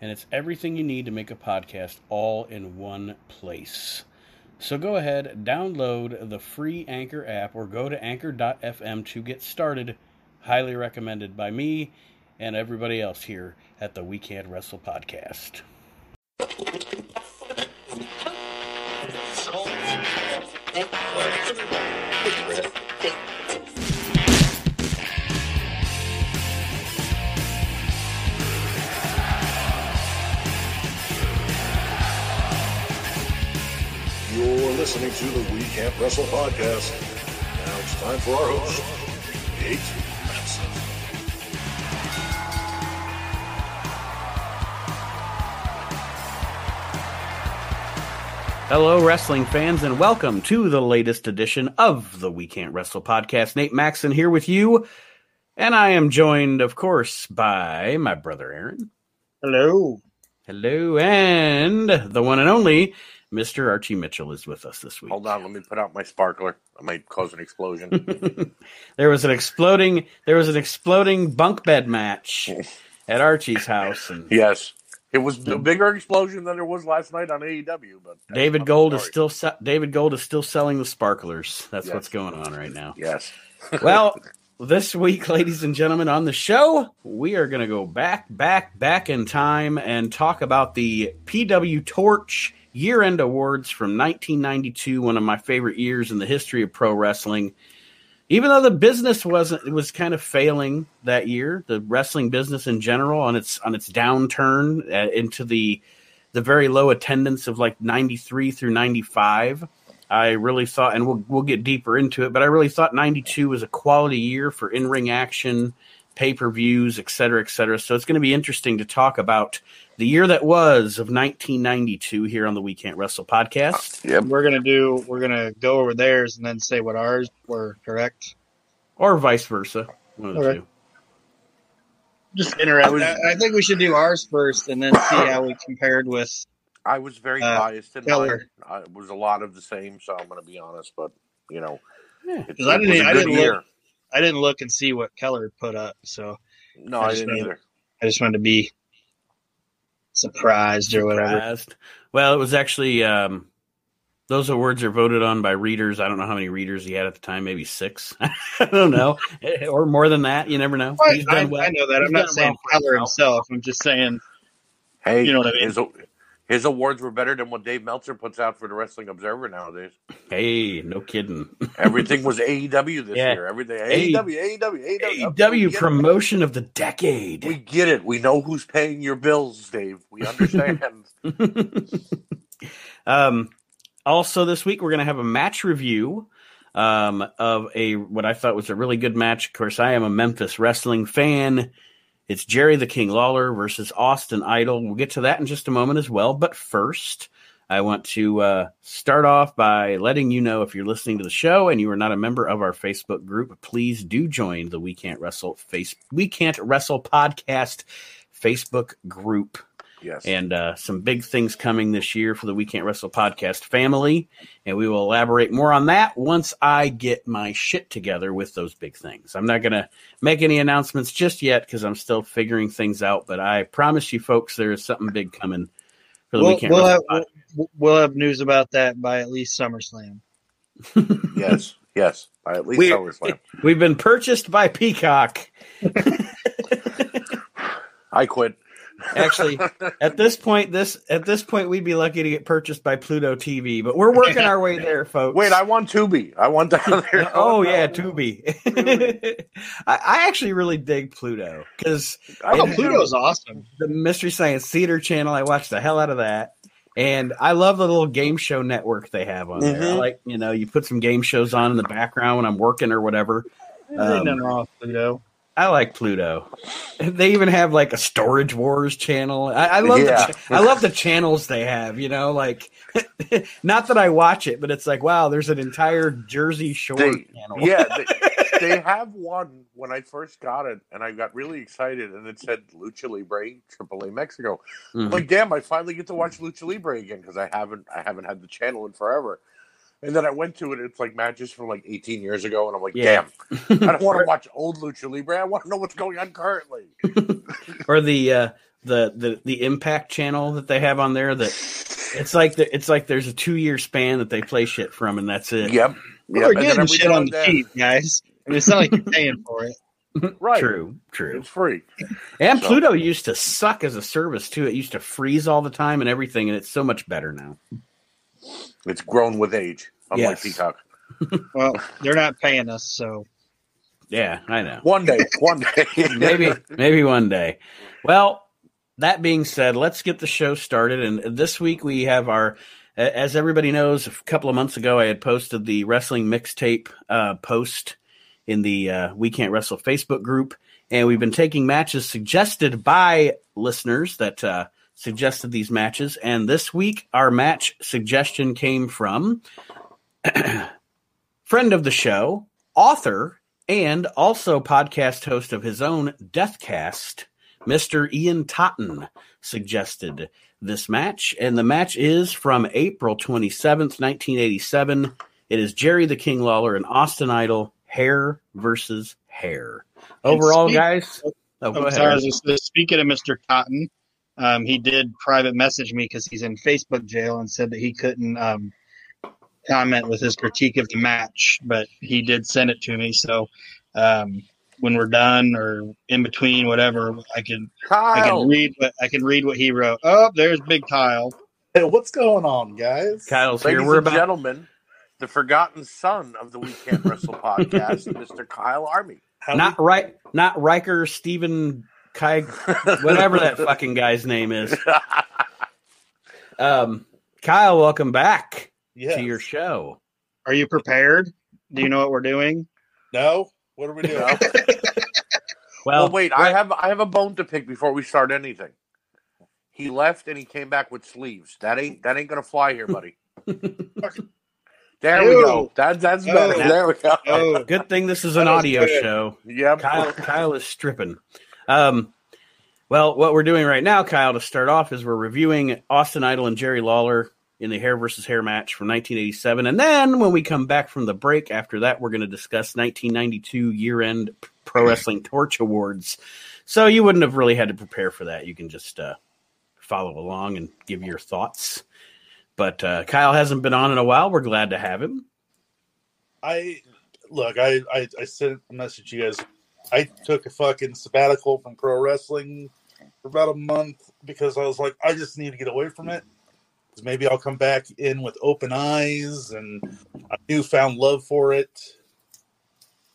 and it's everything you need to make a podcast all in one place. So go ahead, download the free Anchor app, or go to anchor.fm to get started. Highly recommended by me and everybody else here at the We Can't Wrestle podcast. Listening to the We Can't Wrestle podcast. Now it's time for our host, Nate Matson. Hello, wrestling fans, and welcome to the latest edition of the We Can't Wrestle podcast. Nate Maxon here with you, and I am joined, of course, by my brother Aaron. Hello. Hello, and the one and only Mr. Archie Mitchell is with us this week. Hold on, let me put out my sparkler. I might cause an explosion. there was an exploding there was an exploding bunk bed match at Archie's house, and yes, it was a bigger explosion than there was last night on AEW. But David Gold is still se- David Gold is still selling the sparklers. That's Yes. what's going on right now. yes. well, this week, ladies and gentlemen, on the show, we are going to go back, back, back in time and talk about the PW Torch year end awards from 1992, one of my favorite years in the history of pro wrestling. Even though the business wasn't, it was kind of failing that year, the wrestling business in general on its on its downturn uh, into the the very low attendance of like 93 through 95. I really thought, and we'll we'll get deeper into it, but I really thought '92 was a quality year for in ring action, pay per views, et cetera, et cetera. So it's going to be interesting to talk about the year that was of 1992 here on the We Can't Wrestle podcast, Yep. We're gonna do. We're gonna go over theirs and then say what ours were. Correct. or vice versa. One of the Okay. two. Just interesting. was- I, I think we should do ours first and then see how we compared with. I was very Uh, biased in Keller. mine. I, it was a lot of the same, so I'm going to be honest. But you know, Yeah. it, 'Cause I it didn't- was a I good didn't year. look- I didn't look and see what Keller put up, so no, I I just didn't wanted- either. I just wanted to be surprised or whatever. Well, it was actually um, those awards are voted on by readers. I don't know how many readers he had at the time, maybe six. I don't know, or more than that. You never know. I, He's I, well. I know that. He's I'm not saying well Keller himself. himself. I'm just saying. Hey, You know what I mean? His, his awards were better than what Dave Meltzer puts out for the Wrestling Observer nowadays. Hey, no kidding. Everything was AEW this Yeah. year. Everything A- AEW, AEW, AEW. AEW get it. promotion of the decade. We get it. We know who's paying your bills, Dave. We understand. um, also, this week we're going to have a match review um, of a what I thought was a really good match. Of course, I am a Memphis wrestling fan. It's Jerry the King Lawler versus Austin Idol. We'll get to that in just a moment as well. But first, I want to uh, start off by letting you know if you're listening to the show and you are not a member of our Facebook group, please do join the We Can't Wrestle face We Can't Wrestle podcast Facebook group yes. and uh, some big things coming this year for the We Can't Wrestle podcast family. And we will elaborate more on that once I get my shit together with those big things. I'm not going to make any announcements just yet because I'm still figuring things out. But I promise you, folks, there is something big coming for the We'll, We Can't we'll, Wrestle have, we'll, we'll have news about that by at least SummerSlam. yes. Yes. By at least We- SummerSlam. We've been purchased by Peacock. I quit. Actually, at this point, this at this point, we'd be lucky to get purchased by Pluto TV, but we're working our way there, folks. Wait, I want Tubi. I want down there. oh yeah, Tubi. I, I actually really dig Pluto because I Oh. Pluto's awesome. the Mystery Science Theater channel. I watch the hell out of that, and I love the little game show network they have on there. I Mhm. like you know you put some game shows on in the background when I'm working or whatever. Um, nothing wrong with Pluto. I like Pluto. They even have like a Storage Wars channel. I, I love Yeah. the, I love the channels they have. You know, like not that I watch it, but it's like wow, there's an entire Jersey Shore They- channel. Yeah, they, they have one when I first got it, and I got really excited, and it said Lucha Libre AAA Mexico. I'm Mhm. like, damn, I finally get to watch Lucha Libre again because I haven't I haven't had the channel in forever. And then I went to it. It's like matches from like 18 years ago, and I'm like, Yeah. damn, I don't want to watch old Lucha Libre. I want to know what's going on currently. or the uh, the the the Impact channel that they have on there. That it's like the, it's like there's a two year span that they play shit from, and that's it. Yep. We're yep. And then getting shit now on the then- cheap, guys. I mean, it's not like you're paying for it. Right. True, true. It's free. And So- Pluto used to suck as a service too. It used to freeze all the time and everything, and it's so much better now. It's grown with age, unlike Yes. Peacock. Well, they're not paying us, so Yeah, I know. One day, one day, maybe maybe one day. Well, that being said, let's get the show started. And this week we have our, as everybody knows, a couple of months ago I had posted the wrestling mixtape uh, post in the uh, We Can't Wrestle Facebook group, and we've been taking matches suggested by listeners that uh, suggested these matches. And this week our match suggestion came from friend of the show, author, and also podcast host of his own Deathcast, Mr. Ian Totten, suggested this match. And the match is from April 27th, 1987. It is Jerry the King Lawler and Austin Idol, hair versus hair. Overall, speak- guys. Oh, ahead. sorry. I was just- just Speaking of Mr. Totten, um, he did private message me because he's in Facebook jail and said that he couldn't um, comment with his critique of the match, but he did send it to me. So um, when we're done or in between, whatever, I can I can read what I can read what he wrote. Oh, there's Big Kyle. Hey, what's going on, guys? Kyle's here. Ladies We're and about gentlemen, the forgotten son of the We Can't Wrestle podcast, Mr. Kyle Army. How not right, not Riker, Stephen, Kai, whatever that fucking guy's name is. Um, Kyle, welcome back yes. to your show. Are you prepared? Do you know what we're doing? No, what are we doing? Well, well, wait, I have I have a bone to pick before we start anything. He left and he came back with sleeves. That ain't that ain't gonna fly here, buddy. there we go. That that's Oh. better. There we go. Oh, good thing this is an audio good. show. Yep. Kyle, Kyle is stripping. Um, well, what we're doing right now, Kyle, to start off, is we're reviewing Austin Idol and Jerry Lawler in the hair versus hair match from 1987, and then when we come back from the break after that, we're going to discuss 1992 year-end Pro Wrestling Torch Awards. So you wouldn't have really had to prepare for that. You can just uh, follow along and give your thoughts. But uh, Kyle hasn't been on in a while. We're glad to have him. I look. I, I I sent a message you guys. I took a fucking sabbatical from pro wrestling for about a month because I was like, I just need to get away from it. 'Cause maybe I'll come back in with open eyes and a newfound love for it.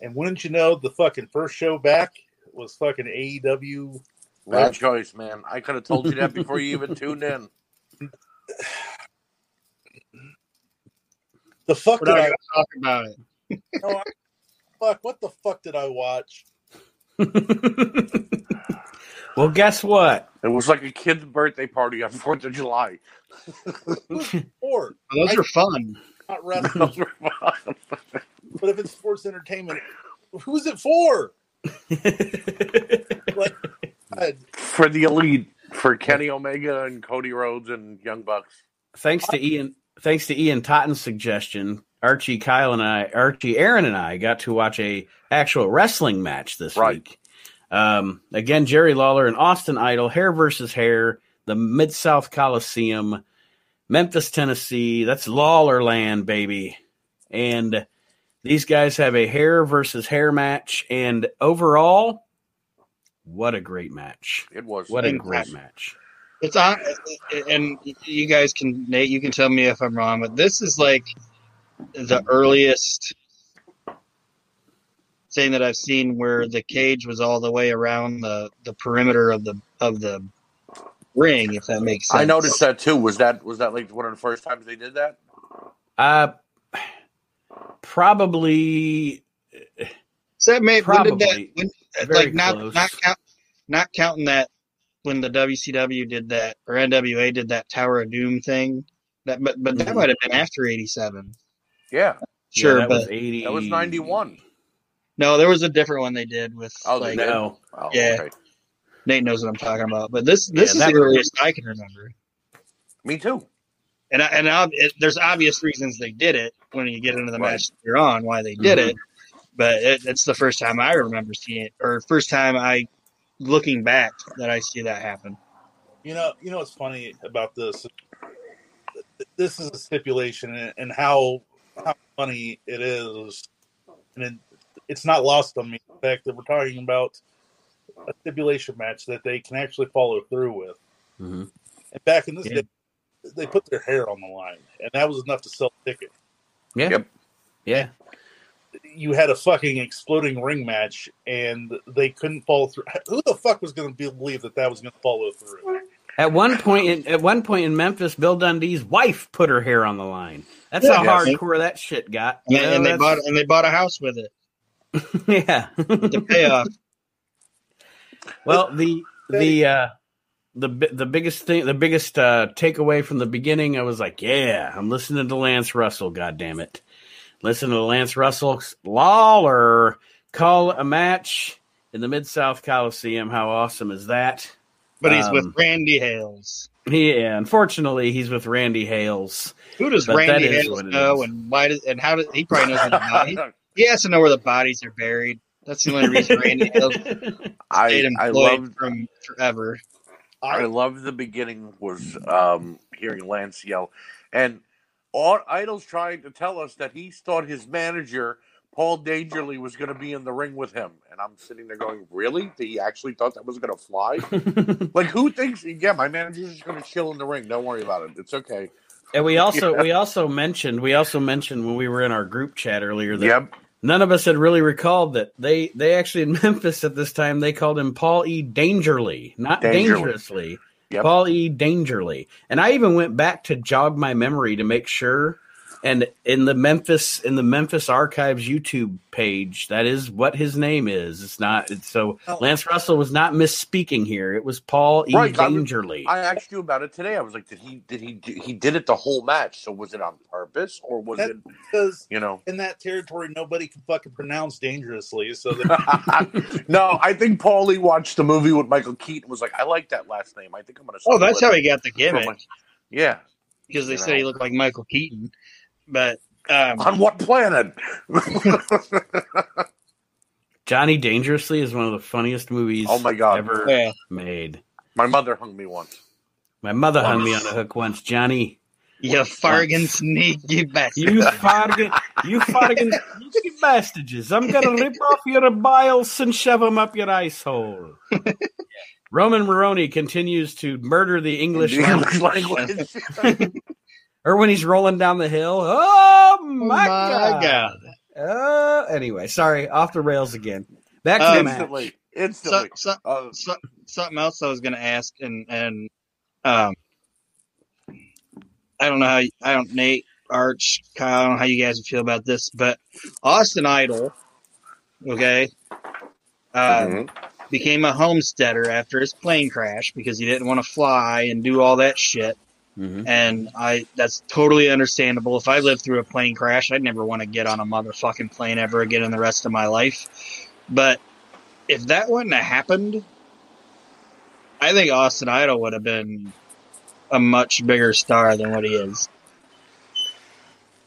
And wouldn't you know, the fucking first show back was fucking AEW. Bad choice, man. I could have told you that before you even tuned in. The fuck we're did not I? talk about it. no, I- fuck, what the fuck did I watch? well, guess what? It was like a kid's birthday party on Fourth of July. Or Well, those I- are fun. not wrestling, Those were fun. but if it's sports entertainment, who's it for? Like, God, for the elite, for Kenny Omega and Cody Rhodes and Young Bucks. thanks to Ian thanks to Ian Totten's suggestion, Archie, Kyle, and I, Archie, Aaron, and I got to watch a actual wrestling match this Right. week. Um, again, Jerry Lawler and Austin Idol, hair versus hair, the Mid South Coliseum, Memphis, Tennessee. That's Lawler land, baby. And these guys have a hair versus hair match, and overall, what a great match! It was. What a great match! It's on, and you guys can Nate, you can tell me if I'm wrong, but this is like the earliest thing that I've seen where the cage was all the way around the the perimeter of the of the ring, if that makes sense. I noticed that too. Was that was that like one of the first times they did that? Uh, probably So that may when did that Probably. when, like not close. not count not counting that when the WCW did that or NWA did that Tower of Doom thing. That but but that Mhm. might have been after eighty seven. Yeah, Sure, yeah, that but was eighty. that was ninety one. no, there was a different one they did with Oh, like they no. Oh, Yeah. okay. Nate knows what I'm talking about. But this this Yeah, is the earliest I can remember. Me too. And I- and ob- it, there's obvious reasons they did it when you get into the Right. match you're on why they did Mhm. it. But it, it's the first time I remember seeing it, or first time I looking back that I see that happen. You know, you know what's funny about this? This is a stipulation, and- and how how funny it is, and it, it's not lost on me the fact that we're talking about a stipulation match that they can actually follow through with. Mhm. And back in this Yeah. day, they put their hair on the line, and that was enough to sell a ticket. Yeah. Yep. Yeah. You had a fucking exploding ring match, and they couldn't follow through. Who the fuck was going to believe that that was going to follow through? At one point, in, at one point in Memphis, Bill Dundee's wife put her hair on the line. That's Yeah. how hardcore that shit got. And, You they, know, and they bought and they bought a house with it. yeah. The payoff. well, the the uh, the the biggest thing, the biggest uh, takeaway from the beginning, I was like, yeah, I'm listening to Lance Russell. God damn it, listen to Lance Russell. Lawler call a match in the Mid South Coliseum. How awesome is that? But he's Um, with Randy Hales. Yeah, unfortunately, he's with Randy Hales. Who does but Randy Hales what know, and why does and how does he probably knows where the body? He has to know where the bodies are buried. That's the only reason Randy Hales stayed I I employed love from forever. I love the beginning was um, hearing Lance yell, and all Idol's trying to tell us that he thought his manager Paul Dangerly was going to be in the ring with him, and I'm sitting there going, "Really? He actually thought that was going to fly? like who thinks? Yeah, my manager's just going to chill in the ring. Don't worry about it. It's okay." and we also we also mentioned we also mentioned when we were in our group chat earlier that Yep. none of us had really recalled that they they actually in Memphis at this time they called him Paul E. Dangerly, not Dangerly. dangerously. Yep. Paul E. Dangerly, and I even went back to jog my memory to make sure. And in the Memphis in the Memphis Archives YouTube page, that is what his name is. It's not. It's so Oh. Lance Russell was not misspeaking here. It was Paul E. Right, I Dangerly. I asked you about it today. I was like, "Did he? Did he? He did it the whole match? So was it on purpose, or was That- it? Because You know?" in that territory, nobody can fucking pronounce dangerously. So that, no, I think Paulie watched the movie with Michael Keaton. Was like, I like that last name. I think I'm gonna. Oh, that's it how he got the from gimmick my- Yeah. because they You said he looked like Michael Keaton. But um, On what planet? Johnny Dangerously is one of the funniest movies Oh my God. ever yeah, made. my mother hung me once. My mother hung me on a hook once. Johnny, you fargan sneaky bastard. you fargan, you fargan, you bastages. I'm gonna rip off your biles and shove them up your ice hole. Roman Moronie continues to murder the English The language. English language. or when he's rolling down the hill. Oh my, my god! God. Uh, anyway, sorry, off the rails again. Back to Um, the match. instantly, So, instantly. so, Uh, so, something else I was going to ask, and and um, I don't know how I don't Nate Arch Kyle. I don't know how you guys would feel about this, but Austin Idol, okay, uh, mhm. became a homesteader after his plane crash because he didn't want to fly and do all that shit. Mhm. And I that's totally understandable. If I lived through a plane crash, I'd never want to get on a motherfucking plane ever again in the rest of my life. But if that wouldn't have happened, I think Austin Idol would have been a much bigger star than what he is.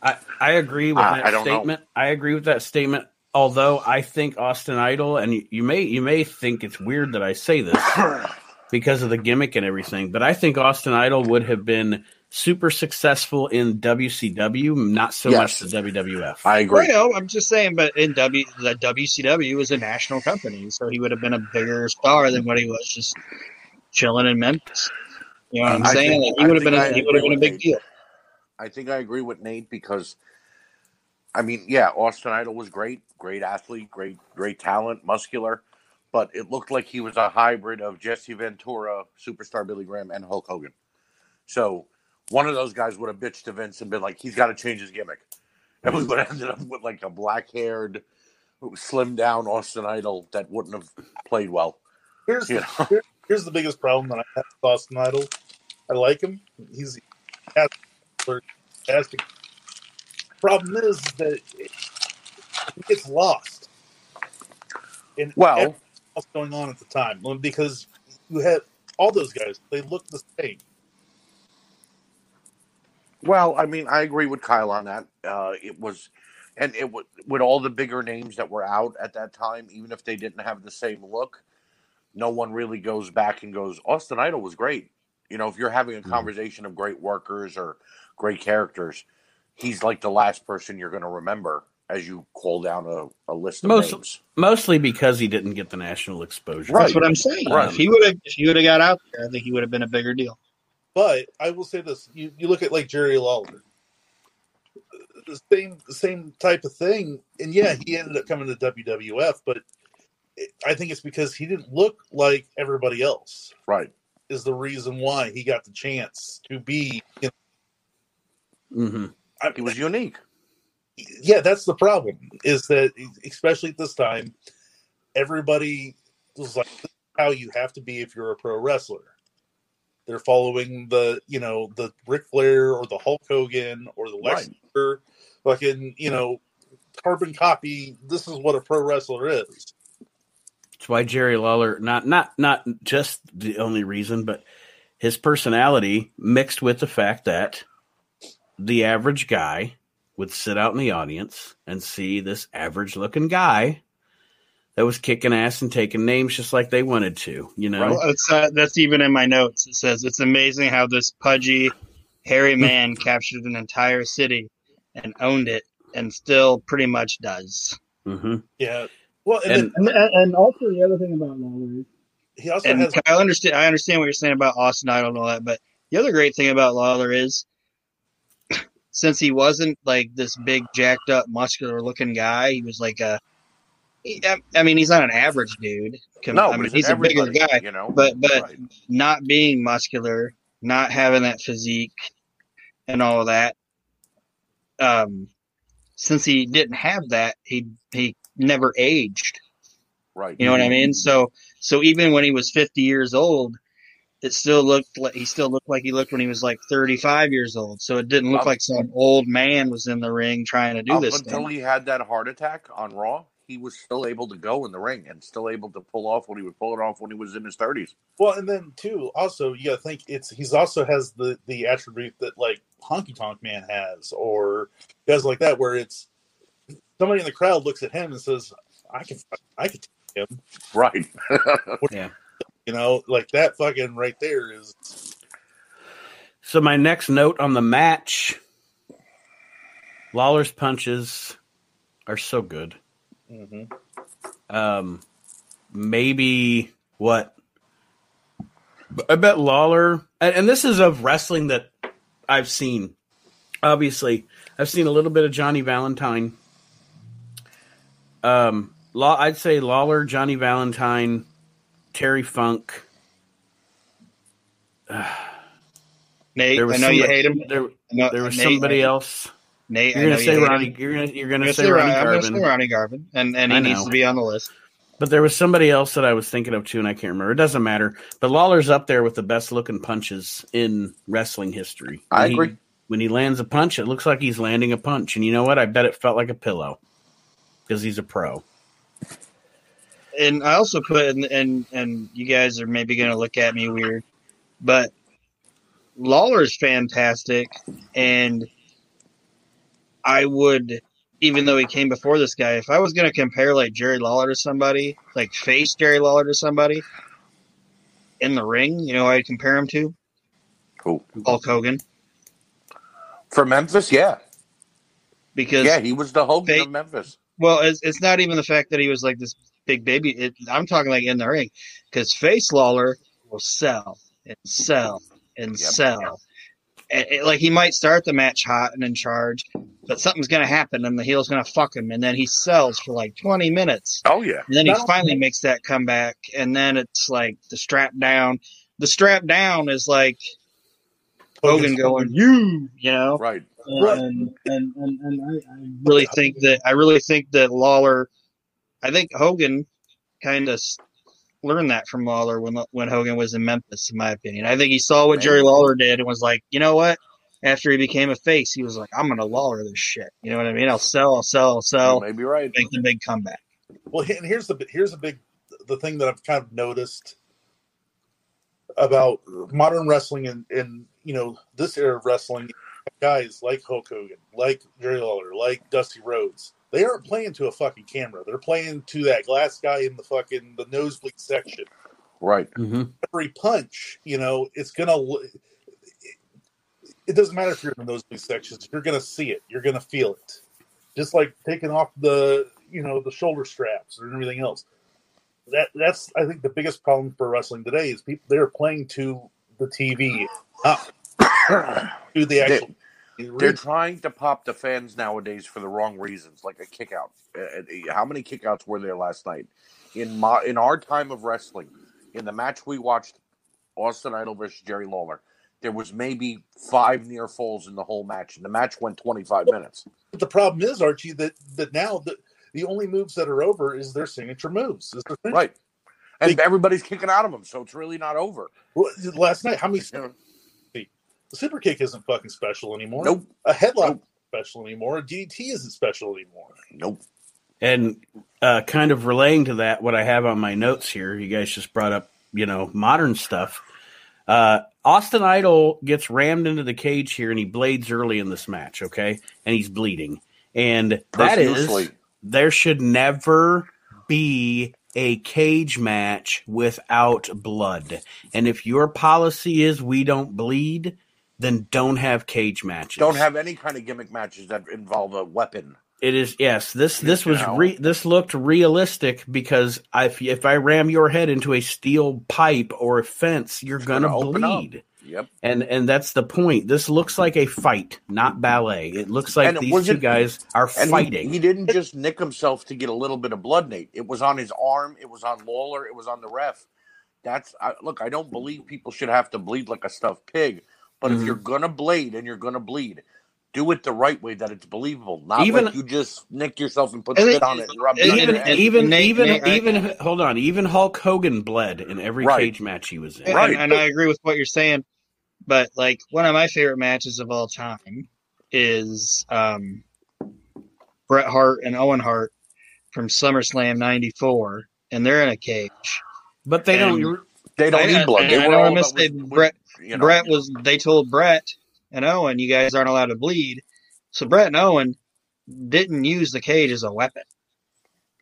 I, I agree with I- that I don't know. statement. I agree with that statement. Although I think Austin Idol, and you, you may you may think it's weird that I say this because of the gimmick and everything, but I think Austin Idol would have been super successful in WCW, not so Yes. much the WWF. I I agree. know. I'm just saying, but in W, the WCW was a national company, so he would have been a bigger star than what he was just chilling in Memphis. You know what I'm I saying? think- Like, he would have been think a, I he would have been a big Nate. deal. I think I agree with Nate because, I mean, yeah, Austin Idol was great, great athlete, great, great talent, muscular, but it looked like he was a hybrid of Jesse Ventura, superstar Billy Graham, and Hulk Hogan. So one of those guys would have bitched to Vince and been like, he's got to change his gimmick. And we would have ended up with like a black haired, slim down Austin Idol that wouldn't have played well. Here's You the, know. here- here's the biggest problem that I have with Austin Idol. I like him. He's fantastic. Problem is that it, it gets lost. Well, everything else going on at the time because you had all those guys. They look the same. Well, I mean, I agree with Kyle on that. Uh, it was, and it was with all the bigger names that were out at that time, even if they didn't have the same look, no one really goes back and goes, Austin Idol was great. You know, if you're having a Mhm. conversation of great workers or great characters, he's like the last person you're going to remember as you call down a, a list of Most- names. Mostly because he didn't get the national exposure. Right. That's what I'm saying. Right. If he would have, if he would have got out there, I think he would have been a bigger deal. But I will say this: you, you look at like Jerry Lawler, the same the same type of thing, and yeah, he ended up coming to WWF, but it, I think it's because he didn't look like everybody else. Right. Is the reason why he got the chance to be. You know, hmm I, He was unique. Yeah, that's the problem. Is that especially at this time, everybody was like, "This is "How you have to be if you're a pro wrestler." They're following the, you know, the Ric Flair or the Hulk Hogan or the Lex Right. Luger, fucking, you know, carbon copy. This is what a pro wrestler is. That's why Jerry Lawler not not not just the only reason, but his personality mixed with the fact that the average guy would sit out in the audience and see this average looking guy that was kicking ass and taking names just like they wanted to, you know. Well, it's, uh, that's even in my notes. It says it's amazing how this pudgy, hairy man captured an entire city and owned it, and still pretty much does. hmm Yeah. Well, and, And- And, and also the other thing about Lawler he also And has I understand. I understand what you're saying about Austin Idol and all that, but the other great thing about Lawler is, since he wasn't like this big, jacked up, muscular looking guy, he was like a. I- mean, he's not an average dude. No, I mean, he's a bigger guy. you know. but- but- Right. not being muscular, not having that physique, and all of that. Um, since he didn't have that, he he never aged. right. You know what I mean? So so even when he was fifty years old, it still looked like he still looked like he looked when he was like thirty five years old. So it didn't look Up- like some old man was in the ring trying to do Up this. until Thing. he had that heart attack on Raw, he was still able to go in the ring and still able to pull off what he was pulling off when he was in his thirties. Well, and then too, also you gotta think it's he's also has the the attribute that like Honky Tonk Man has, or guys like that, where it's somebody in the crowd looks at him and says, "I can, I can take him," Right. Yeah. You know, like that fucking right there is. So my next note on the match, Lawler's punches are so good. mhm. Um, maybe what? I bet Lawler, and, and this is of wrestling that I've seen. Obviously, I've seen a little bit of Johnny Valentine. Um, Law, I'd say Lawler, Johnny Valentine, Terry Funk. Nate, There was I know you somebody- hate him. There, I know- there was Nate, somebody I- else. Nate, You're gonna say hate Ronnie. You're gonna you're I'm gonna gonna say say Ronnie Ron- I'm gonna say Garvin. Ronnie Garvin, and and I he needs know. to be on the list. But there was somebody else that I was thinking of too, and I can't remember. It doesn't matter. But Lawler's up there with the best looking punches in wrestling history. I When he- agree. when he lands a punch, it looks like he's landing a punch. And you know what? I bet it felt like a pillow because he's a pro. And I also put and and and you guys are maybe gonna look at me weird, but Lawler's fantastic, and I would, even though he came before this guy, if I was gonna compare like Jerry Lawler to somebody, like face Jerry Lawler to somebody in the ring, you know, I'd compare him to Who? Hulk Hogan For Memphis, yeah. because Yeah, he was the Hogan They- of Memphis. Well, it's, it's not even the fact that he was like this big baby. It, I'm talking like in the ring because Face Lawler will sell and sell and Yep. sell. And, it- like he might start the match hot and in charge, but something's going to happen and the heel's going to fuck him, and then he sells for like 20 minutes, Oh yeah. and then he Not- finally makes that comeback, and then it's like the strap down. The strap down is like Hogan going, "You," you know. Right. Right. and and and, and I, I really think that I really think that Lawler I think Hogan kind of learned that from Lawler when when Hogan was in Memphis, in my opinion. I think he saw what Jerry Lawler did and was like, you know what? After he became a face, he was like, I'm gonna Lawler this shit. You know what I mean? I'll sell, I'll sell, I'll You sell, may be right. make the big comeback. Well, and here's the here's a big the thing that I've kind of noticed about modern wrestling and and you know this era of wrestling, guys like Hulk Hogan, like Jerry Lawler, like Dusty Rhodes, they aren't playing to a fucking camera. They're playing to that glass guy in the fucking the nosebleed section. Right. hmm Every punch, you know, it's gonna. It, it doesn't matter if you're in the nosebleed sections. You're gonna see it. You're gonna feel it. Just like taking off the you know the shoulder straps or everything else. That that's I think the biggest problem for wrestling today is people they're playing to the TV, not to the actual. They're trying to pop the fans nowadays for the wrong reasons, like a kick out. Uh, uh, How many kickouts were there last night? In my in our time of wrestling, in the match we watched, Austin Idol versus Jerry Lawler, there was maybe five near falls in the whole match, and the match went twenty five minutes. But the problem is Archie that that now the the only moves that are over is their signature moves. Is their signature- Right, and everybody's kicking out of them, so it's really not over. Last night, how many? the super kick isn't fucking special anymore. Nope, A headlock Nope. isn't special anymore. A DDT isn't special anymore. nope. And uh, kind of relaying to that, what I have on my notes here, you guys just brought up, you know, modern stuff. Uh, Austin Idol gets rammed into the cage here, and he blades early in this match. Okay, and he's bleeding, and that is there should never be a cage match without blood. And if your policy is we don't bleed, then don't have cage matches. Don't have any kind of gimmick matches that involve a weapon. It is yes. This this was re, this looked realistic because if if I ram your head into a steel pipe or a fence, you're gonna, gonna up. bleed. Yep. And and that's the point. This looks like a fight, not ballet. It looks like And these two guys are And he, fighting. he didn't just nick himself to get a little bit of blood, Nate. It was on his arm. It was on Lawler. It was on the ref. That's I, look. I don't believe people should have to bleed like a stuffed pig. But Mhm. if you're gonna blade and you're gonna bleed, do it the right way that it's believable. Not Even- like you just nick yourself and put And spit it- on it and rub it and- on even your even Nate- even Nate, I- even hold on. Even Hulk Hogan bled in every Right. cage match he was in. And, Right. and I agree with what you're saying, but like one of my favorite matches of all time is um, Bret Hart and Owen Hart from SummerSlam '94, and they're in a cage. But they And- don't. they don't I- need blood. I- They I were know all I about say with- with, Bret- you know, Bret was they told Bret and Owen, you guys aren't allowed to bleed. So Bret and Owen didn't use the cage as a weapon.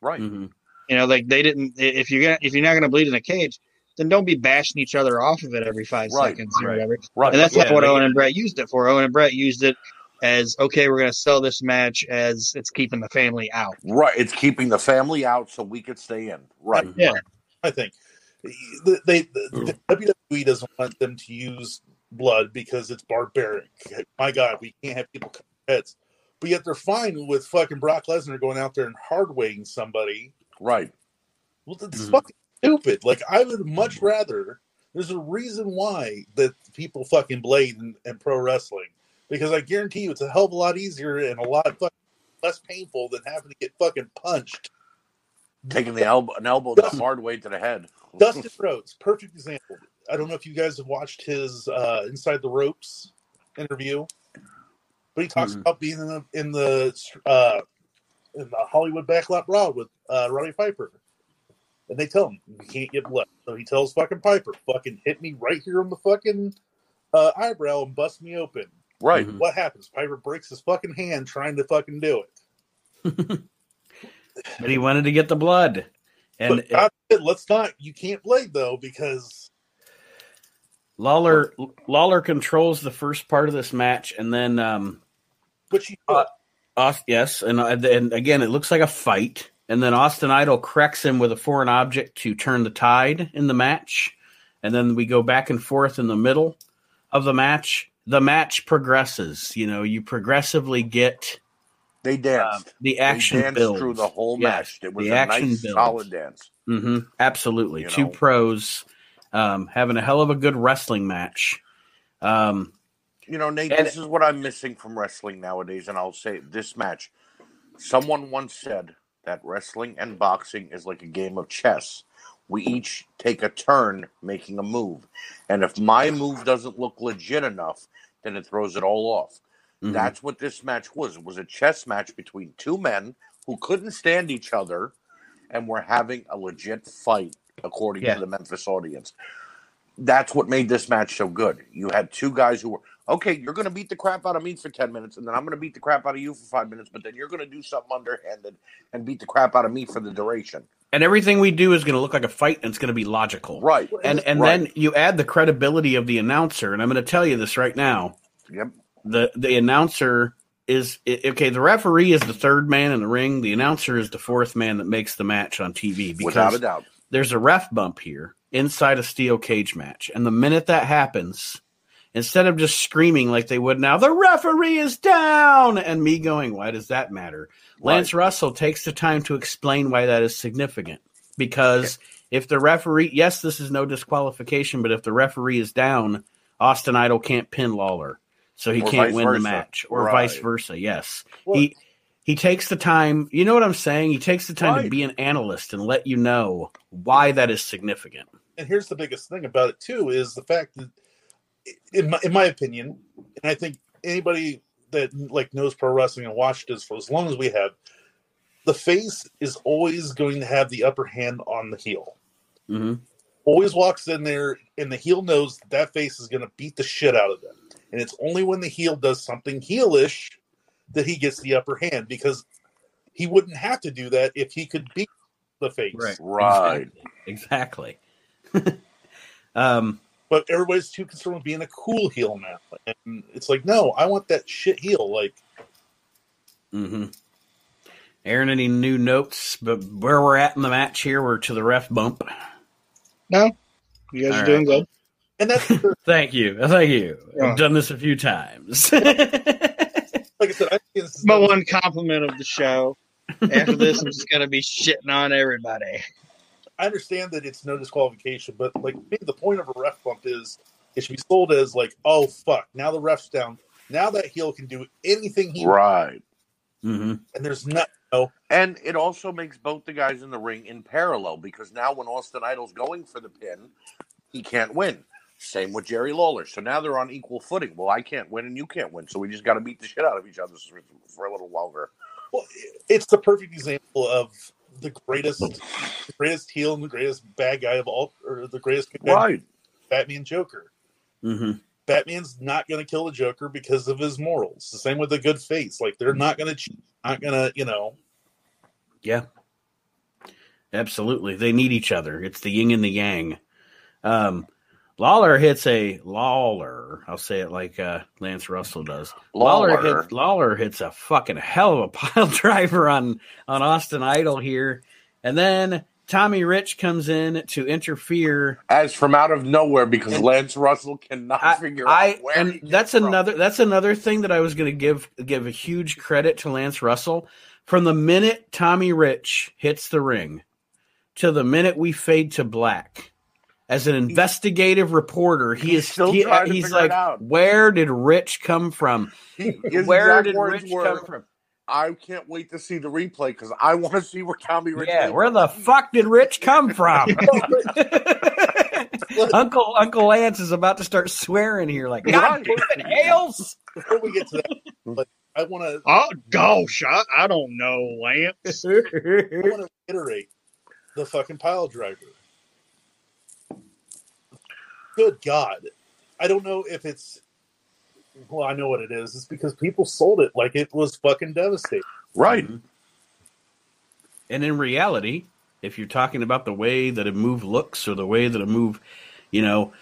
right. Mhm. You know, like they didn't. If you're gonna, if you're not going to bleed in a cage, then don't be bashing each other off of it every five Right, seconds or right. whatever. Right. And that's Yeah, not what they- Owen and Bret used it for. Owen and Bret used it as okay, we're going to sell this match as it's keeping the family out. right. It's keeping the family out so we could stay in. Right. Yeah. I think they, they the WWE doesn't want them to use blood because it's barbaric. My God, we can't have people cut their heads, but yet they're fine with fucking Brock Lesnar going out there and hard weighing somebody. Right. Well, that's Mhm. fucking stupid. Like I would much rather. There's a reason why that people fucking blade in, in pro wrestling because I guarantee you it's a hell of a lot easier and a lot less painful than having to get fucking punched. Taking the elbow, an elbow the hard way to the head. Dustin Rhodes, perfect example. I don't know if you guys have watched his uh, Inside the Ropes interview, but he talks Mhm. about being in the in the uh, in the Hollywood Backlot Brawl with uh, Roddy Piper, and they tell him you can't get blood. So he tells fucking Piper, "Fucking hit me right here on the fucking uh, eyebrow and bust me open." Right. What happens? Piper breaks his fucking hand trying to fucking do it. But he wanted to get the blood, and God let's not. You can't blade though because Lawler Lawler controls the first part of this match, and then um, but you Uh, Aust- yes, and uh, and again, it looks like a fight. And then Austin Idol corrects him with a foreign object to turn the tide in the match. And then we go back and forth in the middle of the match. The match progresses. You know, you progressively get They danced. the action they danced builds. through the whole Yes, match. It was the a action nice, builds. solid dance. hmm Absolutely. You Two know. pros um, having a hell of a good wrestling match. Um, You know, Nate, And- this is what I'm missing from wrestling nowadays, and I'll say this match. Someone once said that wrestling and boxing is like a game of chess. We each take a turn making a move. And if my move doesn't look legit enough, then it throws it all off. Mhm. That's what this match was. It was a chess match between two men who couldn't stand each other and were having a legit fight, according Yeah. to the Memphis audience. That's what made this match so good. You had two guys who were okay. You're going to beat the crap out of me for ten minutes, and then I'm going to beat the crap out of you for five minutes. But then you're going to do something underhanded and beat the crap out of me for the duration. and everything we do is going to look like a fight, and it's going to be logical. Right. And and Right. then you add the credibility of the announcer, and I'm going to tell you this right now. Yep. The the announcer is okay. The referee is the third man in the ring. The announcer is the fourth man that makes the match on TV Without a doubt. there's a ref bump here inside a steel cage match, and the minute that happens, instead of just screaming like they would now, the referee is down, and me going, why does that matter? Lance Russell takes the time to explain why that is significant because if the referee, yes, this is no disqualification, but if the referee is down, Austin Idol can't pin Lawler, so he Or can't win the match, or Right. vice versa. Yes, Well- he he takes the time. You know what I'm saying? He takes the time to be an analyst and let you know why that is significant. and here's the biggest thing about it too is the fact that in my, in my opinion and i think anybody that like knows pro wrestling and watched this for as long as we have the face is always going to have the upper hand on the heel hmm always walks in there and the heel knows that, that face is going to beat the shit out of them and it's only when the heel does something heelish that he gets the upper hand because he wouldn't have to do that if he could beat the face Right. Exactly. um, but everybody's too concerned with being a cool heel now. And it's like, no, I want that shit heel. Like, mm-hmm. Aaron, any new notes? But where we're at in the match here, we're to the ref bump. No, you guys All are doing good. And that's Thank you. Thank you. Yeah. I've done this a few times. Like I said, I think this is My one compliment of the show. After this, I'm just gonna be shitting on everybody. I understand that it's no disqualification, but like the point of a ref bump is it should be sold as like, oh fuck, now the ref's down. Now that heel can do anything he wants, Right. hmm and there's not no And it also makes both the guys in the ring in parallel because now when Austin Idol's going for the pin, he can't win. Same with Jerry Lawler. So now they're on equal footing. Well, I can't win and you can't win. So we just got to beat the shit out of each other for, a little longer. well, it's the perfect example of the greatest the greatest heel and the greatest bad guy of all or the greatest Right. Batman Joker. hmm Batman's not going to kill the Joker because of his morals. The same with the good face. Like they're not going to cheat, not going to, you know. Yeah. Absolutely. They need each other. It's the yin and the yang. Um, Lawler hits a Lawler. I'll say it like uh, Lance Russell does. Lawler. Lawler. hits Lawler hits a fucking hell of a pile driver on on Austin Idol here, and then Tommy Rich comes in to interfere. As from out of nowhere because Lance Russell cannot I, figure I out where and that's from. another that's another thing that I was going to give give a huge credit to Lance Russell from the minute Tommy Rich hits the ring to the minute we fade to black. As an investigative reporter, he he's is still he- trying to he's figure it like, out. where did Rich come from? He- his Where exact did words Rich were, come from? I can't wait to see the replay because I want to see where Tommy Rich Yeah, came where the fuck did Rich come from? Uncle Uncle Lance is about to start swearing here, like God Right. damn it, Hales. Before we get to that, like I want to, Oh gosh, I, I don't know, Lance. I want to reiterate the fucking pile driver. Good God, I don't know if it's. Well, I know what it is. It's because people sold it like it was fucking devastating. Right. Mm-hmm. And in reality, if you're talking about the way that a move looks or the way that a move, you know,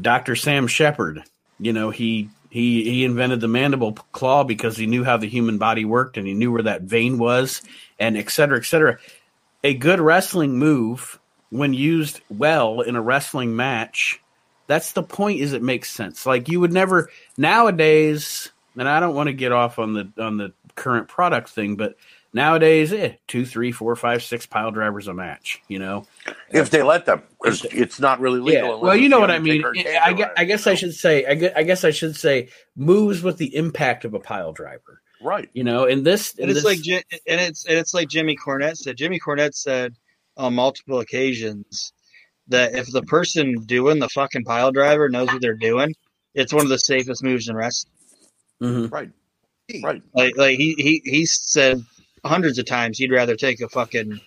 Dr. Sam Sheppard, you know, he he he invented the mandible claw because he knew how the human body worked and he knew where that vein was and et cetera, et cetera. A good wrestling move, when used well in a wrestling match, that's the point is it makes sense. Like you would never nowadays, and I don't want to get off on the on the current product thing, but nowadays, eh, two, three, four, five, six pile drivers a match. You know, If they let them, because it's not really legal. unless Well, you know what I mean. I guess, I guess I should say. I guess, I guess I should say moves with the impact of a pile driver. Right. You know, in this, in And it's this- like and it's and it's like Jimmy Cornette said. Jimmy Cornette said on multiple occasions that if the person doing the fucking pile driver knows what they're doing, it's one of the safest moves in wrestling. Mhm. Right. Right. Like like he he he said hundreds of times he'd rather take a fucking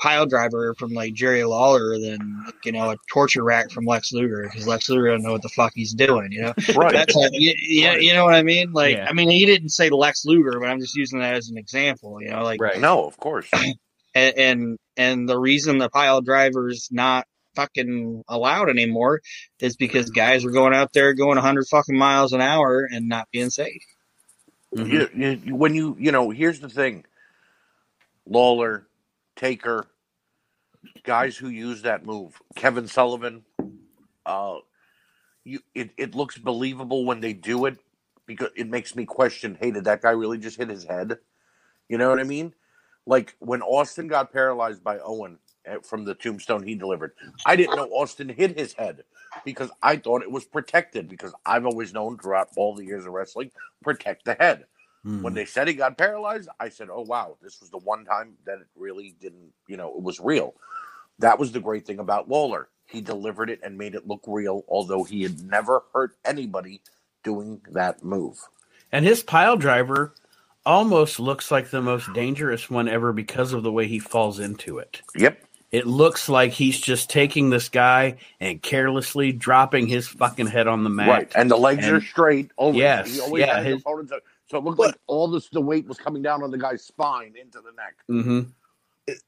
pile driver from like Jerry Lawler than you know a torture rack from Lex Luger because Lex Luger don't know what the fuck he's doing. You know Right. that's how, you, you, you know what I mean. Like Yeah. I mean he didn't say Lex Luger, but I'm just using that as an example. You know like right. No, of course. and and, and the reason the pile driver's not fucking allowed anymore is because guys are going out there going 100 fucking miles an hour and not being safe. Mhm. you, you, you- when you you know here's the thing lawler taker guys who use that move kevin sullivan uh you it, it looks believable when they do it because it makes me question hey did that guy really just hit his head you know what i mean like when austin got paralyzed by owen from the tombstone he delivered i didn't know austin hit his head because i thought it was protected because i've always known throughout all the years of wrestling protect the head Mhm. when they said he got paralyzed, I said, "Oh wow, this was the one time that it really didn't, you know, it was real." That was the great thing about Lawler. He delivered it and made it look real, although he had never hurt anybody doing that move. And his pile driver almost looks like the most dangerous one ever because of the way he falls into it. Yep. It looks like he's just taking this guy and carelessly dropping his fucking head on the mat. Right. And the legs And- are straight. Always. Yes, He always yeah, had his his- opponents. So it looked like all this the weight was coming down on the guy's spine into the neck. Mm-hmm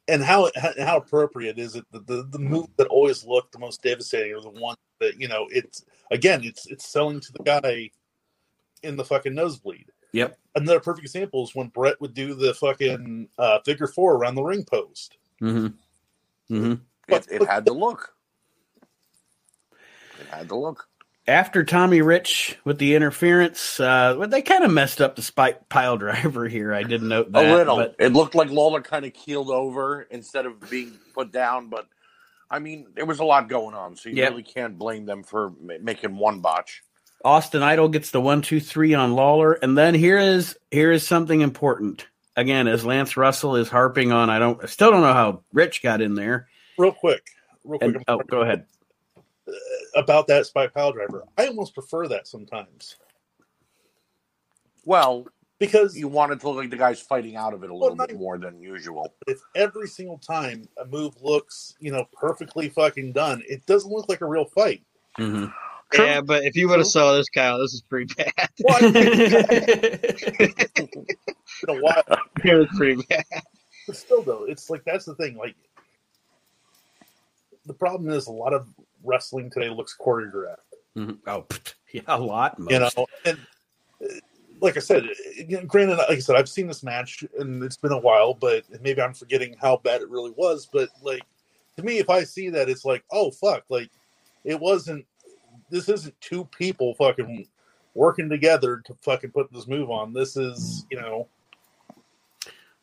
and how how, how appropriate is it that the, the move that always looked the most devastating are the one that you know it's again it's it's selling to the guy in the fucking nosebleed Yep. another perfect example is when Bret would do the fucking uh, figure four around the ring post hmm hmm It, it had to look. It had to look. After Tommy Rich with the interference, uh, well, they kind of messed up the spike pile driver here. I didn't note that. a little. but- It looked like Lawler kind of keeled over instead of being put down, but I mean, there was a lot going on, so you Yep. really can't blame them for ma- making one botch. Austin Idol gets the one, two, three on Lawler, and then here is here is something important. Again, as Lance Russell is harping on, I don't, I still don't know how Rich got in there. real quick real quick And, oh, go ahead. about that spy pile driver i almost prefer that sometimes Well, because you wanted to look like the guy's fighting out of it a little Well, bit more than usual. if every single time a move looks you know perfectly fucking done it doesn't look like a real fight hmm True. Yeah, but if you would have saw this, Kyle, this is pretty bad. well, I mean, a while it was pretty bad. But still, though, it's like that's the thing. Like, the problem is a lot of wrestling today looks choreographed. Mhm. Oh, pfft, yeah, a lot. You know, and uh, like I said, you know, granted, like I said, I've seen this match and it's been a while, but maybe I'm forgetting how bad it really was. But like to me, if I see that, it's like, oh fuck, like it wasn't. This isn't two people fucking working together to fucking put this move on. This is, you know,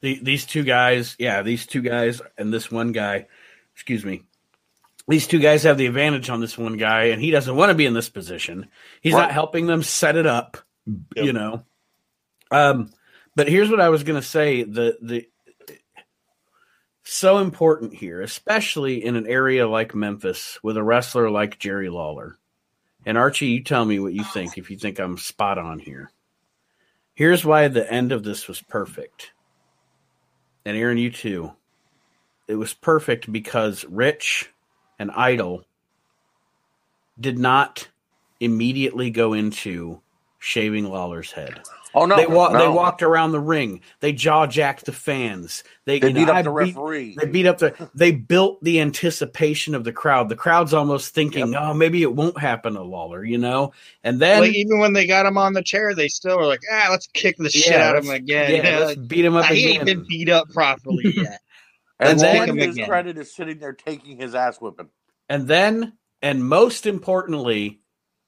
The, these two guys, yeah, these two guys and this one guy, excuse me, these two guys have the advantage on this one guy, and he doesn't want to be in this position. He's Right. not helping them set it up, Yep. you know. Um, but here's what I was going to say: the the so important here, especially in an area like Memphis with a wrestler like Jerry Lawler. And Archie, you tell me what you think if you think I'm spot on here. Here's why the end of this was perfect. And Aaron, you too. It was perfect because Rich and Idol did not immediately go into shaving Lawler's head. Oh no, they, wa- no. they walked around the ring. They jaw jacked the fans. They, They beat know, up I the referee. They beat up the. They built the anticipation of the crowd. The crowd's almost thinking, "Oh, maybe it won't happen to Lawler," you know. And then, like even when they got him on the chair, they still were like, ah, let's kick the shit out of him again. yeah, You know, let's like, beat him up he ain't been beat up properly yet. and and then then- his again. credit is sitting there taking his ass whipping. and then, and most importantly,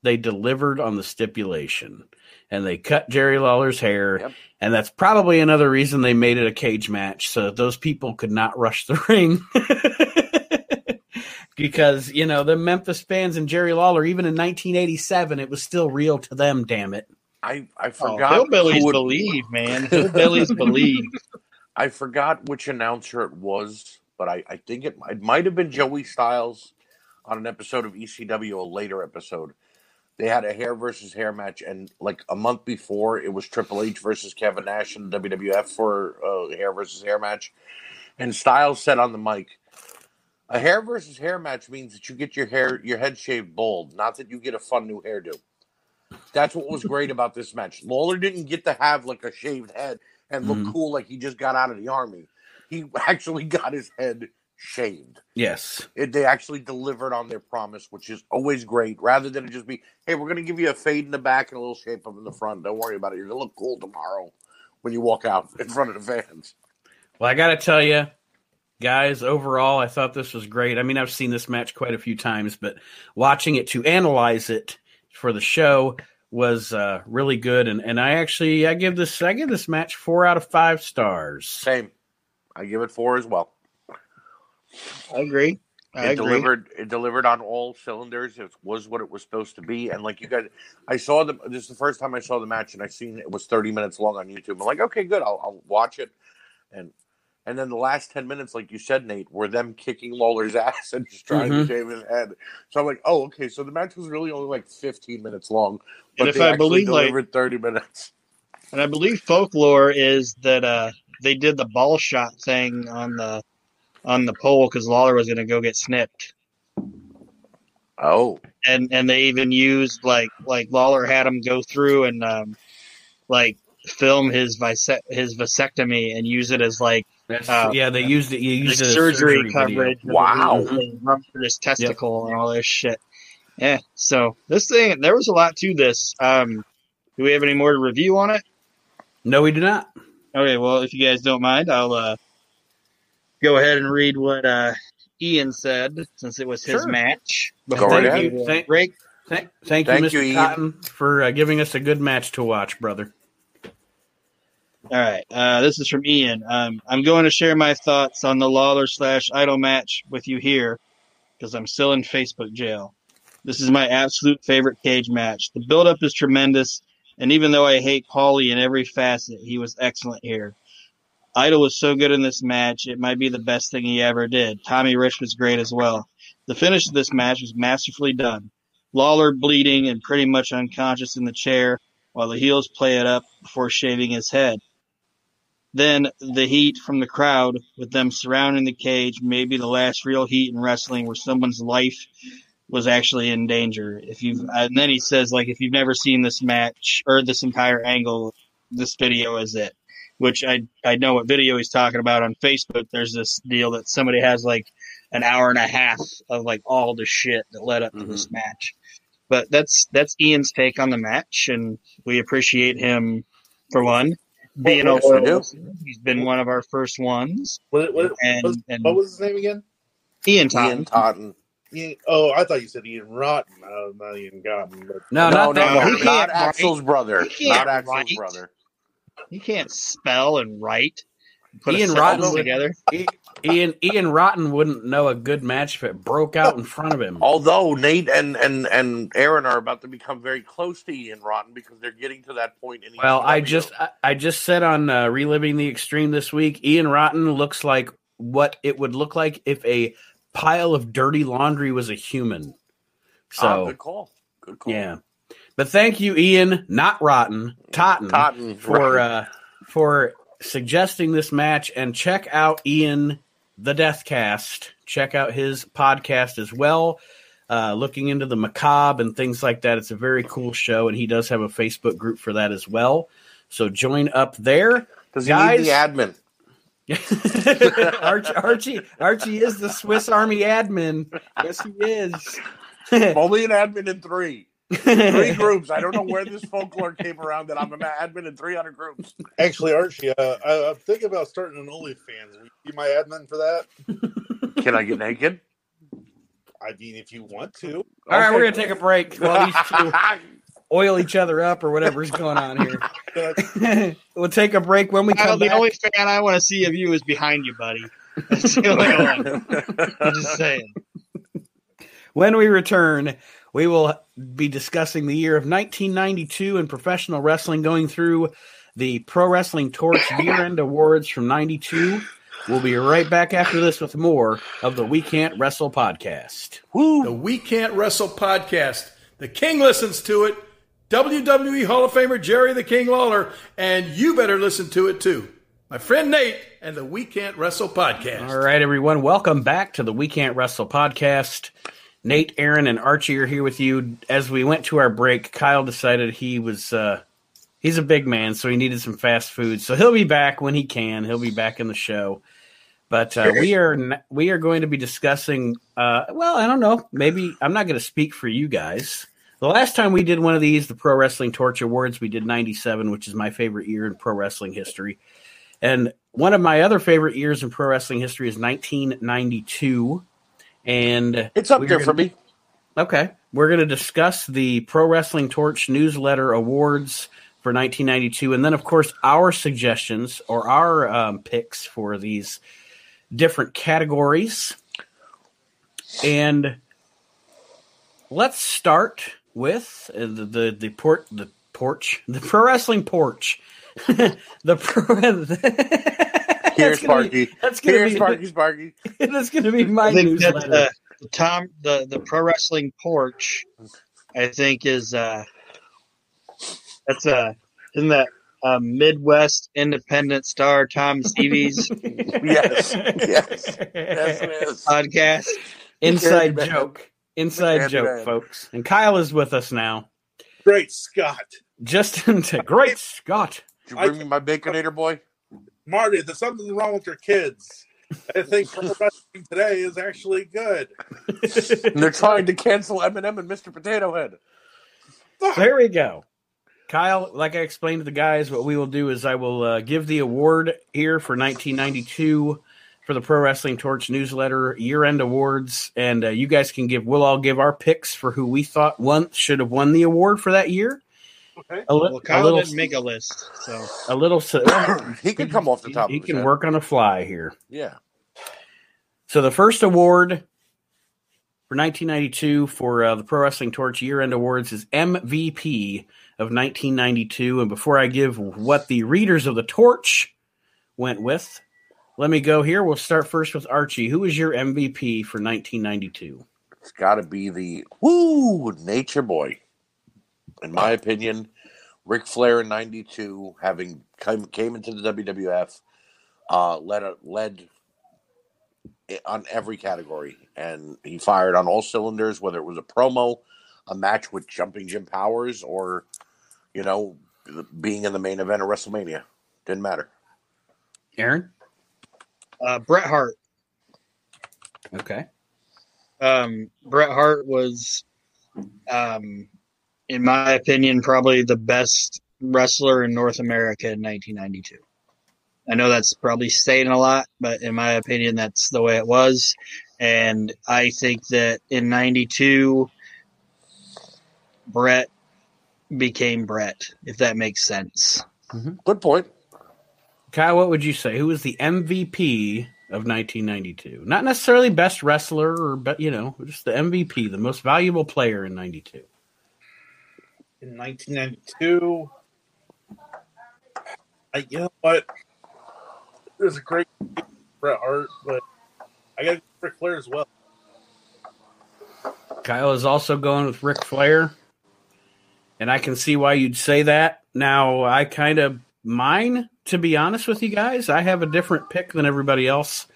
they delivered on the stipulation, and they cut Jerry Lawler's hair. Yep. And that's probably another reason they made it a cage match so that those people could not rush the ring. because, you know, the Memphis fans and Jerry Lawler, even in 1987, it was still real to them, damn it. I I Oh, forgot. hillbillies who it- believe, man. Hillbillies believe. I forgot which announcer it was, but I, I think it, it might have been Joey Styles on an episode of ECW, a later episode. They had a hair versus hair match, and like a month before, it was Triple H versus Kevin Nash in WWF for a hair versus hair match. And Styles said on the mic, "A hair versus hair match means that you get your hair, your head shaved bald, not that you get a fun new hairdo." That's what was great about this match. Lawler didn't get to have like a shaved head and look Mhm. cool like he just got out of the army. He actually got his head shaved. Yes. It, they actually delivered on their promise, which is always great. Rather than it just be, "Hey, we're going to give you a fade in the back and a little shape up in the front. Don't worry about it. You're going to look cool tomorrow when you walk out in front of the fans." Well, I got to tell you, guys, overall, I thought this was great. I mean, I've seen this match quite a few times, but watching it to analyze it for the show was uh, really good. And, and I actually I give this I give this match four out of five stars. Same. I give it four as well. I agree. I it agree. delivered. It delivered on all cylinders. It was what it was supposed to be. And like you guys, I saw the. This is the first time I saw the match, and I seen it was thirty minutes long on YouTube. I'm like, okay, good. I'll, I'll watch it. And and then the last ten minutes, like you said, Nate, were them kicking Lawler's ass and just trying Mhm. to shave his head. So I'm like, oh, okay. So the match was really only like fifteen minutes long, but And if they I actually believe, like- delivered thirty minutes. And I believe folklore is that uh, they did the ball shot thing on the on the pole because Lawler was going to go get snipped, Oh, and and they even used like like Lawler had him go through and um, like film his vise- his vasectomy and use it as like Uh, yeah, they used it. You the used it as surgery, coverage. Wow. the- ruptured his testicle and all this shit. Yeah. So this thing, there was a lot to this. Um, do we have any more to review on it? No, we do not. Okay. Well, if you guys don't mind, I'll uh, go ahead and read what uh, Ian said since it was his Sure. match. Before Thank ahead. you. Thank, break. thank, thank you, Mr. you, Ian. Totten, for uh, giving us a good match to watch, brother. All right. Uh, this is from Ian. Um, I'm going to share my thoughts on the Lawler slash Idol match with you here because I'm still in Facebook jail. This is my absolute favorite cage match. The build-up is tremendous, and even though I hate Paulie in every facet, he was excellent here. Idol was so good in this match, it might be the best thing he ever did. Tommy Rich was great as well. The finish of this match was masterfully done. Lawler bleeding and pretty much unconscious in the chair, while the heels play it up before shaving his head. Then the heat from the crowd with them surrounding the cage, maybe the last real heat in wrestling where someone's life was actually in danger. If you and then he says like if you've never seen this match or this entire angle, this video is it. Which I I know what video he's talking about on Facebook. There's this deal that somebody has like an hour and a half of like all the shit that led up to this mm-hmm. match. But that's that's Ian's take on the match, and we appreciate him for one being Yes, a loyal He's been one of our first ones, What, what, and what, and what was his name again? Ian Totten. Ian Totten. Ian, oh, I thought you said Ian Rotten. No, not Ian Gotten. But No, No, not no, that no, he one. can't not. Axel's brother. Can't Axel's brother. He can't spell and write. Put Ian Rotten would- together. Ian Ian Rotten wouldn't know a good match if it broke out in front of him. Although Nate and, and, and Aaron are about to become very close to Ian Rotten because they're getting to that point in Well, I just I, I just said on uh, reliving the extreme this week, Ian Rotten looks like what it would look like if a pile of dirty laundry was a human. Ah, So good call. Good call. yeah, but thank you, Ian, not Rotten, Totten, Totten for right. uh, for suggesting this match. And check out Ian the Deathcast. Check out his podcast as well. Uh, looking into the macabre and things like that. It's a very cool show, and he does have a Facebook group for that as well. So join up there. Does he guys- need the admin? Archie, Archie, Archie is the Swiss Army admin. Yes, he is. Only an admin in three. Three groups. I don't know where this folklore came around that I'm an admin in 300 groups. actually, Archie, uh, I, I'm thinking about starting an OnlyFans. Will you be my admin for that? Can I get naked? I mean, if you want to. All right, we're gonna take a break while these two oil each other up or whatever's going on here. we'll take a break when we Kyle, come the back. only fan I want to see of you is behind you, buddy. That's the only one. I'm just saying. When we return, We will be discussing the year of 1992 in professional wrestling, going through the Pro Wrestling Torch year end awards from 92. We'll be right back after this with more of the We Can't Wrestle podcast. Woo! The We Can't Wrestle podcast. The King listens to it. WWE Hall of Famer Jerry the King Lawler, and you better listen to it too. My friend Nate and the We Can't Wrestle podcast. All right, everyone. Welcome back to the We Can't Wrestle podcast. Nate, Aaron, and Archie are here with you. As we went to our break, Kyle decided he was uh, he's a big man, so he needed some fast food. So he'll be back when he can. He'll be back in the show. But uh, we are we are going to be discussing. Uh, well, I don't know. Maybe I'm not going to speak for you guys. The last time we did one of these, the Pro Wrestling Torch Awards, we did 97, which is my favorite year in pro wrestling history. And one of my other favorite years in pro wrestling history is 1992. And It's up there gonna- for me. Okay. We're going to discuss the Pro Wrestling Torch newsletter awards for 1992. And then, of course, our suggestions or our um, picks for these different categories. And let's start with uh, the, the, the port, the porch, the Pro Wrestling Porch. the pro. Here's That's gonna be- Sparky. That's gonna Here's be Sparky Sparky. that's gonna be my I newsletter. uh, the Tom the the pro wrestling porch, I think is uh that's a isn't that uh, Midwest Independent Star Tom Stevie's Yes. Yes. Yes, it is. podcast. Inside joke. Inside Candyman. joke, folks. And Kyle is with us now. Great Scott. Justin, into great Scott. Did you bring me my baconator boy? Marty, there's something wrong with your kids. I think pro wrestling today is actually good. And they're trying to cancel Eminem and Mr. Potato Head. There we go. Kyle, like I explained to the guys, what we will do is I will uh, give the award here for 1992 for the Pro Wrestling Torch newsletter year end awards, and uh, you guys can give. We'll all give our picks for who we thought won should have won the award for that year. Okay. A, li- Well, a little, didn't make a list, so a little. he can come off the top He of can head. work on a fly here. Yeah. So the first award for 1992 for uh, the Pro Wrestling Torch Year End Awards is MVP of 1992. And before I give what the readers of the Torch went with, let me go here. We'll start first with Archie. Who is your MVP for 1992? It's got to be the woo nature boy. In my opinion, Ric Flair in '92, having come, came into the WWF, uh, led a, led on every category, and he fired on all cylinders. Whether it was a promo, a match with Jumping Jim Powers, or you know, being in the main event of WrestleMania, didn't matter. Aaron? uh, Bret Hart. Okay. Um, Bret Hart was, um, in my opinion, probably the best wrestler in North America in 1992. I know that's probably saying a lot, but in my opinion, that's the way it was. And I think that in 92, Bret became Bret, if that makes sense. Mm-hmm. Good point. Kyle, what would you say? Who was the MVP of 1992? Not necessarily best wrestler, or but you know, just the MVP, the most valuable player in '92. In 1992, I, you know what? There's a great Bret Hart, but I got Ric Flair as well. Kyle is also going with Ric Flair, and I can see why you'd say that. Now, I kind of mine, to be honest with you guys, I have a different pick than everybody else.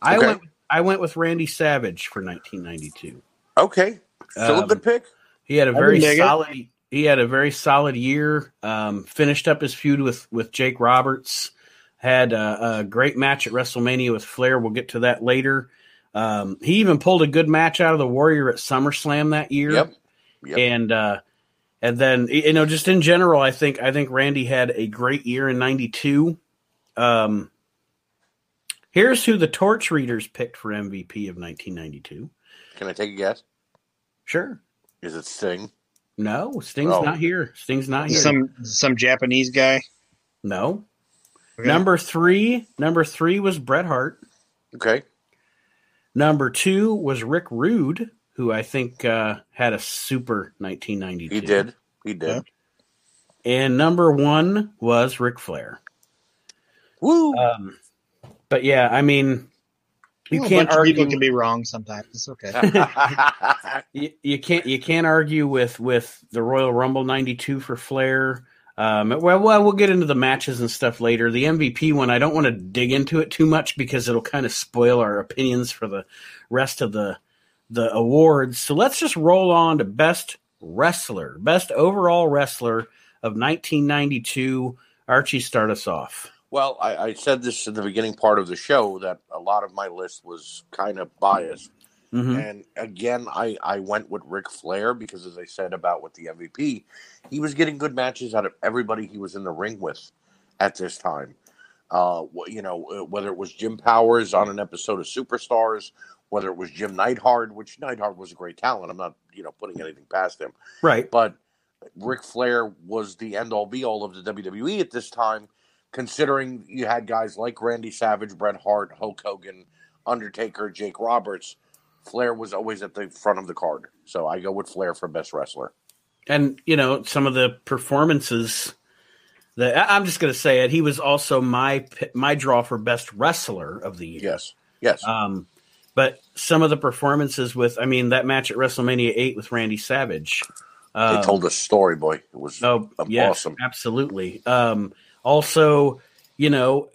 I Okay. went, I went with Randy Savage for 1992. Okay, still a Um, good pick. He had a very solid. it. He had a very solid year. Um, finished up his feud with with Jake Roberts. Had a, a great match at WrestleMania with Flair. We'll get to that later. Um, he even pulled a good match out of the Warrior at SummerSlam that year. Yep. Yep. And uh, and then you know, just in general, I think I think Randy had a great year in '92. Um, here's who the torch readers picked for MVP of 1992. Can I take a guess? Sure. Is it Sting? No, Sting's Oh. not here. Sting's not here. Some some Japanese guy. no. Okay. Number three. Number three was Bret Hart. Okay. Number two was Rick Rude, who I think uh, had a super 1992. He did. He did. Yeah. And number one was Ric Flair. Woo! Um, but yeah, I mean, you Well, can't bunch of people can be wrong sometimes. It's okay. you, you can't you can't argue with with the Royal Rumble '92 for Flair. Um, well, well, we'll get into the matches and stuff later. The MVP one, I don't want to dig into it too much because it'll kind of spoil our opinions for the rest of the the awards. So let's just roll on to best wrestler, best overall wrestler of 1992. Archie, start us off. Well, I, I said this in the beginning part of the show that a lot of my list was kind of biased. Mhm. And again, I, I went with Ric Flair because, as I said about with the MVP, he was getting good matches out of everybody he was in the ring with at this time. Uh, you know, uh, whether it was Jim Powers on an episode of Superstars, whether it was Jim Neidhart, which Neidhart was a great talent. I'm not, you know, putting anything past him. Right. But Ric Flair was the end all be all of the WWE at this time, considering you had guys like Randy Savage, Bret Hart, Hulk Hogan, Undertaker, Jake Roberts. Flair was always at the front of the card. So I go with Flair for best wrestler. and you know some of the performances that I'm just going to say it. He was also my my draw for best wrestler of the year. Yes. Yes. Um, but some of the performances with, I mean, that match at WrestleMania eight with Randy Savage. they Um, told a story, boy. It was Oh, yes, awesome. absolutely. Um, also, you know,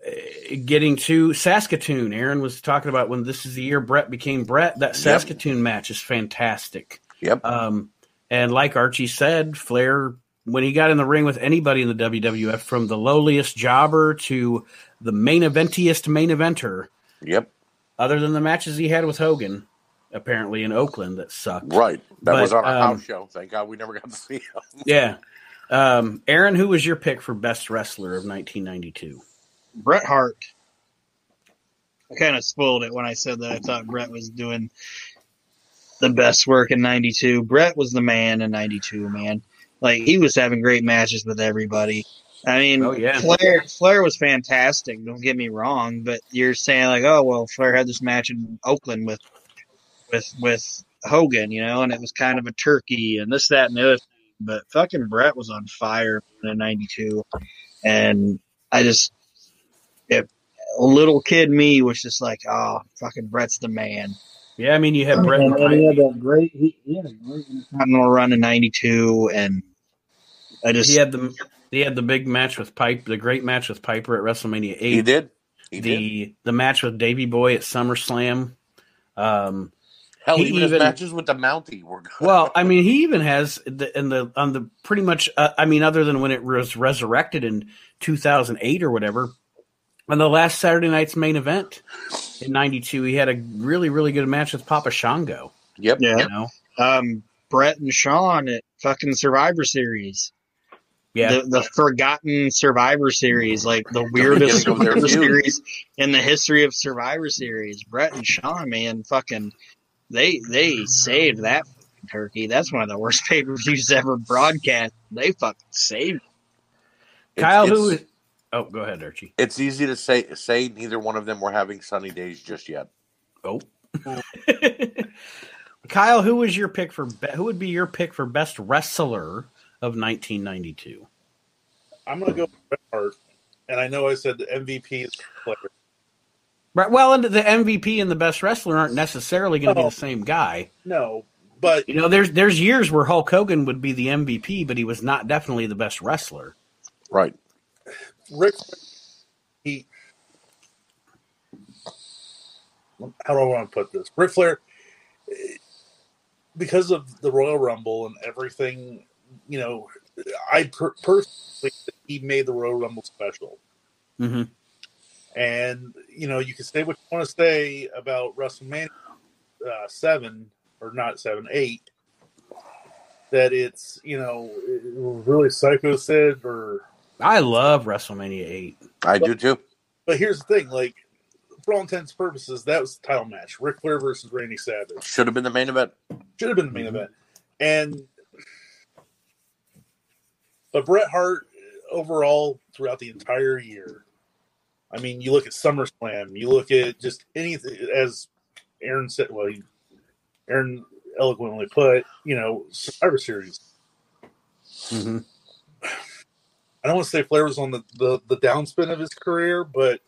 getting to Saskatoon. Aaron was talking about when this is the year Bret became Bret. That Saskatoon match is fantastic. Yep. Um, and like Archie said, Flair, when he got in the ring with anybody in the WWF, from the lowliest jobber to the main eventiest main eventer, Yep. other than the matches he had with Hogan, apparently in Oakland, that sucked. Right. That But, was on our um, house show. Thank God we never got to see him. Yeah. Um, Aaron, who was your pick for best wrestler of 1992? Bret Hart. I kind of spoiled it when I said that I thought Bret was doing the best work in 92. Bret was the man in 92, man. Like, he was having great matches with everybody. I mean, Oh, yeah. Flair, Flair was fantastic. Don't get me wrong, but you're saying like, oh well, Flair had this match in Oakland with, with, with Hogan, you know, and it was kind of a turkey and this, that, and the other. Thing. But fucking Bret was on fire in '92, and I just, if little kid me was just like, oh, fucking Bret's the man. Yeah, I mean, you had Bret and, and and he had that great. He, he had a great. Continental run in '92, and I just He had the he had the big match with Pipe, the great match with Piper at WrestleMania eight. He did. He did. the the match with Davy Boy at SummerSlam. Um, Hell, he even, his even- matches with the Mountie were good. well, I mean, he even has the in the on the pretty much. Uh, I mean, other than when it was resurrected in 2008 or whatever, on the last Saturday night's main event in '92, he had a really really good match with Papa Shango. Yep. yeah. You know, Um, Bret and Shawn at fucking Survivor Series. yeah, The, the forgotten Survivor Series, like the weirdest beginning of their Survivor. Series in the history of Survivor Series. Bret and Shawn, man, fucking, they they saved that fucking turkey. That's one of the worst pay per views ever broadcast. They fucking saved. It's- Kyle, it's, who? Oh, go ahead, Archie. It's easy to say say neither one of them were having sunny days just yet. Oh. Kyle, who was your pick for be- who would be your pick for best wrestler of 1992? I'm going to go with Bret Hart, and I know I said the MVP is Flair. Right. Well, and the MVP and the best wrestler aren't necessarily going to be the same guy. No, but You know, there's there's years where Hulk Hogan would be the MVP, but he was not definitely the best wrestler. Right. Rick, he. How do I want to put this? Ric Flair, because of the Royal Rumble and everything, you know, I per- personally he made the Royal Rumble special. hmm And you know, you can say what you want to say about WrestleMania uh, seven or not seven, eight. That it's you know it was really psycho Sid or I love WrestleMania eight. I do too. But here's the thing, like for all intents and purposes, that was the title match. Ric Flair versus Randy Savage. Should have been the main event. Should have been the main event. And but Bret Hart overall throughout the entire year. I mean, you look at SummerSlam, you look at just anything as Aaron said well he, Aaron eloquently put, you know, Survivor Series. hmm I don't want to say Flair was on the, the, the downspin of his career, but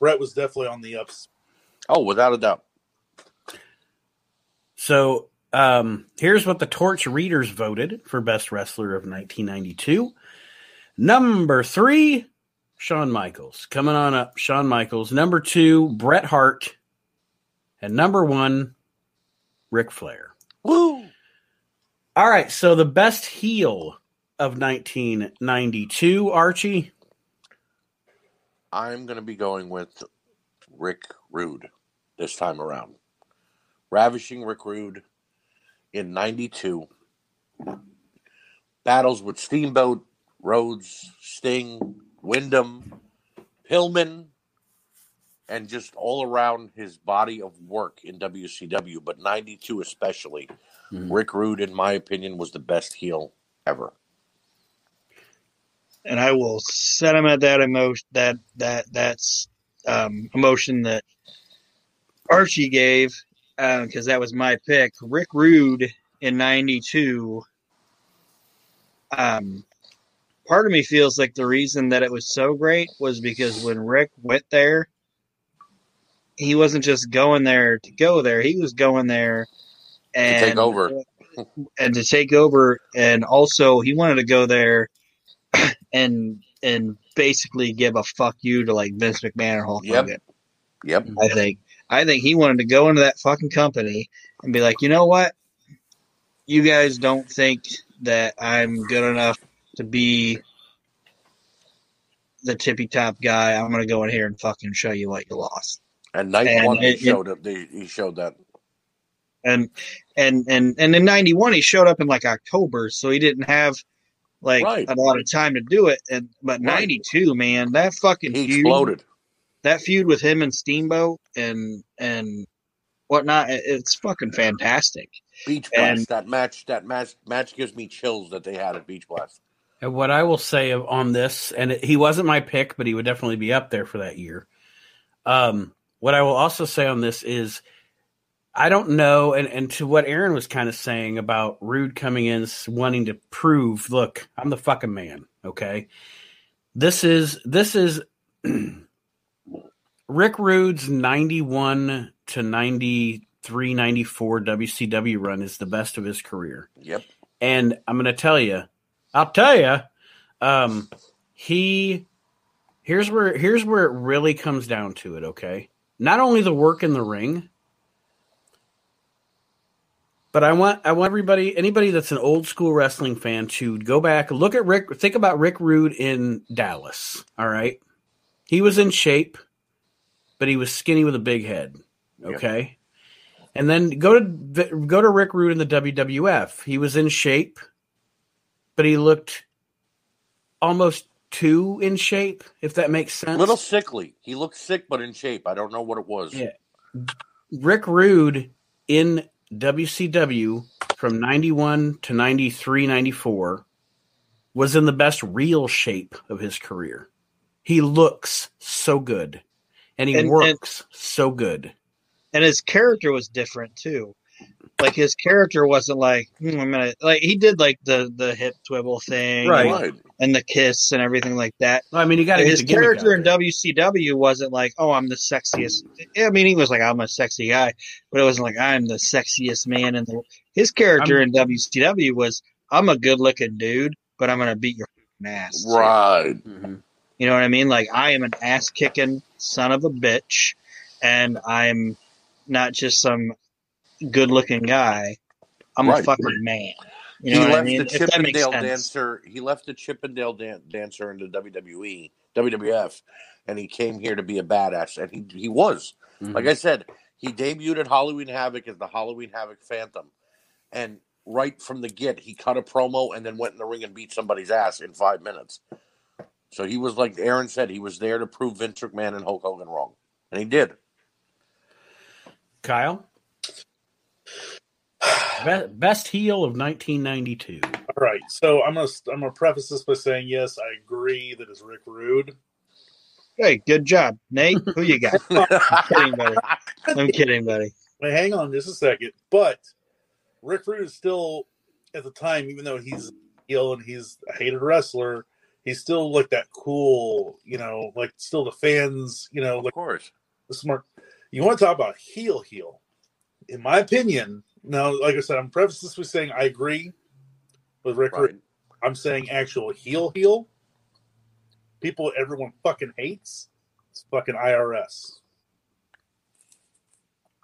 Bret was definitely on the ups. Oh, without a doubt. So um, here's what the Torch readers voted for best wrestler of 1992. Number three, Shawn Michaels. Coming on up, Shawn Michaels. Number two, Bret Hart. And number one, Ric Flair. Woo! All right, so the best heel of 1992, Archie. I'm going to be going with Rick Rude this time around. Ravishing Rick Rude in 92. Battles with Steamboat, Rhodes, Sting, Windham, Pillman, and just all around his body of work in WCW, but 92 especially. Mhm. Rick Rude, in my opinion, was the best heel ever. and I will set him at that emotion that that that's um, emotion that Archie gave um, because that was my pick. Rick Rude in '92. Um, part of me feels like the reason that it was so great was because when Rick went there, he wasn't just going there to go there; he was going there and take over. and to take over, and also he wanted to go there and and basically give a fuck you to like Vince McMahon or Hulk Yep. Hogan. Yep. I think I think he wanted to go into that fucking company and be like, you know what, you guys don't think that I'm good enough to be the tippy top guy. I'm gonna go in here and fucking show you what you lost. And night And one, he it- it- showed up. He showed that. and and and and in '91 he showed up in like October, so he didn't have like Right. a lot of time to do it. And but Right. '92, man, that fucking He feud, exploded. that feud with him and Steamboat and and whatnot, it's fucking fantastic. Beach Blast. And- that match. That match. Match gives me chills that they had at Beach Blast. And what I will say on this, and it, he wasn't my pick, but he would definitely be up there for that year. Um, what I will also say on this is, I don't know, and, and to what Aaron was kind of saying about Rude coming in wanting to prove, look, I'm the fucking man. Okay, this is this is Rick Rude's 91 to 93, 94 WCW run is the best of his career. Yep. And I'm going to tell you, I'll tell you, um, he here's where here's where it really comes down to it. Okay, not only the work in the ring, but I want I want everybody anybody that's an old school wrestling fan to go back look at Rick think about Rick Rude in Dallas. All right, he was in shape, but he was skinny with a big head. Yep. Okay. And then go to go to Rick Rude in the WWF. He was in shape, but he looked almost too in shape, if that makes sense. A little sickly. He looked sick, but in shape. I don't know what it was. Yeah. Rick Rude in WCW from 91 to 93, 94 was in the best real shape of his career. He looks so good and he And- and- works so good. and his character was different too. Like his character wasn't like hmm, I'm gonna like he did like the the hip swivel thing, Right. Right. and the kiss and everything like that. I mean, you got His character in. WCW wasn't like, oh, I'm the sexiest. I mean, he was like, I'm a sexy guy, but it wasn't like I'm the sexiest man in the. His character in WCW was, I'm a good looking dude, but I'm gonna beat your ass. too." Right. Mhm. You know what I mean? Like I am an ass kicking son of a bitch, and I'm not just some good looking guy. I'm a fucking man. You he know what I left mean? the If that makes Chippendale dancer. He left the Chippendale dan- dancer into WWE, WWF, and he came here to be a badass, and he he was. Mhm. Like I said, he debuted at Halloween Havoc as the Halloween Havoc Phantom, and right from the get, he cut a promo and then went in the ring and beat somebody's ass in five minutes. So he was like Aaron said, he was there to prove Vince McMahon and Hulk Hogan wrong, and he did. Kyle? Be- best heel of 1992. All right, so I'm gonna I'm gonna preface this by saying yes, I agree that it's Rick Rude. Hey, good job, Nate. Who you got? I'm kidding, buddy. I'm kidding, buddy. Wait, hang on just a second. But Rick Rude is still at the time, even though he's a heel and he's a hated wrestler, he's still like that cool, you know, like still the fans, you know, Of like course. the smart. You want to talk about heel heel? In my opinion, now, like I said, I'm preface this with saying I agree with Rick Right. I'm saying actual heel heel. People everyone fucking hates. It's fucking IRS.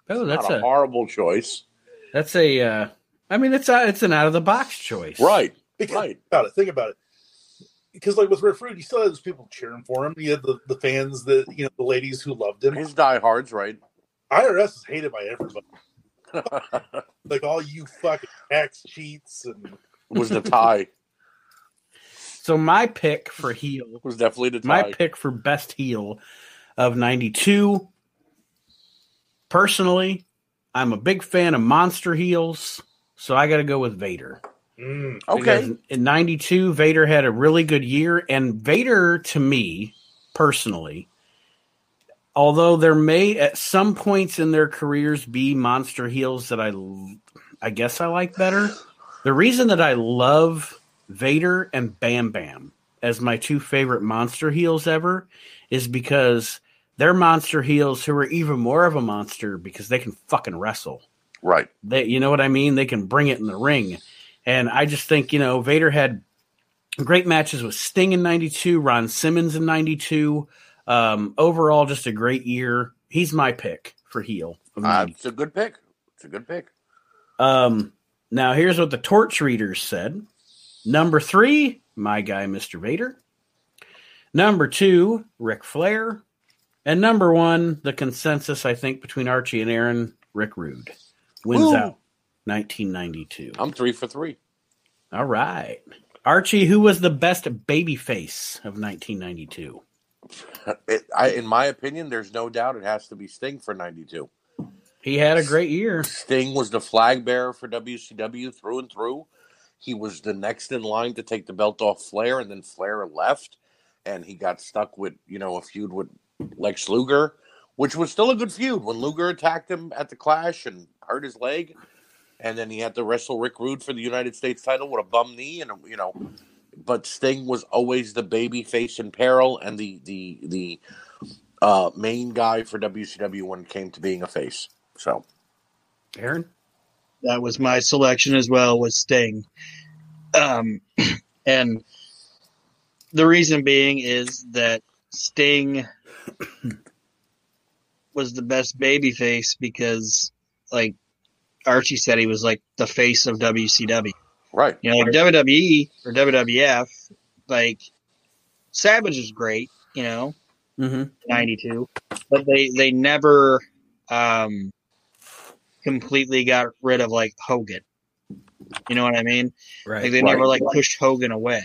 Oh, that's Not a, a horrible choice. that's a. Uh, I mean, it's a, it's an out of the box choice, Right. Because Right. think about it. Think about it. Because like with Rick Rude, you still had those people cheering for him. You had the, the fans that you know the ladies who loved him. His diehards, right? IRS is hated by everybody. Like all you fucking tax cheats and was the tie. So my pick for heel was definitely the tie. My pick for best heel of 92. Personally, I'm a big fan of monster heels, so I got to go with Vader. mm, okay. Because in 92, Vader had a really good year. And Vader, to me, personally, although there may at some points in their careers be monster heels that I, I guess I like better, the reason that I love Vader and Bam Bam as my two favorite monster heels ever is because they're monster heels who are even more of a monster because they can fucking wrestle. Right. They, you know what I mean? They can bring it in the ring. And I just think, you know, Vader had great matches with Sting in 92, Ron Simmons in 92. Um, overall, just a great year. He's my pick for heel. Uh, it's a good pick. It's a good pick. Um, now, here's what the torch readers said Number three, my guy, Mr. Vader. Number two, Ric Flair. And number one, the consensus, I think, between Archie and Aaron, Rick Rude. Wins Woo. out 1992. I'm three for three. All right. Archie, who was the best baby face of 1992? It, I, in my opinion, there's no doubt it has to be Sting for 92. He had a great year. Sting was the flag bearer for WCW through and through. He was the next in line to take the belt off Flair, and then Flair left, and he got stuck with you know a feud with Lex Luger, which was still a good feud when Luger attacked him at the Clash and hurt his leg, and then he had to wrestle Rick Rude for the United States title with a bum knee, and you know, but Sting was always the baby face in peril and the the the uh, main guy for WCW when it came to being a face. So. Aaron? that was my selection as well was Sting. Um, and the reason being is that Sting was the best baby face because, like Archie said, he was like the face of WCW. Right. You know, like WWE or WWF, like Savage is great, you know, Mm-hmm. 92, but they, they never, um, completely got rid of like Hogan. You know what I mean? Right. Like they Right. never like pushed Hogan away.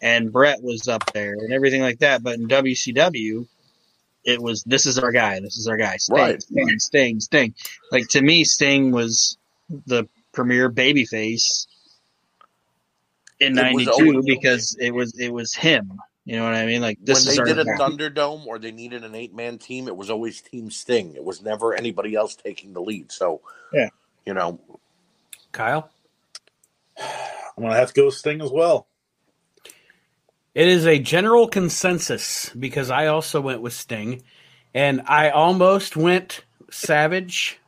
And Bret was up there and everything like that. But in WCW, it was this is our guy, this is our guy. Sting, Right. Sting, Sting, Sting. Like to me, Sting was the premier babyface in '92 always- because it was it was him. You know what I mean? Like this when is they our did a guy. Thunderdome or they needed an eight man team, it was always Team Sting. It was never anybody else taking the lead. So, Yeah. you know, Kyle? I'm gonna have to go with Sting as well. It is a general consensus because I also went with Sting, and I almost went Savage,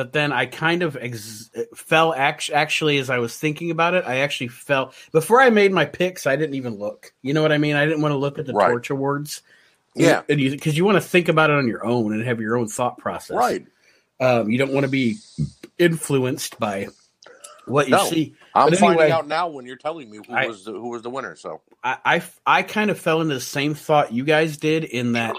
but then I kind of ex- fell. Act- actually, as I was thinking about it, I actually fell before I made my picks. I didn't even look. You know what I mean? I didn't want to look at the Right. Torch Awards. Yeah. and you because you want to think about it on your own and have your own thought process. right. Um, you don't want to be influenced by what you No. see. I'm But finding out now when you're telling me who I- was the, who was the winner. So, I, I, I kind of fell into the same thought you guys did in that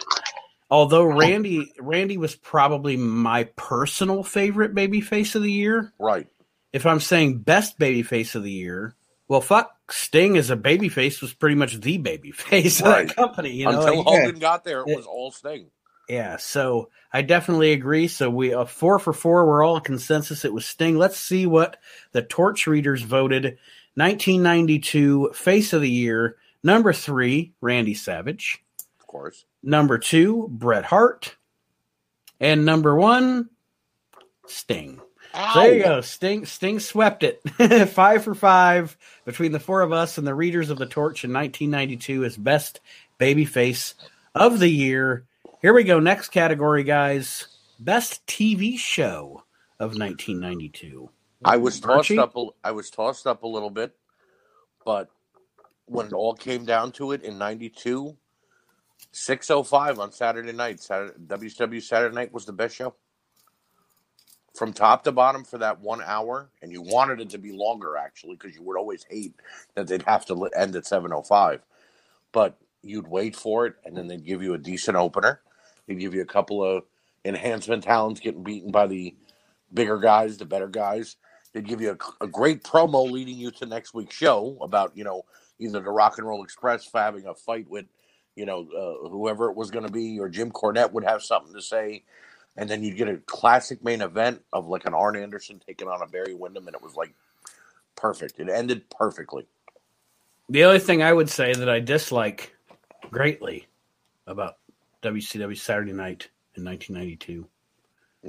although Randy Randy was probably my personal favorite babyface of the year, right. if I'm saying best babyface of the year, well fuck Sting as a babyface was pretty much the babyface of Right. that company. You know, Until like- Hogan got there, it Yeah. was all Sting. yeah, so I definitely agree. So we uh, four for four. We're all a consensus. It was Sting. Let's see what the torch readers voted. 1992 Face of the Year. Number three, Randy Savage. Of course. Number two, Bret Hart. And number one, Sting. So there you go. Sting Sting swept it. five for five between the four of us and the readers of the torch in 1992 as best babyface of the year. Here we go. Next category, guys. Best TV show of 1992. I was tossed Archie? up. A, I was tossed up a little bit, but when it all came down to it in '92, 6:05 on Saturday night, Saturday WCW Saturday night was the best show from top to bottom for that one hour, and you wanted it to be longer actually because you would always hate that they'd have to end at 7:05, but you'd wait for it, and then they'd give you a decent opener. They'd give you a couple of enhancement talents getting beaten by the bigger guys, the better guys. They'd give you a, a great promo leading you to next week's show about, you know, either the Rock and Roll Express having a fight with, you know, uh, whoever it was going to be, or Jim Cornette would have something to say. And then you'd get a classic main event of like an Arn Anderson taking on a Barry Windham, and it was like perfect. It ended perfectly. The only thing I would say that I dislike greatly about WCW Saturday Night in 1992,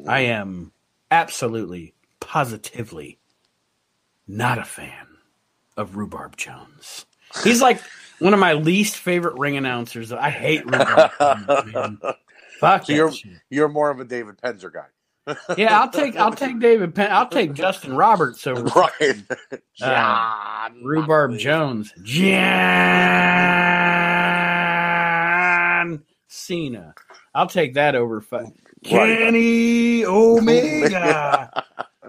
I am absolutely, positively not a fan of Rhubarb Jones. He's like one of my least favorite ring announcers. I hate ring Jones, man. Fuck So you're shit. you're more of a David Penzer guy, Yeah, I'll take I'll take David Penn. I'll take Justin Roberts over right? Uh, Rhubarb Jones. John Cena. I'll take that over fu- Kenny Omega.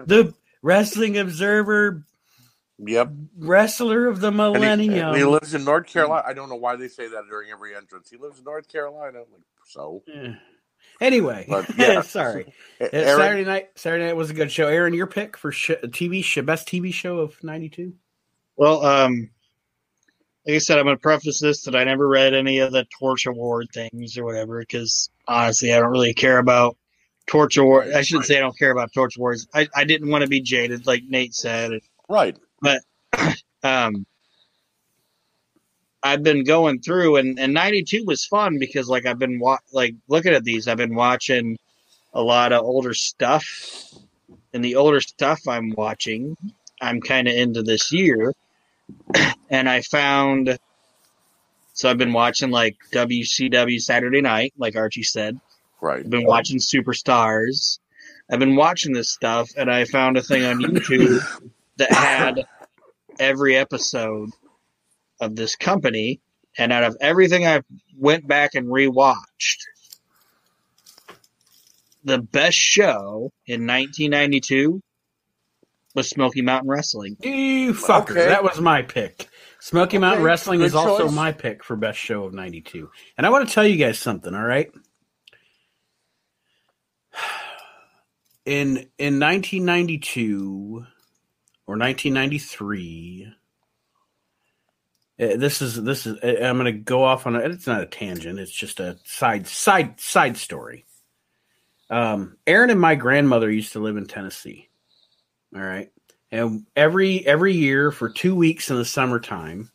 the Wrestling Observer Yep. wrestler of the And he, millennium. and he lives in North Carolina. I don't know why they say that during every entrance. He lives in North Carolina. Like, so, Eh. Anyway, But, yeah. sorry. Aaron, Saturday night. Saturday night was a good show. Aaron, your pick for sh- TV sh- best TV show of '92. Well, um, like I said, I'm going to preface this that I never read any of the Torch Award things or whatever because honestly, I don't really care about Torch Award. I shouldn't say I don't care about Torch Awards. I, I didn't want to be jaded, like Nate said. right? But um, I've been going through, and, and 92 was fun because, like, I've been wa- like looking at these. I've been watching a lot of older stuff, and the older stuff I'm watching, I'm kind of into this year. and I found, so I've been watching like WCW Saturday Night, like Archie said. Right. I've been watching Superstars. I've been watching this stuff, and I found a thing on YouTube that had every episode of this company. And out of everything I went back and rewatched, the best show in 1992 was Smoky Mountain Wrestling. You fucker. Okay. That was my pick. Smoky Mountain Okay, Wrestling good is also my pick for best show of 92. And I want to tell you guys something, all right? In in 1992 or 1993 uh, this is this is uh, I'm going to go off on a it's not a tangent, it's just a side side side story. Um Aaron and my grandmother used to live in Tennessee. All right. And every every year for two weeks in the summertime,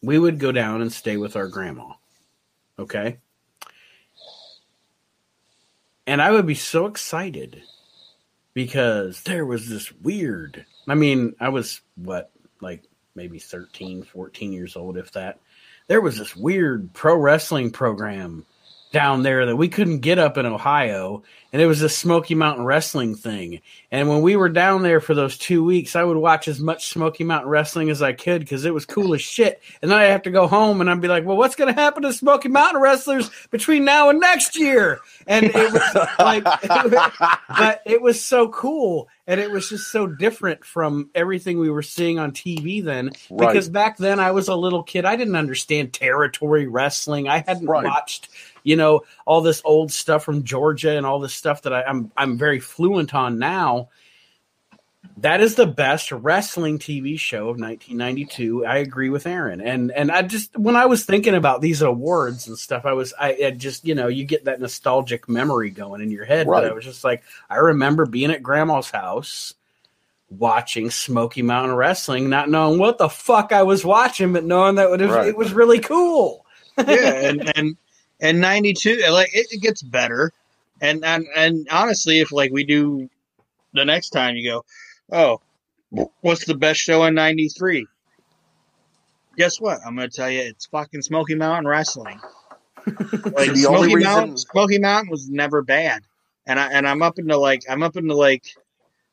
we would go down and stay with our grandma. Okay. And I would be so excited because there was this weird. I mean, I was what, like maybe 13, 14 years old, if that. There was this weird pro wrestling program down there that we couldn't get up in Ohio, and it was a Smoky Mountain Wrestling thing. And when we were down there for those two weeks, I would watch as much Smoky Mountain Wrestling as I could because it was cool as shit. And then I'd have to go home and I'd be like, well, what's going to happen to Smoky Mountain Wrestlers between now and next year? And it was like, but it was so cool. And it was just so different from everything we were seeing on TV then. Right. Because back then I was a little kid. I didn't understand territory wrestling. I hadn't Right. watched, you know, all this old stuff from Georgia and all this stuff that I, I'm I'm very fluent on now. That is the best wrestling TV show of 1992. I agree with Aaron, and and I just when I was thinking about these awards and stuff, I was I, I just you know you get that nostalgic memory going in your head. But I was just like, I remember being at Grandma's house watching Smoky Mountain Wrestling, not knowing what the fuck I was watching, but knowing that it was, Right. it was really cool. yeah, and and and ninety two, like it, it gets better. And and and honestly, if like we do the next time you go, oh, what's the best show in '93? Guess what? I'm going to tell you, it's fucking Smoky Mountain Wrestling. Like The only Smoky reason- Mountain, Smoky Mountain was never bad, and I and I'm up into like I'm up into like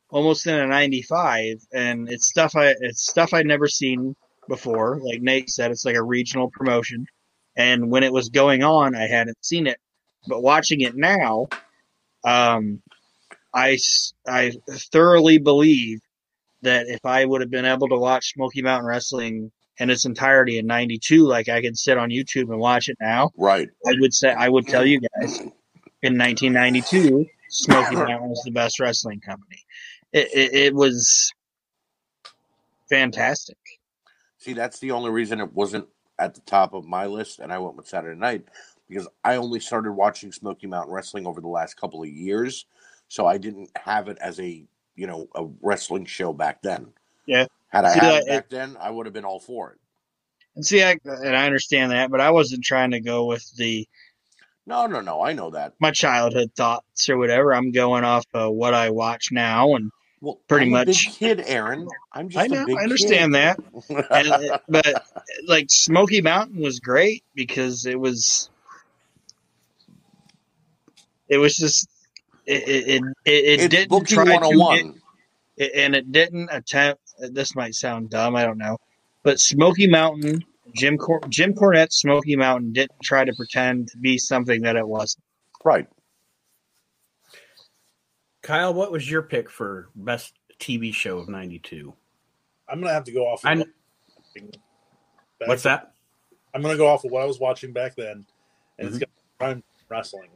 almost in a 95, and it's stuff I it's stuff I'd never seen before. Like Nate said, it's like a regional promotion, and when it was going on, I hadn't seen it, but watching it now, um, I I thoroughly believe that if I would have been able to watch Smoky Mountain Wrestling in its entirety in '92, like I could sit on YouTube and watch it now, Right. I would say I would tell you guys in 1992, Smoky Mountain was the best wrestling company. It, it, it was fantastic. See, that's the only reason it wasn't at the top of my list, and I went with Saturday Night because I only started watching Smoky Mountain Wrestling over the last couple of years, so I didn't have it as a you know a wrestling show back then. Yeah. Had I See, had that- it back then, I would have been all for it. And see, I, and I understand that, but I wasn't trying to go with the No, no, no. I know that. my childhood thoughts or whatever. I'm going off of what I watch now, and Well, Pretty I'm a much. big kid, Aaron. I'm just I know a big I understand that. And, uh, but like Smoky Mountain was great because it was it was just it it it, it, didn't try to 101. it, and it didn't attempt. This might sound dumb, I don't know, but Smoky Mountain, Jim Cor- Jim Cornette, Smoky Mountain didn't try to pretend to be something that it wasn't. Right. Kyle, what was your pick for best TV show of '92? I'm gonna have to go off. Of what- What's that? I'm gonna go off of what I was watching back then, and it's Mhm. got prime wrestling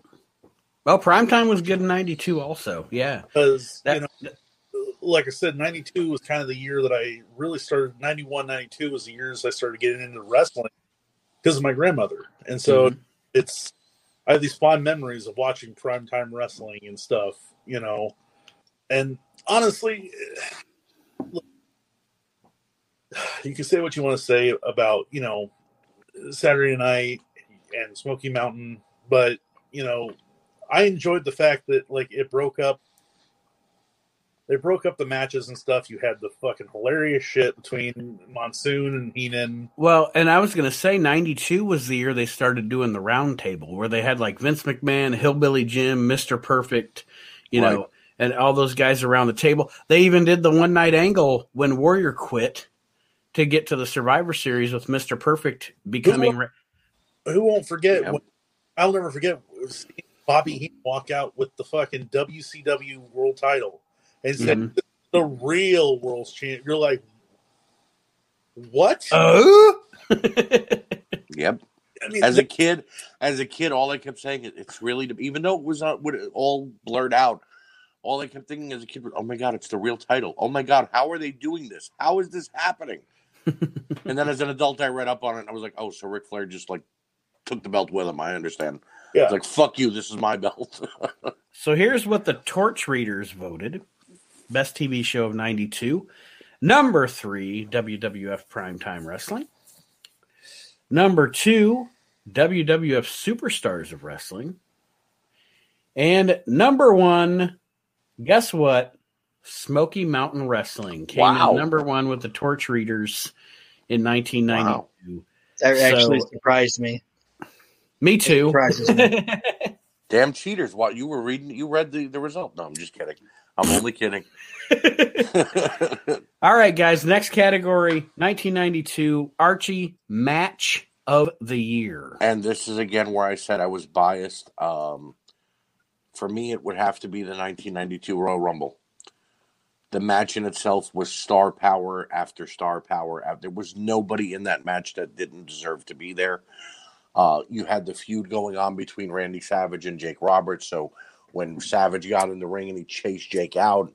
Well, primetime was good in '92, also. Yeah, because That- you know, like I said, '92 was kind of the year that I really started. '91, '92 was the years I started getting into wrestling because of my grandmother, and so Mhm. it's I have these fond memories of watching primetime wrestling and stuff, you know. And honestly, look, you can say what you want to say about, you know, Saturday night and Smoky Mountain, but you know, I enjoyed the fact that like it broke up they broke up the matches and stuff. You had the fucking hilarious shit between Monsoon and Heenan. Well, and I was going to say 92 was the year they started doing the round table where they had like Vince McMahon, Hillbilly Jim, Mr. Perfect, you Right. know, and all those guys around the table. They even did the one night angle when Warrior quit to get to the Survivor Series with Mr. Perfect becoming. Re- Who won't forget? Yeah. When, I'll never forget Bobby Heenan walk out with the fucking WCW World Title and said Mhm. the real world's champ. You're like, what? oh? Yep. I mean, As a kid, as a kid, all I kept saying it- it's really even though it was uh, would- all blurred out. All I kept thinking as a kid was, "Oh my god, it's the real title! Oh my god, how are they doing this? How is this happening?" and then as an adult, I read up on it and I was like, "Oh, so Ric Flair just like took the belt with him." I understand. yeah. It's like, "Fuck you, this is my belt." So here's what the torch readers voted best TV show of 92. Number three, WWF Primetime Wrestling. Number two, WWF Superstars of Wrestling. And number one, guess what? Smoky Mountain Wrestling came Wow. in number one with the torch readers in 1992. That actually So- surprised me. Me too. Surprises me. Damn cheaters! What you were reading? You read the, the result? No, I'm just kidding. I'm only kidding. All right, guys. Next category 1992 Archie Match of the Year. and this is again where I said I was biased. Um, for me, it would have to be the 1992 Royal Rumble. The match in itself was star power after star power. There was nobody in that match that didn't deserve to be there. Uh, you had the feud going on between Randy Savage and Jake Roberts. So when Savage got in the ring and he chased Jake out,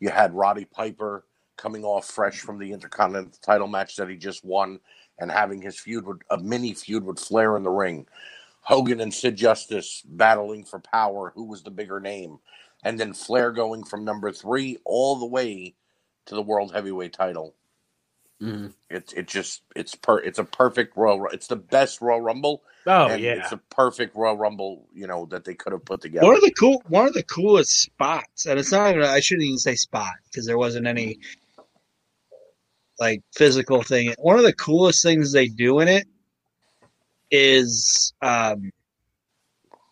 you had Roddy Piper coming off fresh from the Intercontinental title match that he just won and having his feud with a mini feud with Flair in the ring. Hogan and Sid Justice battling for power, who was the bigger name. And then Flair going from number three all the way to the World Heavyweight title. Mhm. It's it just it's per it's a perfect Royal. It's the best Royal Rumble. Oh yeah, it's a perfect Royal Rumble. You know that they could have put together. One of the cool, one of the coolest spots, and it's not even. I shouldn't even say spot because there wasn't any like physical thing. One of the coolest things they do in it is, um,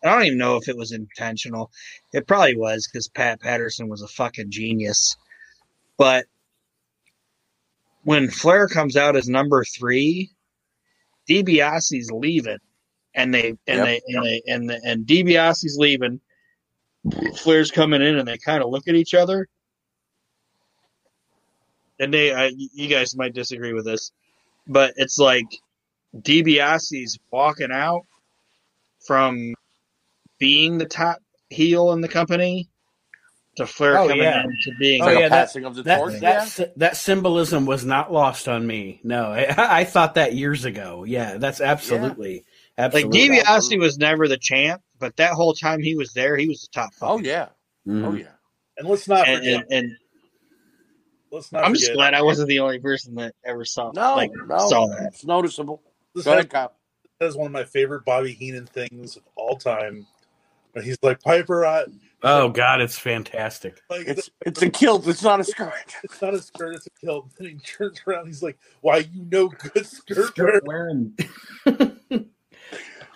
I don't even know if it was intentional. It probably was because Pat Patterson was a fucking genius. But when Flair comes out as number three, DiBiase's leaving, and they and Yep. they and they and the, and DiBiase's leaving. Flair's coming in, and they kind of look at each other, and they I, you guys might disagree with this, but it's like DiBiase's walking out from being the top heel in the company to Flair Oh, coming yeah. in to being Oh, like yeah, a that- passing of the that torch. that yeah. that symbolism was not lost on me. No, I, I thought that years ago. Yeah, that's absolutely like absolutely. DiBiase was never the champ, but that whole time he was there, he was the top. Five. Oh fucking- yeah. Mhm. Oh yeah. And let's not and, forget. and, and let's not I'm forget. just glad I wasn't the only person that ever saw No, like no, saw that. it's noticeable. this Go has, ahead, Kyle. that is one of my favorite Bobby Heenan things of all time. When he's like Piper, I, Oh God, it's fantastic. like It's it's a kilt. It's not a skirt. it's not a skirt, it's a kilt. Then he turns around, he's like, "Why you no good skirt, Skirt wearing.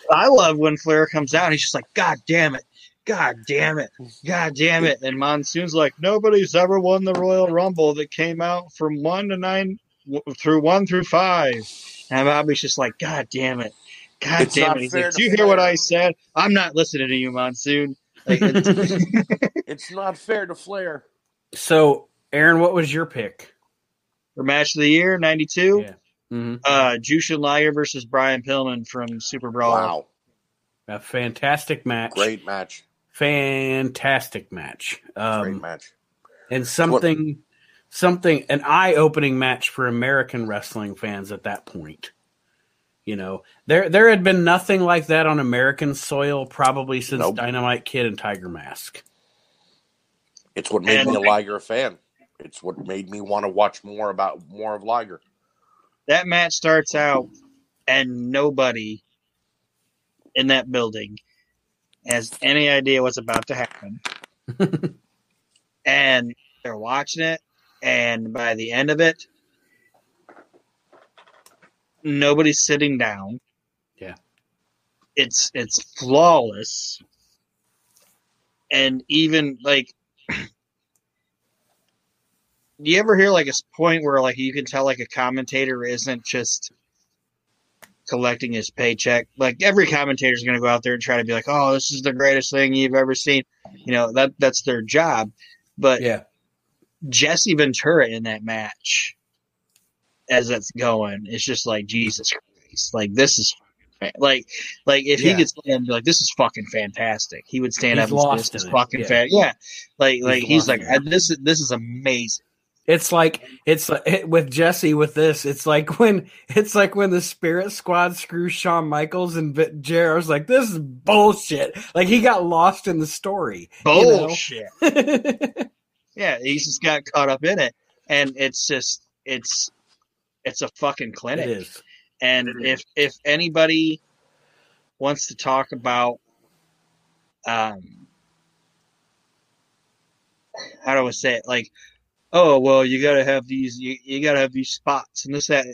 I love when Flair comes out. He's just like, God damn it, God damn it, God damn it. And Monsoon's like, nobody's ever won the Royal Rumble that came out from one to nine w- through one through five. And Bobby's just like, God damn it, God It's damn it. He's like, Do you hear what I said? I'm not listening to you, Monsoon. Like, it's- It's not fair to Flair. So, Aaron, what was your pick? for match of the year, '92, Yeah. hmm uh, Jushin Liger versus Brian Pillman from Super Brawl. Wow. A fantastic match. Great match. fantastic match. Great Um, match. and something, something, an eye-opening match for American wrestling fans at that point. You know, there there had been nothing like that on American soil probably since Nope. Dynamite Kid and Tiger Mask. It's what made And- me a Liger fan. It's what made me want to watch more about more of Liger. that match starts out and nobody in that building has any idea what's about to happen and they're watching it and by the end of it nobody's sitting down. Yeah. it's it's flawless. And even like do you ever hear like a point where like you can tell like a commentator isn't just collecting his paycheck? Like every commentator is going to go out there and try to be like oh this is the greatest thing you've ever seen. You know that that's their job. But yeah, jesse ventura in that match as it's going it's just like jesus christ like this is like like if he could stand and be like this is fucking fantastic he would stand He's up and say this is fucking yeah. yeah like like he's lost like this is this is amazing it's like it's it, with Jesse with this. It's like when it's like when the Spirit Squad screws Shawn Michaels and JR's like this is bullshit. Like he got lost in the story. you know? bullshit yeah he's just got caught up in it and it's just it's it's a fucking clinic it is. And if if anybody wants to talk about um how do I say it? Like, oh well you gotta have these you, you gotta have these spots and this that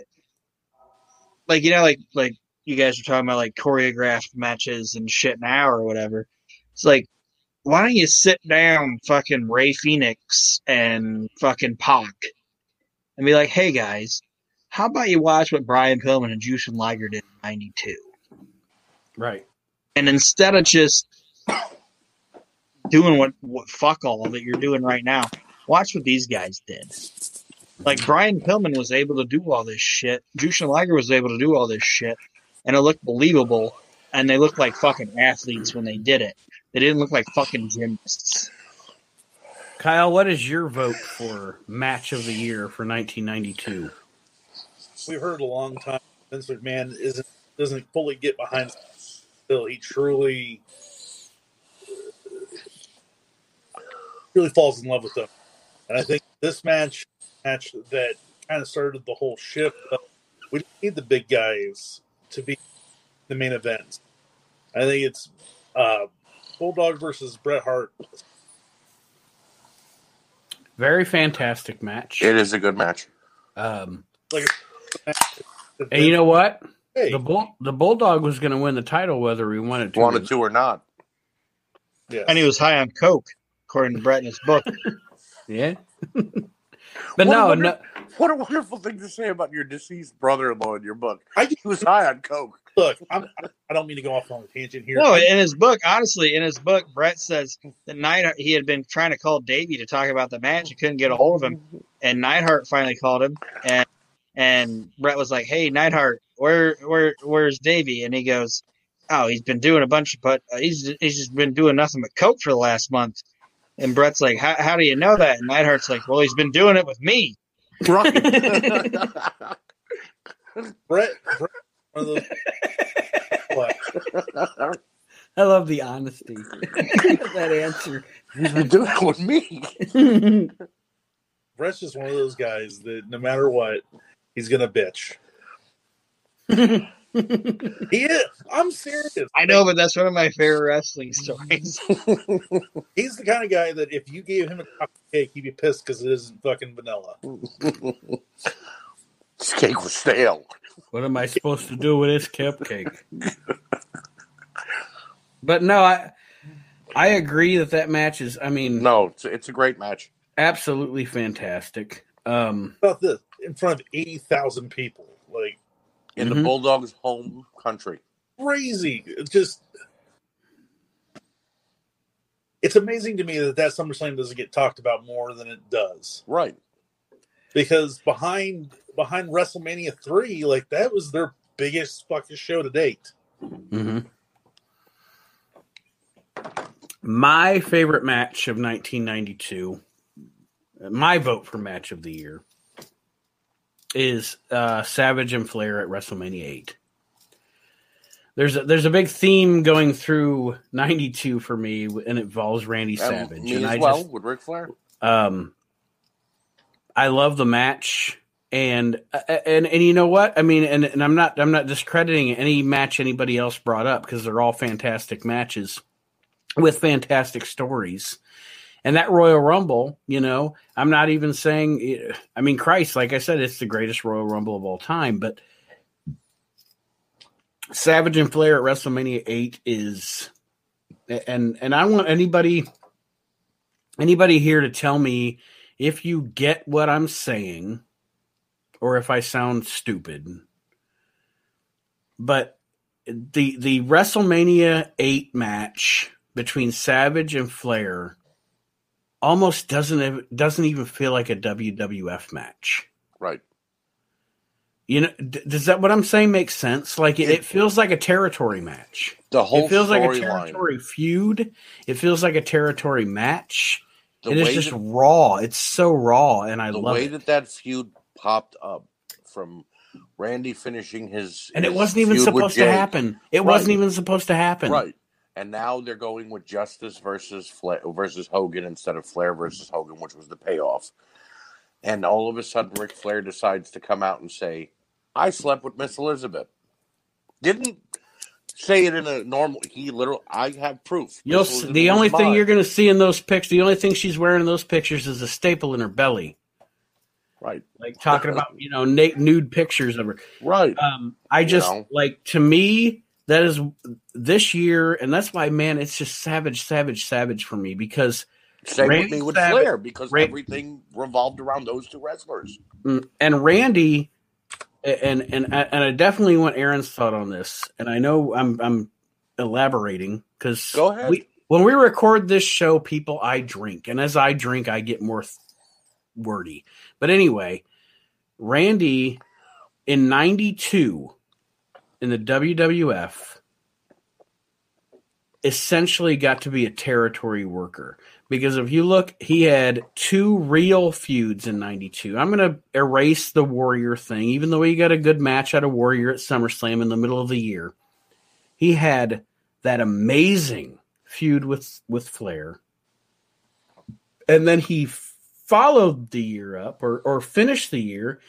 like you know like like you guys were talking about like choreographed matches and shit now or whatever. It's like why don't you sit down fucking Rey Fenix and fucking Pac and be like, hey guys, how about you watch what Brian Pillman and Jushin Liger did in '92? Right. And instead of just doing what, what fuck all that you're doing right now, watch what these guys did. Like Brian Pillman was able to do all this shit. Jushin Liger was able to do all this shit, and it looked believable. And they looked like fucking athletes when they did it. They didn't look like fucking gymnasts. Kyle, what is your vote for match of the year for 1992? We've heard a long time. Vince McMahon isn't doesn't fully get behind until he truly really falls in love with them. And I think this match match that kind of started the whole shift. Of, we need the big guys to be the main events. I think it's uh, Bulldog versus Bret Hart. Very fantastic match. It is a good match. Um, Like, and you know what? hey, The bull, the bulldog was going to win the title whether he wanted to. or Wanted to or not. yeah. And he was high on coke, according to Bret in his book. Yeah. but What no, a wonder- no. What a wonderful thing to say about your deceased brother-in-law in your book. I He was high on coke. look. I'm, I don't mean to go off on a tangent here. No, in his book, honestly, in his book, Bret says that Neidhart, he had been trying to call Davey to talk about the match. He couldn't get a hold of him. And Neidhart finally called him. And and Bret was like, Hey, Neidhart, where, where, where's Davey? And he goes, Oh, he's been doing a bunch of, but uh, he's, he's just been doing nothing but coke for the last month. And Bret's like, How, how do you know that? And Neidhart's like, Well, he's been doing it with me. Right. Bret, Bret those. What? I love the honesty. that answer. He's been doing it with me. Bret's just one of those guys that no matter what, he's gonna bitch. He is. I'm serious. I know, but that's one of my favorite wrestling stories. He's the kind of guy that if you gave him a chocolate cake, he'd be pissed because it isn't fucking vanilla. This cake was stale. what am I supposed to do with this cupcake? but no, I I agree that that match is. I mean, No, it's, it's a great match. absolutely fantastic. Um, About this in front of eighty thousand people, like In Mhm. the Bulldogs' home country. crazy. It's just. It's amazing to me that that SummerSlam doesn't get talked about more than it does. Right. because behind behind WrestleMania three, like that was their biggest fucking show to date. mhm. My favorite match of 1992, my vote for match of the year, is uh, Savage and Flair at WrestleMania 8. There's a, there's a big theme going through 92 for me, and it involves Randy Um, Savage. me and I well just, with Ric Flair. um, I love the match, and uh, and and you know what? I mean, and, and I'm not I'm not discrediting any match anybody else brought up because they're all fantastic matches with fantastic stories. And that Royal Rumble, you know, I'm not even saying. I mean, Christ, like I said, it's the greatest Royal Rumble of all time. But Savage and Flair at WrestleMania eight is, and and I want anybody anybody here to tell me if you get what I'm saying or if I sound stupid. But the the WrestleMania 8 match between Savage and Flair almost doesn't doesn't even feel like a WWF match. Right. You know, d- does that what I'm saying make sense? Like it, it feels like a territory match. The whole It feels like a territory feud. It feels like a territory match. The it is just that- raw. It's so raw, and I the love way it. that that feud popped up from Randy finishing his and it wasn't even supposed to happen. It Right. wasn't even supposed to happen. right and now they're going with Justice versus Flair versus Hogan instead of Flair versus Hogan which was the payoff and all of a sudden Ric Flair decides to come out and say I slept with Miss Elizabeth didn't say it in a normal he literally I have proof You'll Miss s- the only thing mine. you're going to see in those pics, the only thing she's wearing in those pictures is a staple in her belly. right Like talking about you know nude pictures of her. right Um, I just know. like to me that is this year, and that's why man, it's just savage, savage, savage for me because same Randy with me with Savage- Flair because everything revolved around those two wrestlers Mm, and Randy, and and and I definitely want Aaron's thought on this. And I know I'm I'm elaborating because Go ahead. We, when we record this show, people, I drink, and as I drink, I get more th- wordy. But anyway, Randy in '92 in the WWF essentially got to be a territory worker because if you look, he had two real feuds in '92. I'm going to erase the Warrior thing, even though he got a good match out of Warrior at SummerSlam in the middle of the year. He had that amazing feud with with Flair, and then he followed the year up or or finished the year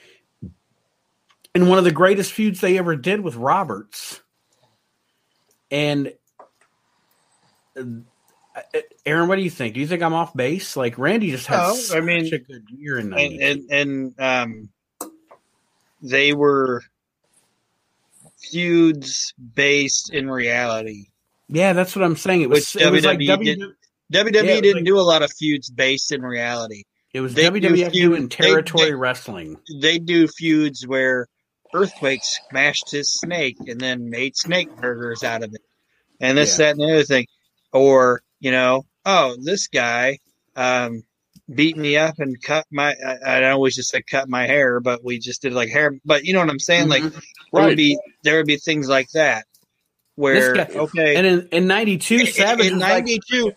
in one of the greatest feuds they ever did with Roberts. And uh, Aaron, what do you think? Do you think I'm off base? Like Randy just had such I mean, a good year in and and, and um, they were feuds based in reality. yeah, that's what I'm saying. It was it was like WWE w- WWE yeah, didn't like- do a lot of feuds based in reality. it was they do WWF feud- doing they- territory they- wrestling. They do feuds where Earthquake smashed his snake and then made snake burgers out of it, and this, Yeah. that, and the other thing. Or you know, oh, this guy um, beat me up and cut my. I, I always just said cut my hair, but we just did like hair. But you know what I'm saying? Like Mhm. there Right. would be there would be things like that where guy- okay And in, in 92, Savage in was like, '92,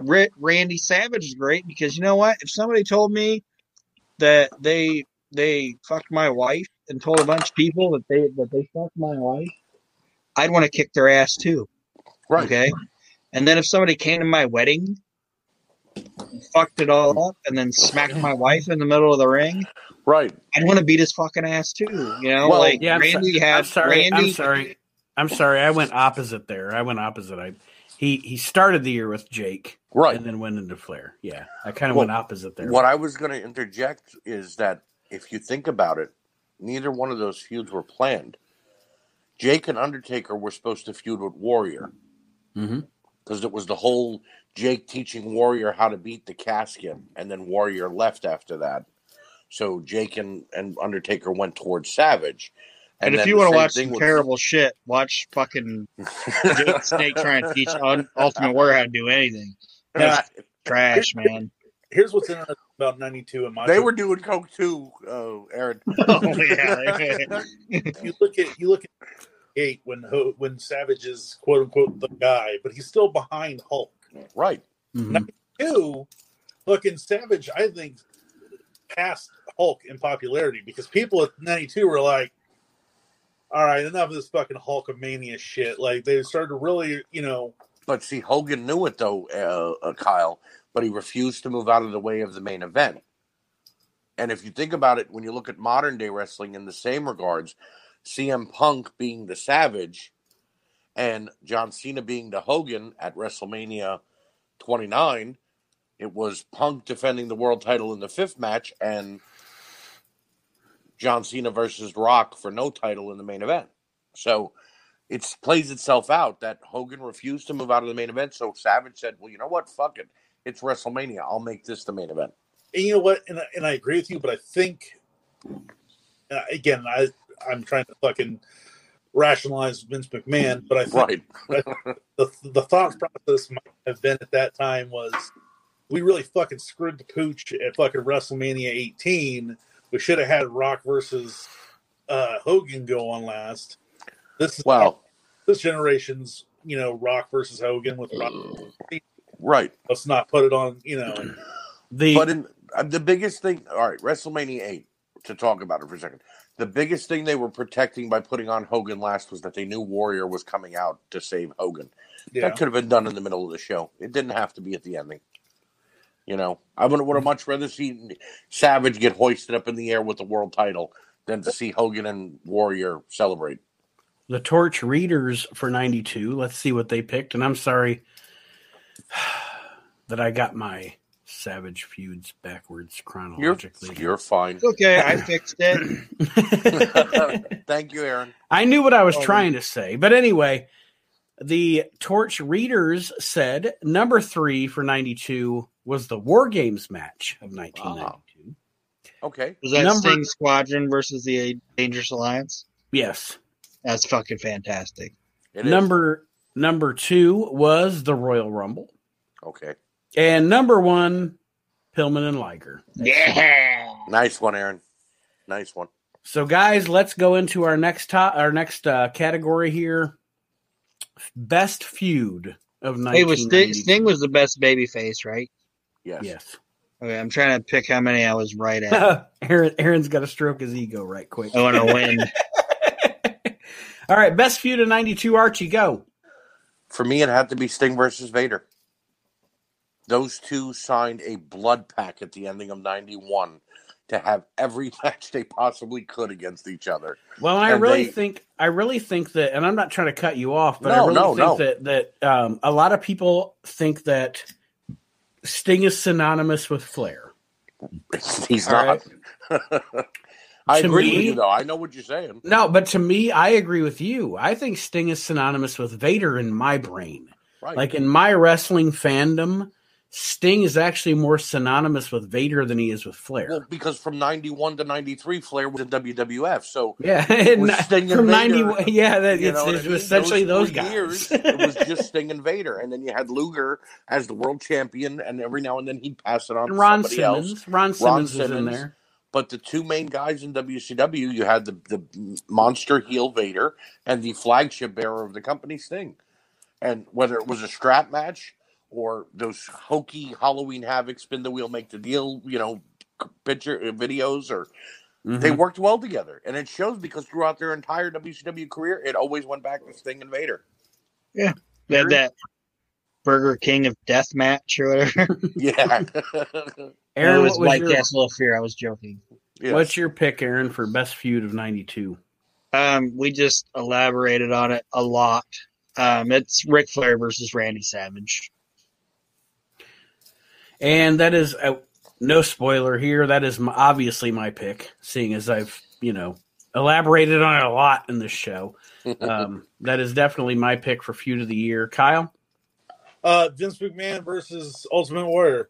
Ra- Randy Savage is great because you know what? If somebody told me that they they fucked my wife and told a bunch of people that they that they fucked my wife, I'd want to kick their ass too. Right. Okay. And then if somebody came to my wedding, fucked it all up, and then smacked my wife in the middle of the ring, Right. I'd want to beat his fucking ass too. You know, Well, like yeah, I'm, Randy so- had I'm sorry. Randy. I'm sorry. I'm sorry. I went opposite there. I went opposite. I he he started the year with Jake, Right. and then went into Flair. Yeah, I kind of Well, went opposite there. What I was going to interject is that if you think about it, neither one of those feuds were planned. Jake and Undertaker were supposed to feud with Warrior mm-hmm. because it was the whole Jake teaching Warrior how to beat the casket, and then Warrior left after that. So Jake and, and Undertaker went towards Savage. And, if you want to watch some with- terrible shit, watch fucking Jake Snake trying to teach Ultimate Warrior how to do anything. Yeah. Trash, man. Here's what's interesting about '92 and Macho. they were doing coke too, uh, Aaron. Oh yeah. you look at you look at eight when when Savage is quote unquote the guy, but he's still behind Hulk. Right. hmm Two, fucking Savage, I think passed Hulk in popularity because people at '92 were like, "All right, enough of this fucking Hulkamania shit." Like they started to really, you know, But see, Hogan knew it though, uh, uh, Kyle, but he refused to move out of the way of the main event. And if you think about it, when you look at modern day wrestling in the same regards, CM Punk being the Savage and John Cena being the Hogan at WrestleMania 29, it was Punk defending the world title in the fifth match and John Cena versus Rock for no title in the main event. So it plays itself out that Hogan refused to move out of the main event. So Savage said, "Well, you know what? Fuck it. It's WrestleMania. I'll make this the main event." and you know what? And, I- and I agree with you, but I think uh, again, I I'm trying to fucking rationalize Vince McMahon, but I think Right. the the thought process might have been at that time was we really fucking screwed the pooch at fucking WrestleMania 18. We should have had Rock versus uh, Hogan go on last. This is wow. this generation's you know Rock versus Hogan with Rock. Right. Let's not put it on you know. The But in uh, the biggest thing, all right, WrestleMania 8, to talk about it for a second. The biggest thing they were protecting by putting on Hogan last was that they knew Warrior was coming out to save Hogan. Yeah. That could have been done in the middle of the show. It didn't have to be at the ending. You know, I would would have much rather seen Savage get hoisted up in the air with the world title than to see Hogan and Warrior celebrate. the torch readers for 92 let's see what they picked and i'm sorry that i got my savage feuds backwards You're chronologically you're fine. It's okay. I fixed it. Thank you, Aaron. i knew what i was Oh, trying to say but anyway the torch readers said number three for 92 was the war games match of 1992 Okay. Was that Number- Sting Squadron versus the Dangerous Alliance? yes That's fucking fantastic. It is. Number number two was the royal rumble Okay. and number one pillman and liger Yeah. Nice one, Aaron. Nice one. So, guys, let's go into our next top, our next uh, category here. Best feud of Hey, was Sting, Sting was the best baby face, right? Yes. Yes. Okay, I'm trying to pick how many I was right at. Aaron, Aaron's got to stroke his ego right quick. I want to win. All right, best feud of '92. Archie, go. For me, it had to be Sting versus Vader. those two signed a blood pact at the ending of 91 to have every match they possibly could against each other. Well, I And really they- think I really think that, and I'm not trying to cut you off, but I really no, think no. that that um, a lot of people think that Sting is synonymous with Flair. He's All not. I agree me- with you, though. I know what you're saying. No, but to me, I agree with you. I think Sting is synonymous with Vader in my brain. Right. Like in my wrestling fandom, Sting is actually more synonymous with Vader than he is with Flair. well, because from 91 to 93, Flair was in WWF. So yeah, and Sting and from Vader, ninety, yeah, that it's, it's I mean? essentially those, three guys. Years, it was just Sting and Vader, and then you had Luger as the world champion, and every now and then he'd pass it on And to Ron somebody Simmons, else. Ron Simmons is in there. But the two main guys in WCW, you had the the monster heel Vader and the flagship bearer of the company, Sting. And whether it was a strap match or those hokey Halloween Havoc spin the wheel, make the deal, you know, picture uh, videos, or they Mhm. worked well together, and it shows because throughout their entire WCW career, it always went back to Sting and Vader. Yeah. had that Burger King of Death match or whatever. Yeah, Aaron, it was what was White your, Castle of Fear. I was joking. Yes. what's your pick, Aaron, for best feud of '92? Um, we just elaborated on it a lot. Um, it's Ric Flair versus Randy Savage. And that is uh, no spoiler here. That is my, obviously my pick, seeing as I've you know elaborated on it a lot in this show. Um, that is definitely my pick for feud of the year. Kyle, Uh, Vince McMahon versus Ultimate Warrior.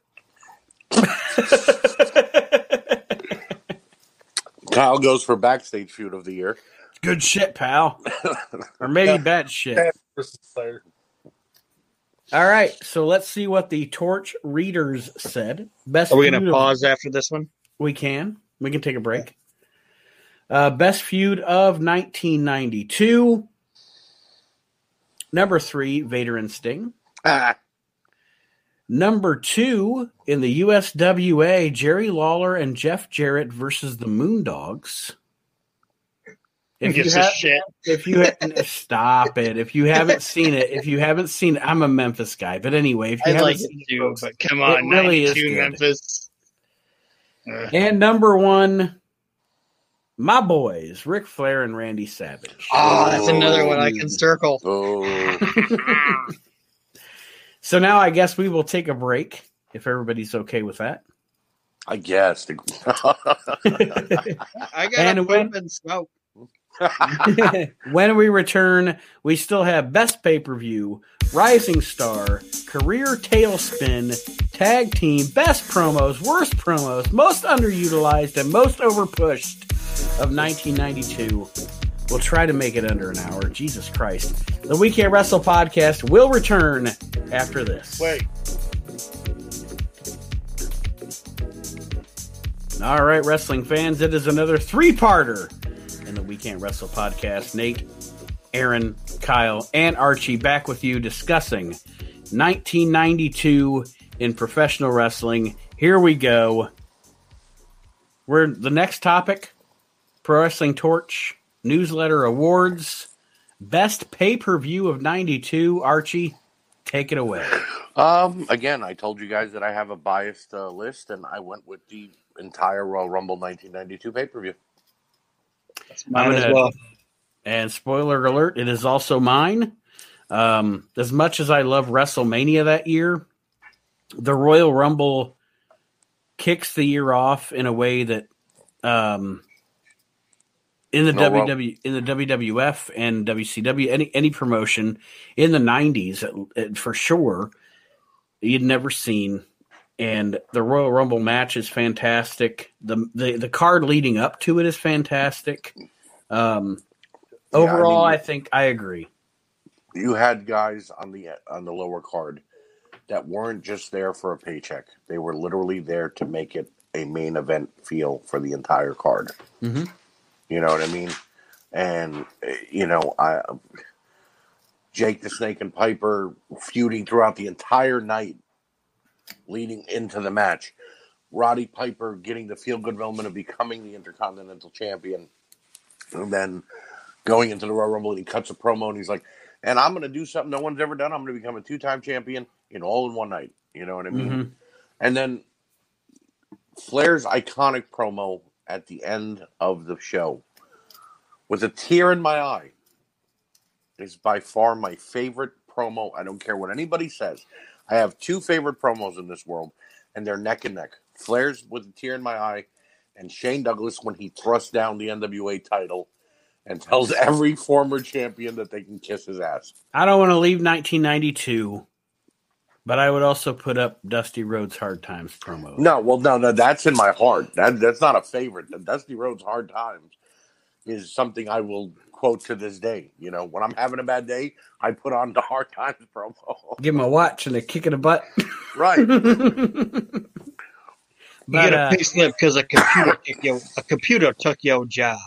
Kyle goes for backstage feud of the year. good shit, pal, or maybe Yeah. bad shit. Versus All right, so let's see what the torch readers said. Best Are we feud going to of- pause after this one? We can. We can take a break. Uh, best feud of 1992. Number three, Vader and Sting. Ah, Number two in the USWA, Jerry Lawler and Jeff Jarrett versus the Moondogs. If you have, shit. if you ha- stop it, if you haven't seen it, if you haven't seen it, I'm a Memphis guy, but anyway, if you I haven't like seen it too, folks, but come on, it really is good. Memphis. Uh, and number one, my boys, Ric Flair and Randy Savage. oh, that's another one I can circle. oh, So now I guess we will take a break if everybody's okay with that. I guess. I got And to when- and smoke. when we return, we still have Best Pay Per View, Rising Star, Career Tailspin, Tag Team, Best Promos, Worst Promos, Most Underutilized, and Most Overpushed of 1992. We'll try to make it under an hour. Jesus Christ. The We Can't Wrestle podcast will return after this. Wait, All right, wrestling fans, it is another three parter in the We Can't Wrestle podcast. Nate, Aaron, Kyle, and Archie back with you discussing 1992 in professional wrestling. Here we go. We're the next topic Pro Wrestling Torch newsletter awards. Best pay per view of 92. Archie, take it away. um, again, I told you guys that I have a biased uh, list, and I went with the entire Royal Rumble 1992 pay per view. Mine I'm as well. And spoiler alert, it is also mine. Um, as much as I love WrestleMania that year, the Royal Rumble kicks the year off in a way that um, in the No, well- WW in the WWF and WCW any any promotion in the 90s uh, uh, for sure you'd never seen and the Royal Rumble match is fantastic. The the the card leading up to it is fantastic. Um, Yeah, I overall, I, mean- think I agree. You had guys on the on the lower card that weren't just there for a paycheck; they were literally there to make it a main event feel for the entire card. Mhm. You know what I mean? And eh, you know, I Jake the Snake and Piper feuding throughout the entire night, leading into the match. Roddy Piper getting the feel good moment of becoming the Intercontinental Champion, and then going into the Royal Rumble and he cuts a promo and he's like, "And I'm going to do something no one's ever done. I'm going to become a two time champion in all in one night." You know what I mean? Mhm. And then Flair's iconic promo at the end of the show with a tear in my eye is by far my favorite promo. I don't care what anybody says. I have two favorite promos in this world, and they're neck and neck. Flair's with a tear in my eye, and Shane Douglas when he thrusts down the NWA title and tells every former champion that they can kiss his ass. I don't want to leave 1992, but I would also put up Dusty Rhodes Hard Times promo. No, well, no, no, that's in my heart. That that's not a favorite. The Dusty Rhodes Hard Times is something I will quote to this day. You know, when I'm having a bad day, I put on the Hard Times promo. Give him a watch and a kick in the butt. right. You But, get a uh, pay slip because a computer took your a computer took your job.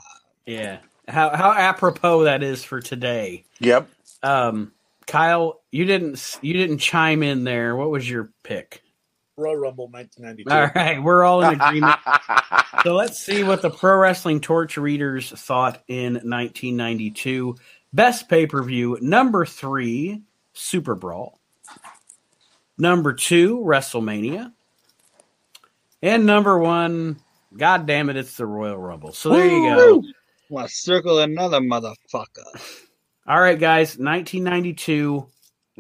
yeah. How how apropos that is for today. Yep. Um, Kyle, you didn't you didn't chime in there. What was your pick? Royal Rumble 1992. All right, we're all in agreement. so let's see what the pro wrestling torch readers thought in 1992. Best pay per view number three, Super Brawl. Number two, WrestleMania. And number one, God damn it, it's the Royal Rumble. So there you go. Want to circle another motherfucker? All right, guys, 1992.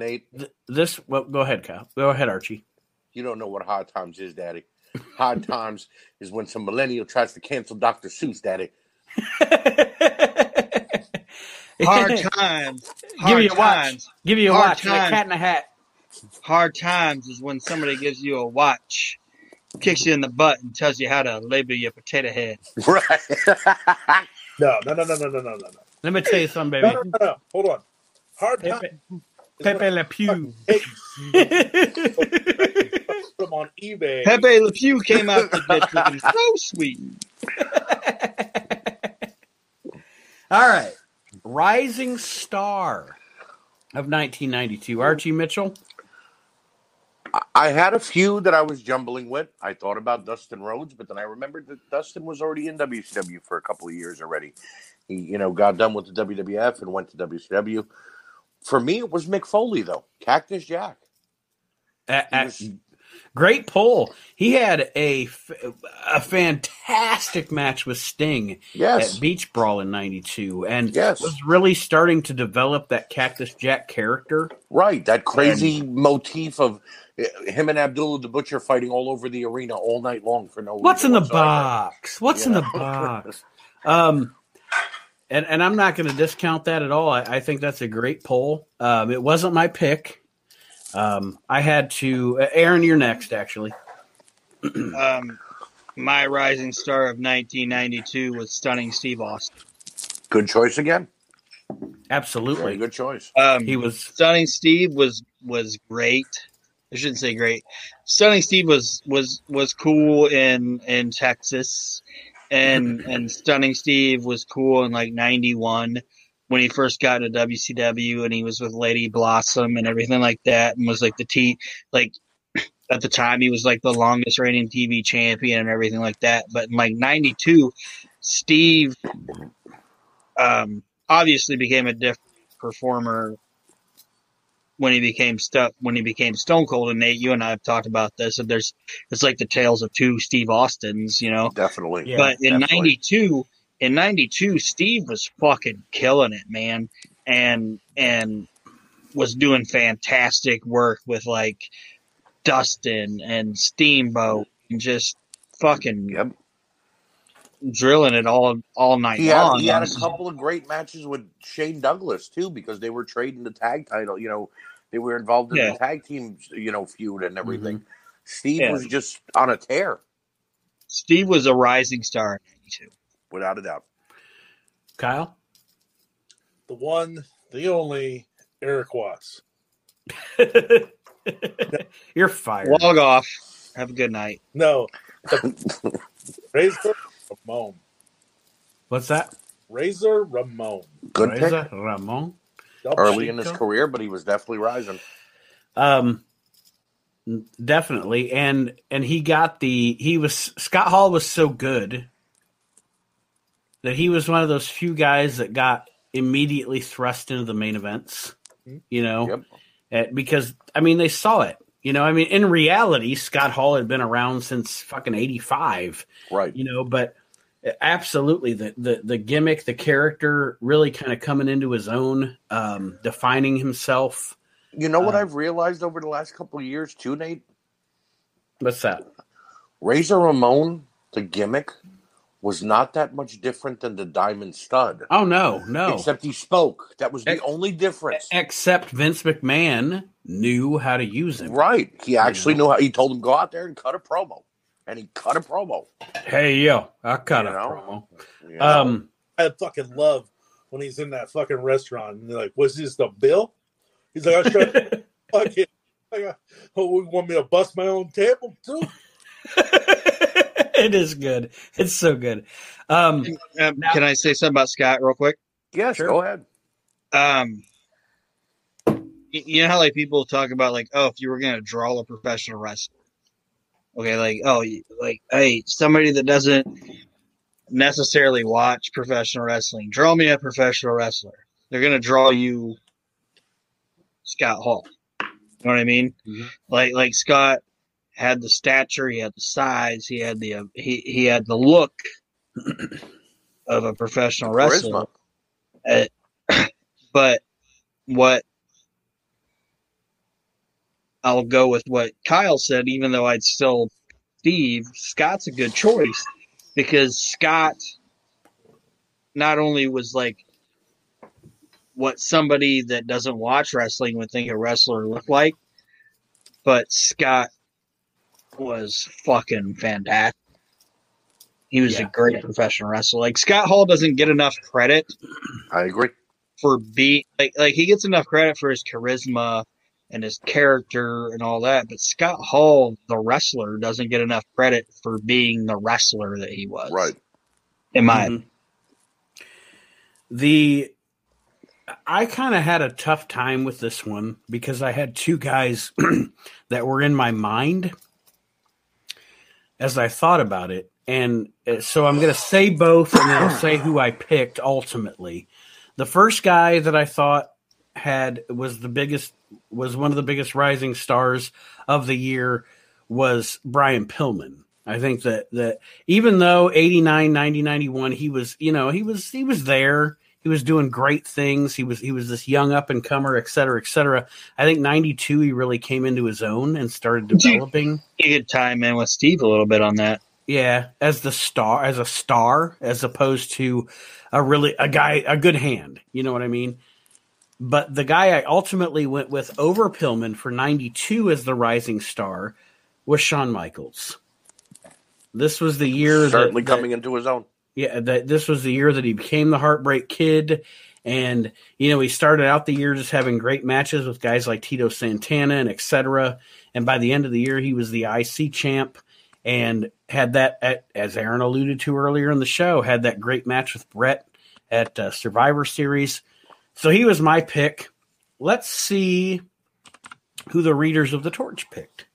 Nate. Th- this well, go ahead, Kyle. Go ahead, Archie. You don't know what hard times is, Daddy. Hard times is when some millennial tries to cancel Dr. Seuss, Daddy. hard times. Hard Give me a watch. Give me a hard watch. Times. And a cat in a hat. Hard times is when somebody gives you a watch, kicks you in the butt, and tells you how to label your potato head. Right. no, no, no, no, no, no, no, no. Let me tell you something, baby. No, no, no, no. Hold on. Hard times Pepe, is when Pepe Le Pew. I put them on eBay. Pepe Le Pew came out the bitch looking so sweet. All right. Rising Star of 1992. Archie Mitchell. I had a few that I was jumbling with. I thought about Dustin Rhodes, but then I remembered that Dustin was already in WCW for a couple of years already. He, you know, got done with the WWF and went to WCW. For me, it was Mick Foley though, Cactus Jack. A- He a- was- great pull. He had a a fantastic match with Sting yes, at Beach Brawl in 92 and Yes. was really starting to develop that Cactus Jack character. right. That crazy motif of uh, him and Abdullah the Butcher fighting all over the arena all night long for no reason. What's in the whatsoever. box? What's in the box? Um, and and I'm not going to discount that at all. I, I think that's a great poll. Um, it wasn't my pick. Um, I had to. Uh, Aaron, you're next. Actually, Um, my rising star of 1992 was Stunning Steve Austin. Good choice again. Very absolutely. good choice. Um, He was Stunning Steve was was great. I shouldn't say great. Stunning Steve was was was cool in in Texas, and and Stunning Steve was cool in like '91 when he first got to WCW and he was with Lady Blossom and everything like that, and was like the T like at the time he was like the longest reigning TV champion and everything like that. But in like '92, Steve um, obviously became a different performer when he became stuck when he became Stone Cold and Nate, you and I have talked about this. And there's it's like the tales of two Steve Austins, you know. Definitely. Yeah, but in '92, in '92, Steve was fucking killing it, man, and and was doing fantastic work with like Dustin and Steamboat and just fucking Yep. drilling it all all night He had, long. he had a couple of great matches with Shane Douglas too, because they were trading the tag title. You know, they were involved in Yeah. the tag team, you know, feud and everything. Mm-hmm. Steve Yeah. was just on a tear, Steve was a rising star in '92. without a doubt. Kyle. The one, the only, Erik Watts. You're fired. Log off. Have a good night. No, Razor Ramon. What's that? Razor Ramon. Good pick Ramon. Double early in his career, but he was definitely rising. Um, definitely, and and he got the he was Scott Hall was so good that he was one of those few guys that got immediately thrust into the main events. You know, Yep. Uh, because I mean they saw it. You know, I mean, in reality, Scott Hall had been around since fucking '85. Right. You know, but absolutely the the the gimmick, the character, really kind of coming into his own, um, defining himself. You know what Uh, I've realized over the last couple of years too, Nate? What's that? Razor Ramon, the gimmick, was not that much different than the Diamond Stud. Oh no, no. Except he spoke. That was the Ex- only difference. Except Vince McMahon knew how to use him. Right. He actually knew how he told him go out there and cut a promo. And he cut a promo. Hey yo, I cut You a know? promo. you know? Um, I fucking love when he's in that fucking restaurant and they're like, "Was this the bill?" He's like, "I should fucking." I got, oh, you want me to bust my own table too? it is good. It's so good. Um, Um, Now- can I say something about Scott real quick? Yeah, sure. go ahead. Um, you know how like people talk about like, oh, if you were gonna draw a professional wrestler, okay, like oh, like hey, somebody that doesn't necessarily watch professional wrestling, draw me a professional wrestler. They're gonna draw you Scott Hall. You know what I mean? Mhm. Like like Scott had the stature, he had the size, he had the uh, he he had the look of a professional wrestler. Uh, but what I'll go with what Kyle said, even though I'd still Steve, Scott's a good choice because Scott not only was like what somebody that doesn't watch wrestling would think a wrestler looked like, but Scott was fucking fantastic. He was Yeah. a great professional wrestler. Like Scott Hall doesn't get enough credit I agree. for being like like he gets enough credit for his charisma and his character and all that, but Scott Hall, the wrestler, doesn't get enough credit for being the wrestler that he was. Right. In my Mhm. the I kind of had a tough time with this one because I had two guys that were in my mind as I thought about it. And uh, so I'm going to say both and then I'll say who I picked ultimately. The first guy that I thought had was the biggest was one of the biggest rising stars of the year was Brian Pillman. I think that that even though 89 90 91 he was, you know, he was he was there. He was doing great things. He was he was this young up and comer, et cetera, et cetera. I think 92 he really came into his own and started developing. you could time in with Steve a little bit on that. Yeah, as the star, as a star, as opposed to a really a guy, a good hand. You know what I mean? But the guy I ultimately went with over Pillman for '92 as the rising star was Shawn Michaels. This was the year Certainly that, that- coming into his own. yeah, that this was the year that he became the Heartbreak Kid, and you know he started out the year just having great matches with guys like Tito Santana and etc. And by the end of the year, he was the IC champ and had that, at, as Aaron alluded to earlier in the show, had that great match with Bret at uh, Survivor Series. So he was my pick. Let's see who the readers of the torch picked.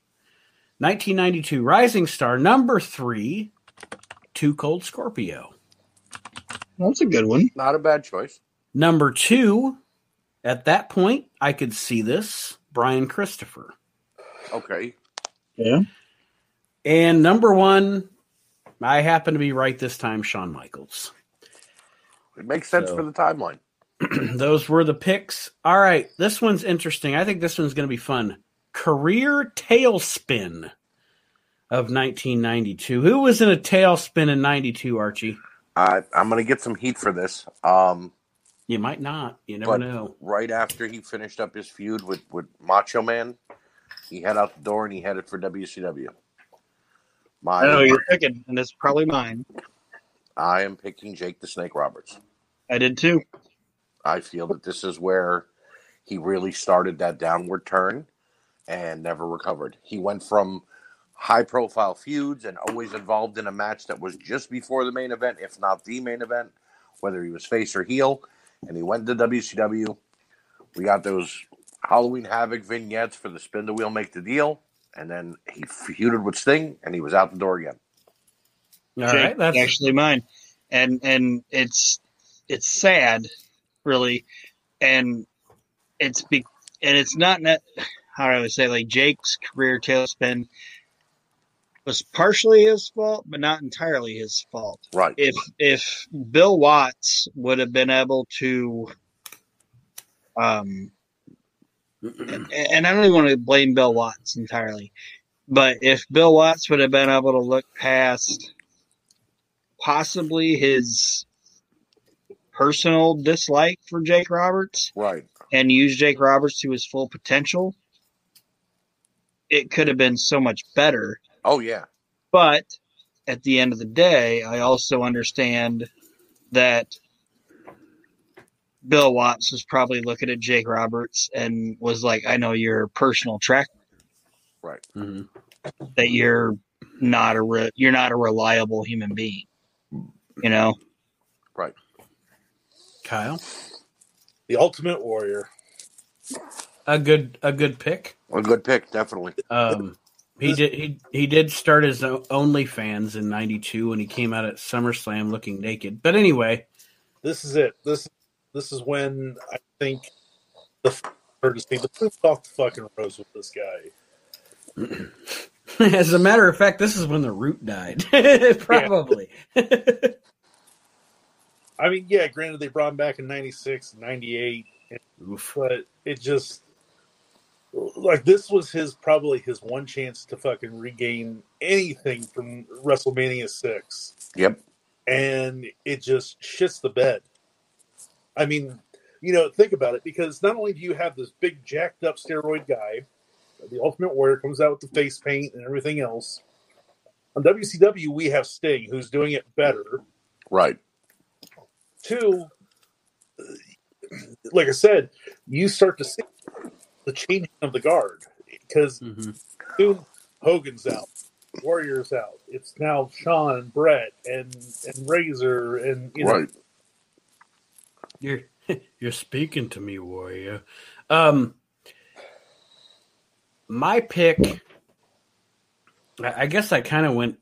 1992 Rising Star number three, Two Cold Scorpio. That's a good one. Not a bad choice. Number two, at that point, I could see this Brian Christopher. Okay. Yeah. And number one, I happen to be right this time, Shawn Michaels. It makes sense So- for the timeline. Those were the picks. All right, this one's interesting. I think this one's going to be fun. Career tailspin of 1992. Who was in a tailspin in 92, Archie? I, I'm going to get some heat for this. Um, You might not. You never know. right after he finished up his feud with, with Macho Man, he head out the door and he headed for WCW. My, I know you're picking, and it's probably mine. I am picking Jake the Snake Roberts. I did too. I feel that this is where he really started that downward turn and never recovered. He went from high profile feuds and always involved in a match that was just before the main event, if not the main event, whether he was face or heel. And he went to WCW. We got those Halloween Havoc vignettes for the spin the wheel, make the deal. And then he feuded with Sting and he was out the door again. All Jake, right, that's actually mine, and and it's it's sad, really, and it's be and it's not net. how do I would say like Jake's career tailspin was partially his fault, but not entirely his fault. Right. If if Bill Watts would have been able to, um, and, and I don't even want to blame Bill Watts entirely, but if Bill Watts would have been able to look past possibly his personal dislike for Jake Roberts Right. and use Jake Roberts to his full potential, it could have been so much better. Oh yeah. But at the end of the day, I also understand that Bill Watts was probably looking at Jake Roberts and was like, I know your personal track Right. hmm that you're not a re- you're not a reliable human being. You know? Right. Kyle, The Ultimate Warrior. a good a good pick. A good pick, definitely. Um, he did he he did start his o- OnlyFans in '92 when he came out at SummerSlam looking naked. But anyway, This is it. This this is when I think the started to see the proof off the fucking rose with this guy. as a matter of fact, this is when the root died. Probably. I mean, yeah, granted they brought him back in 96, 98, Oof. but it just like this was his probably his one chance to fucking regain anything from WrestleMania 6 Yep. and it just shits the bed. I mean, you know, think about it because not only do you have this big jacked up steroid guy, the Ultimate Warrior comes out with the face paint and everything else. On WCW, we have Sting, who's doing it better. Right. Two, like I said, you start to see the changing of the guard because hmm soon Hogan's out, Warrior's out. It's now Shawn and Bret and and Razor and you know Right. You're you're speaking to me, warrior. Um, my pick. I I guess I kind of went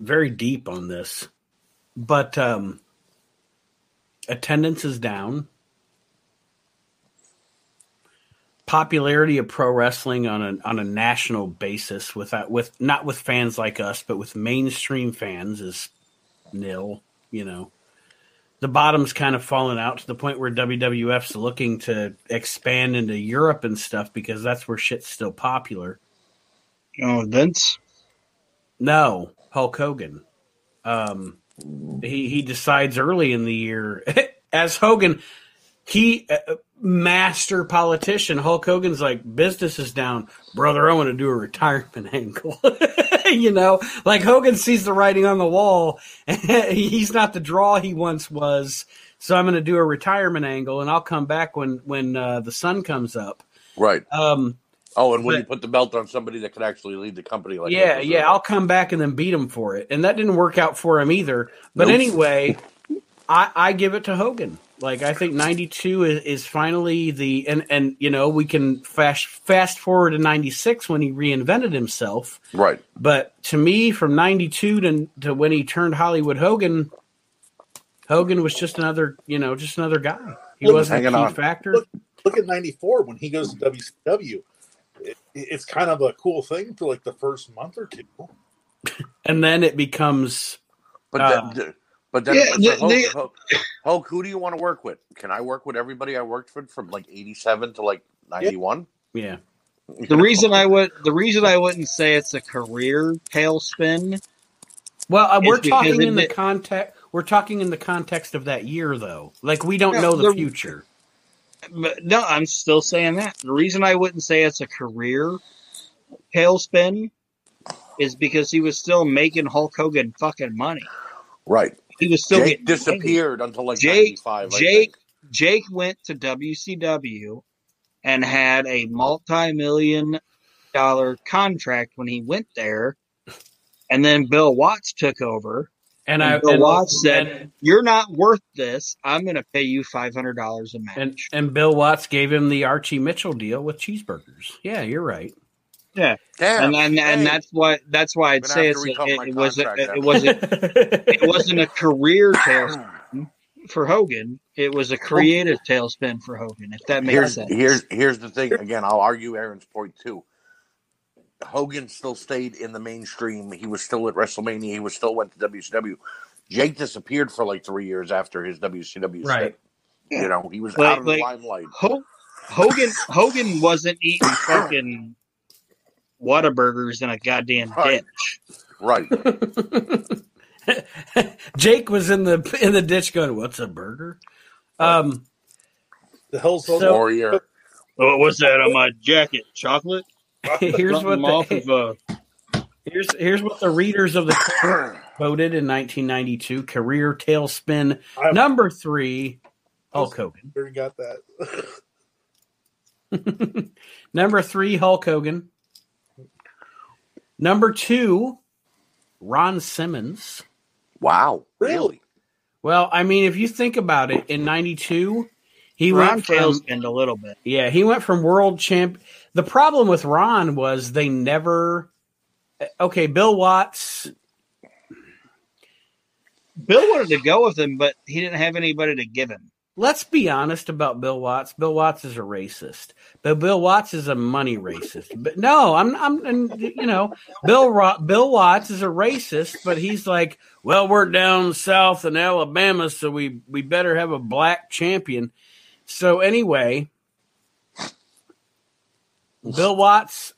very deep on this, but um, attendance is down. Popularity of pro wrestling on a on a national basis, without with not with fans like us, but with mainstream fans, is nil. You know, the bottom's kind of fallen out to the point where WWF's looking to expand into Europe and stuff because that's where shit's still popular. Oh, Vince. No, Hulk Hogan. Um, he he decides early in the year as Hogan, he uh, master politician. Hulk Hogan's like business is down, brother. I want to do a retirement angle. you know, like Hogan sees the writing on the wall. He's not the draw he once was, so I'm going to do a retirement angle, and I'll come back when when uh, the sun comes up. Right. Um, Oh, and when But- you put the belt on somebody that could actually lead the company, like yeah, that, yeah, I'll come back and then beat him for it. And that didn't work out for him either. But Nope. anyway, I, I give it to Hogan. Like I think ninety two is, is finally the and and you know we can fast fast forward to ninety six when he reinvented himself. right. But to me, from ninety two to to when he turned Hollywood Hogan, Hogan was just another you know just another guy. He Look, wasn't a key on. factor. Look- look at '94 when he goes to WCW. It, it's kind of a cool thing for like the first month or two. and then it becomes But Uh, then, but then, Yeah, but the- Hulk, the- Hulk, Hulk, who do you want to work with? Can I work with everybody I worked with from like '87 to like '91? yeah. The reason I would the reason I wouldn't say it's a career tailspin. Well, uh, we're talking in the did- context. We're talking in the context of that year, though. Like we don't No, know the, the- future. But no, I'm still saying that. The reason I wouldn't say it's a career tailspin is because he was still making Hulk Hogan fucking money. Right. He was still Jake paid. disappeared until like Jake- '95. Jake. Jake went to WCW and had a multi-million dollar contract when he went there, and then Bill Watts took over. And And I Bill and, Watts said, and, "You're not worth this. I'm going to pay you five hundred dollars a match." and and Bill Watts gave him the Archie Mitchell deal with cheeseburgers. Yeah, you're right. Damn. and and, and Hey, that's why that's why I'd Gonna say it's to a, recut it, it wasn't it, wasn't it wasn't a career tailspin. for Hogan. It was a creative tailspin for Hogan, if that makes Here's sense. here's here's the thing. Again, I'll argue Aaron's point too. Hogan still stayed in the mainstream. He was still at WrestleMania. He was still went to WCW. Jake disappeared for like three years after his WCW Right. stint. You know, he was Like- out of the limelight. Ho- Hogan Hogan wasn't eating fucking Whataburgers in a goddamn Right. ditch. Right. Jake was in the in the ditch going, "What's a burger?" Um, The hell's So- so, Warrior. Oh, what's that on my jacket? Chocolate? Here's what the, of uh, here's here's what the readers of the voted in 1992 career tailspin I number three. Hulk Hogan. already got that. Number three, Hulk Hogan. Number two, Ron Simmons. Wow. Really? Really? Well, I mean, if you think about it, in '92, he Ron went from a little bit. yeah, he went from world champ. The problem with Ron was they never. Eh, okay, Bill Watts. Bill wanted to go with him, but he didn't have anybody to give him. Let's be honest about Bill Watts. Bill Watts is a racist, but Bill Watts is a money racist. But no, I'm, I'm, and, you know, Bill Ro- Bill Watts is a racist, but he's like, well, we're down south in Alabama, so we we better have a black champion. So anyway, Bill Watts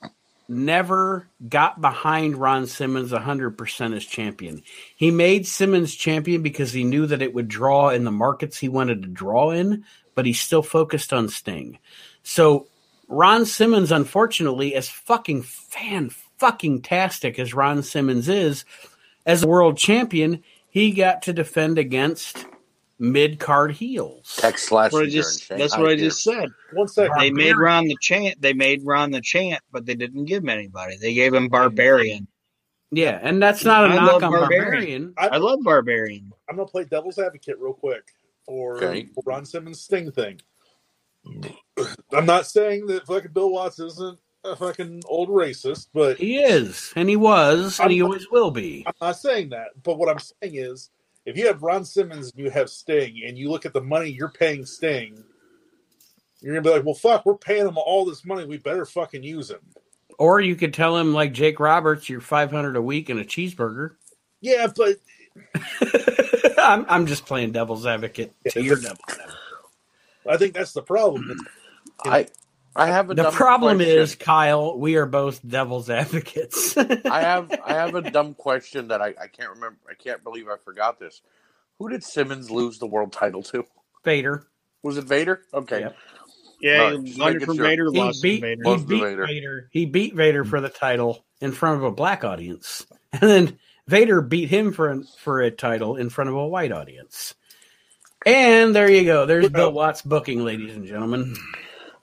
never got behind Ron Simmons 100% as champion. He made Simmons champion because he knew that it would draw in the markets he wanted to draw in, but he still focused on Sting. So Ron Simmons, unfortunately, as fucking fan fucking tastic as Ron Simmons is, as world champion, he got to defend against mid card heels. Tex That's what I Slazenger just that's what I just said. One second. They made Ron the chant. They made Ron the chant, but they didn't give him anybody. They gave him Barbarian. Yeah, and that's not a I knock on Barbarian. Barbarian. I love Barbarian. I'm gonna play devil's advocate real quick for Okay. Ron Simmons Sting thing. I'm not saying that fucking Bill Watts isn't a fucking old racist, but He is, and he was, and he always will be. I'm not saying that. But what I'm saying is, if you have Ron Simmons and you have Sting, and you look at the money you're paying Sting, you're gonna be like, well, fuck, we're paying him all this money. We better fucking use him. Or you could tell him, like Jake Roberts, you're 500 a week and a cheeseburger. Yeah, but I'm, I'm just playing devil's advocate to your devil's advocate. I think that's the problem. Hmm. It's- I I have a The dumb problem question. is, Kyle, we are both devil's advocates. I have I have a dumb question that I, I can't remember. I can't believe I forgot this. Who did Simmons lose the world title to? Vader. Was it Vader? Okay. Yep. Yeah, All right, he won from sure. Vader, He lost beat, to Vader. he beat Vader. Vader. He beat Vader for the title in front of a black audience, and then Vader beat him for for a title in front of a white audience. And there you go. There's Bill Watts booking, ladies and gentlemen.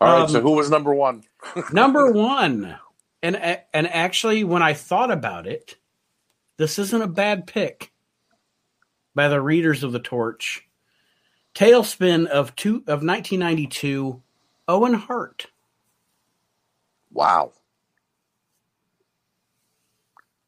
All right. Um, so who was number one? Number one, and and actually, when I thought about it, this isn't a bad pick by the readers of the torch. Tailspin of two of 1992, Owen Hart. Wow.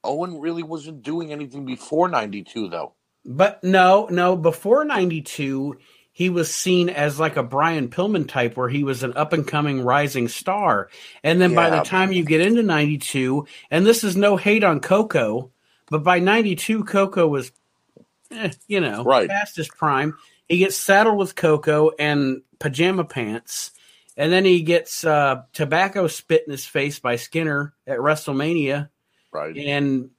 Owen really wasn't doing anything before '92, though. But no, no, before 92, he was seen as like a Brian Pillman type where he was an up and coming rising star. And then by the time you get into 92, and this is no hate on Koko, but by 92, Koko was, eh, you know, Right. past his prime. He gets saddled with Koko and pajama pants. And then he gets uh, tobacco spit in his face by Skinner at WrestleMania Right. and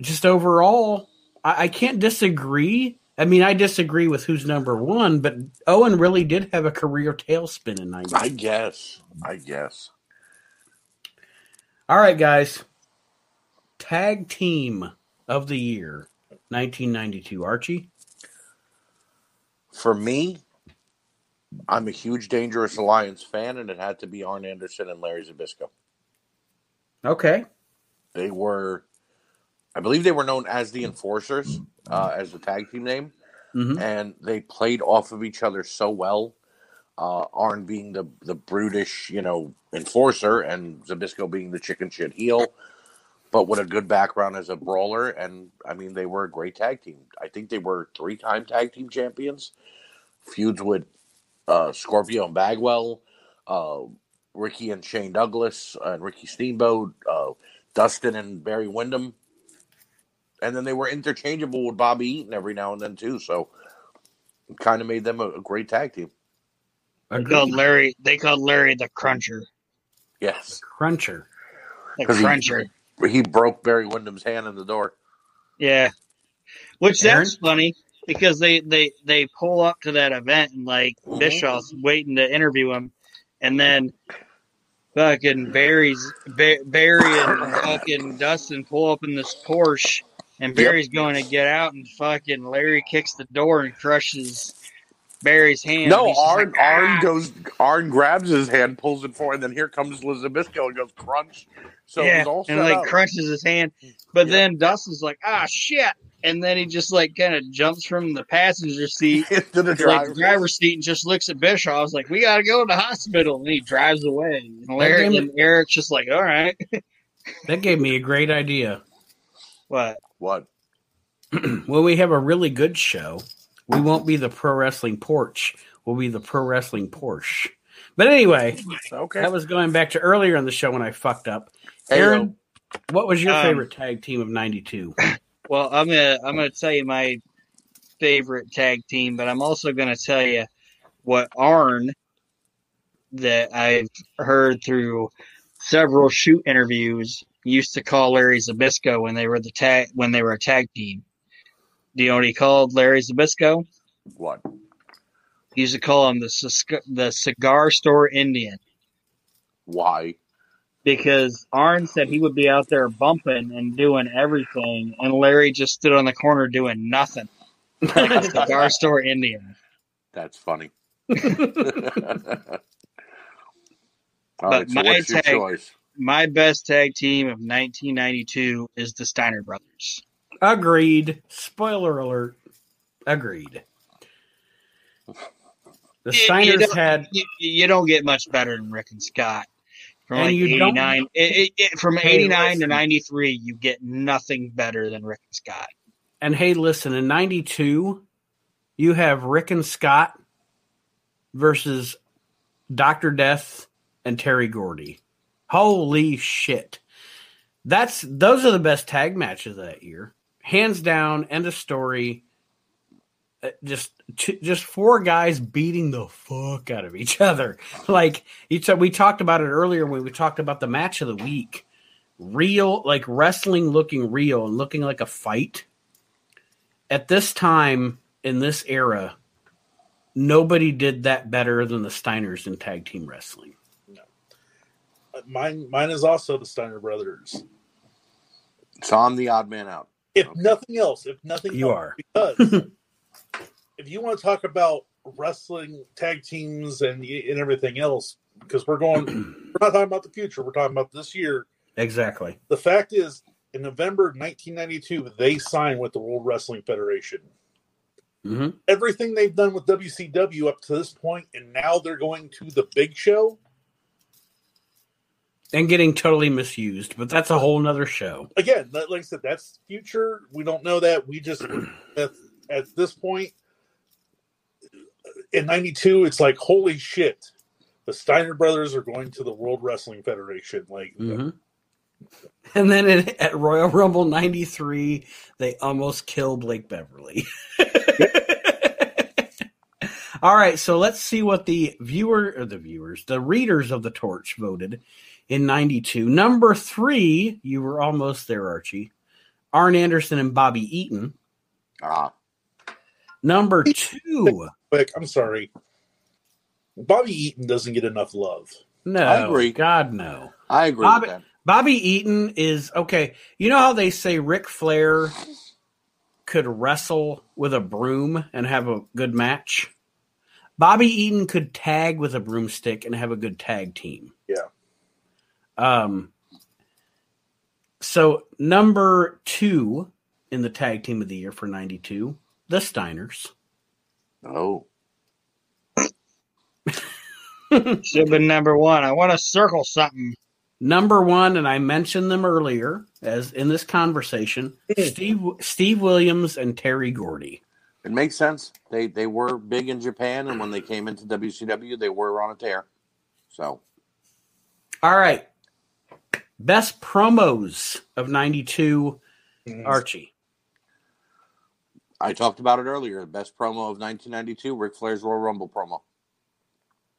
just overall, I, I can't disagree. I mean, I disagree with who's number one, but Owen really did have a career tailspin in '90. I guess. I guess. All right, guys. Tag team of the year, 1992. Archie. For me, I'm a huge Dangerous Alliance fan, and it had to be Arn Anderson and Larry Zbyszko. Okay. They were, I believe, they were known as the Enforcers, uh, as the tag team name. hmm and they played off of each other so well. Uh, Arn being the the brutish, you know, enforcer, and Zbyszko being the chicken shit heel, but with a good background as a brawler. And I mean, they were a great tag team. I think they were three time tag team champions. feuds with uh, Scorpio and Bagwell, uh, Ricky and Shane Douglas, and Ricky Steamboat, uh, Dustin and Barry Windham. And then they were interchangeable with Bobby Eaton every now and then, too. So kind of made them a, a great tag team. They called Larry. They called Larry the Cruncher. Yes. Cruncher. The 'Cause he- Cruncher. He broke Barry Windham's hand in the door. Yeah. Which Aaron? that's funny because they they they pull up to that event and like Mhm. Bischoff's waiting to interview him, and then fucking Barry's Ba- Barry and fucking Dustin pull up in this Porsche, and Yep. Barry's going to get out, and fucking Larry kicks the door and crushes Barry's hand. No, He's Arn, like, Arn "Ah." goes, Arn grabs his hand, pulls it forward, and then here comes Lizabisco and goes crunch. So it yeah, all and like up. crunches his hand, but Yeah. then Dustin's like, ah shit, and then he just like kind of jumps from the passenger seat into the like driver. the driver's seat and just looks at Bischoff. I like, "We got to go to the hospital," and he drives away. And Larry and Eric's just like, "All right, That gave me a great idea. what?" What? when we have a really good show, we won't be the pro wrestling porch. We'll be the pro wrestling Porsche. But anyway, Okay. that was going back to earlier in the show when I fucked up. Hey, Aaron, what was your Um, favorite tag team of '92? Well, I'm gonna I'm gonna tell you my favorite tag team, but I'm also gonna tell you what Arn that I've heard through several shoot interviews used to call Larry Zbyszko when they were the tag when they were a tag team. Do you know what he called Larry Zbyszko? What? He used to call him the the cigar store Indian. Why? because Arn said he would be out there bumping and doing everything, and Larry just stood on the corner doing nothing, like a cigar store Indian. That's funny. All But right, so my what's your tag- choice? My best tag team of 1992 is the Steiner Brothers. Agreed. Spoiler alert. Agreed. The You- you Steiners don't- had You, you don't get much better than Rick and Scott. From And like you don't- 89, it, it, it, from Hey, 89 to 93, you get nothing better than Rick and Scott. And hey, listen, in 92, you have Rick and Scott versus Dr. Death and Terry Gordy. Holy shit. That's those are the best tag matches that year. Hands down, end of story. Uh, Just just four guys beating the fuck out of each other. Like each we talked about it earlier when we talked about the match of the week. Real like wrestling looking real and looking like a fight at this time in this era, nobody did that better than the Steiners in tag team wrestling. Mine, mine is also the Steiner brothers. So I'm the odd man out. If nothing else, if nothing You else, are. because if you want to talk about wrestling tag teams and and everything else, because we're going, we're not talking about the future. We're talking about this year. Exactly. The fact is, in November 1992, they signed with the World Wrestling Federation. hmm Everything they've done with WCW up to this point, and now they're going to the Big Show. And getting totally misused, but that's a whole nother show. Again, like I said, that's future. We don't know that. We just at, at this point in '92, it's like holy shit. The Steiner brothers are going to the World Wrestling Federation. Like, hmm And then in, at Royal Rumble 93, they almost kill Blake Beverly. All right, so let's see what the viewer or the viewers, the readers of the torch voted in 92. Number three, you were almost there, Archie. Arn Anderson and Bobby Eaton. Ah, Number two, quick, I'm sorry. Bobby Eaton doesn't get enough love. no, I agree. God, no. I agree Bobby- with that. Bobby Eaton is okay. You know how they say Ric Flair could wrestle with a broom and have a good match? Bobby Eaton could tag with a broomstick and have a good tag team. Yeah. Um. So number two in the tag team of the year for '92, the Steiners. Oh, Should have been number one. I want to circle something. Number one, and I mentioned them earlier as in this conversation, Steve Steve Williams and Terry Gordy. It makes sense. They they were big in Japan, and when they came into WCW, they were on a tear. So All right. Best promos of 92, Mhm. Archie. I talked about it earlier. Best promo of 1992, Ric Flair's Royal Rumble promo.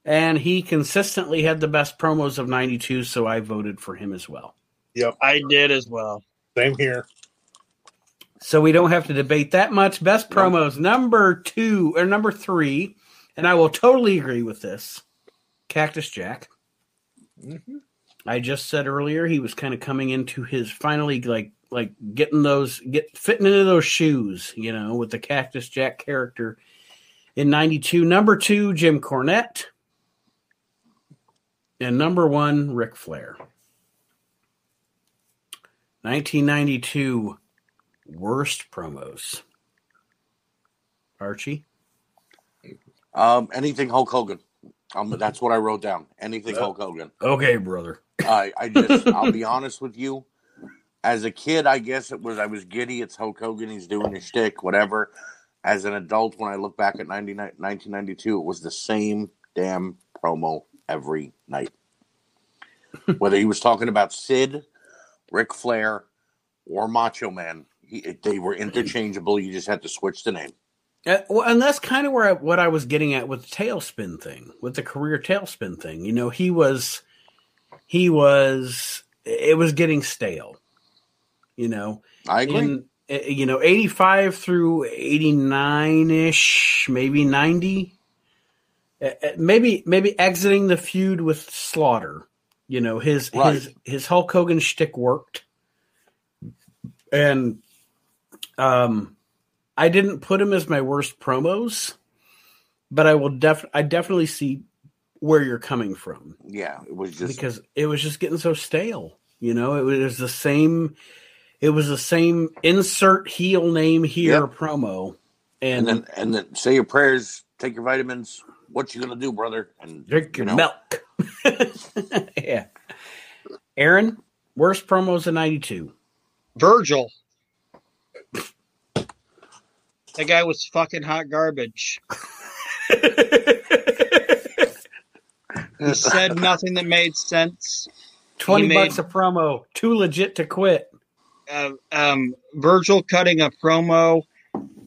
And he consistently had the best promos of 92, so I voted for him as well. Yep, I did as well. same here. So we don't have to debate that much. Best No. promos, number two or number three, and I will totally agree with this. Cactus Jack. Mhm. I just said earlier he was kind of coming into his finally like like getting those get fitting into those shoes, you know, with the Cactus Jack character in 92. Number 2 Jim Cornette. And number 1 Ric Flair. 1992 worst promos. Archie. Um, anything Hulk Hogan. Um, that's what I wrote down. Anything. Hulk Hogan. Okay, brother. I I just I'll be honest with you. As a kid, I guess it was I was giddy. It's Hulk Hogan. He's doing his shtick, whatever. As an adult, when I look back at 99 1992, it was the same damn promo every night. Whether he was talking about Sid, Ric Flair, or Macho Man, he, they were interchangeable. You just had to switch the name. Uh, well, and that's kind of where I, what I was getting at with the tailspin thing, with the career tailspin thing. You know, he was, he was, it was getting stale. You know, I agree. in uh, you know eighty five through eighty nine ish, maybe ninety, Uh, uh, maybe maybe exiting the feud with Slaughter. You know, his Right. his his Hulk Hogan shtick worked, and um, I didn't put him as my worst promos, but I will def I definitely see where you're coming from yeah, it was just because it was just getting so stale. You know, it was the same. It was the same insert heel name here Yep. promo, and and, then and then say your prayers, take your vitamins. What you gonna do, brother? And drink you your know, milk. yeah, Aaron, worst promos in '92. Virgil. That guy was fucking hot garbage. He said nothing that made sense. Twenty He bucks made- a promo, too legit to quit. Uh, um, Virgil cutting a promo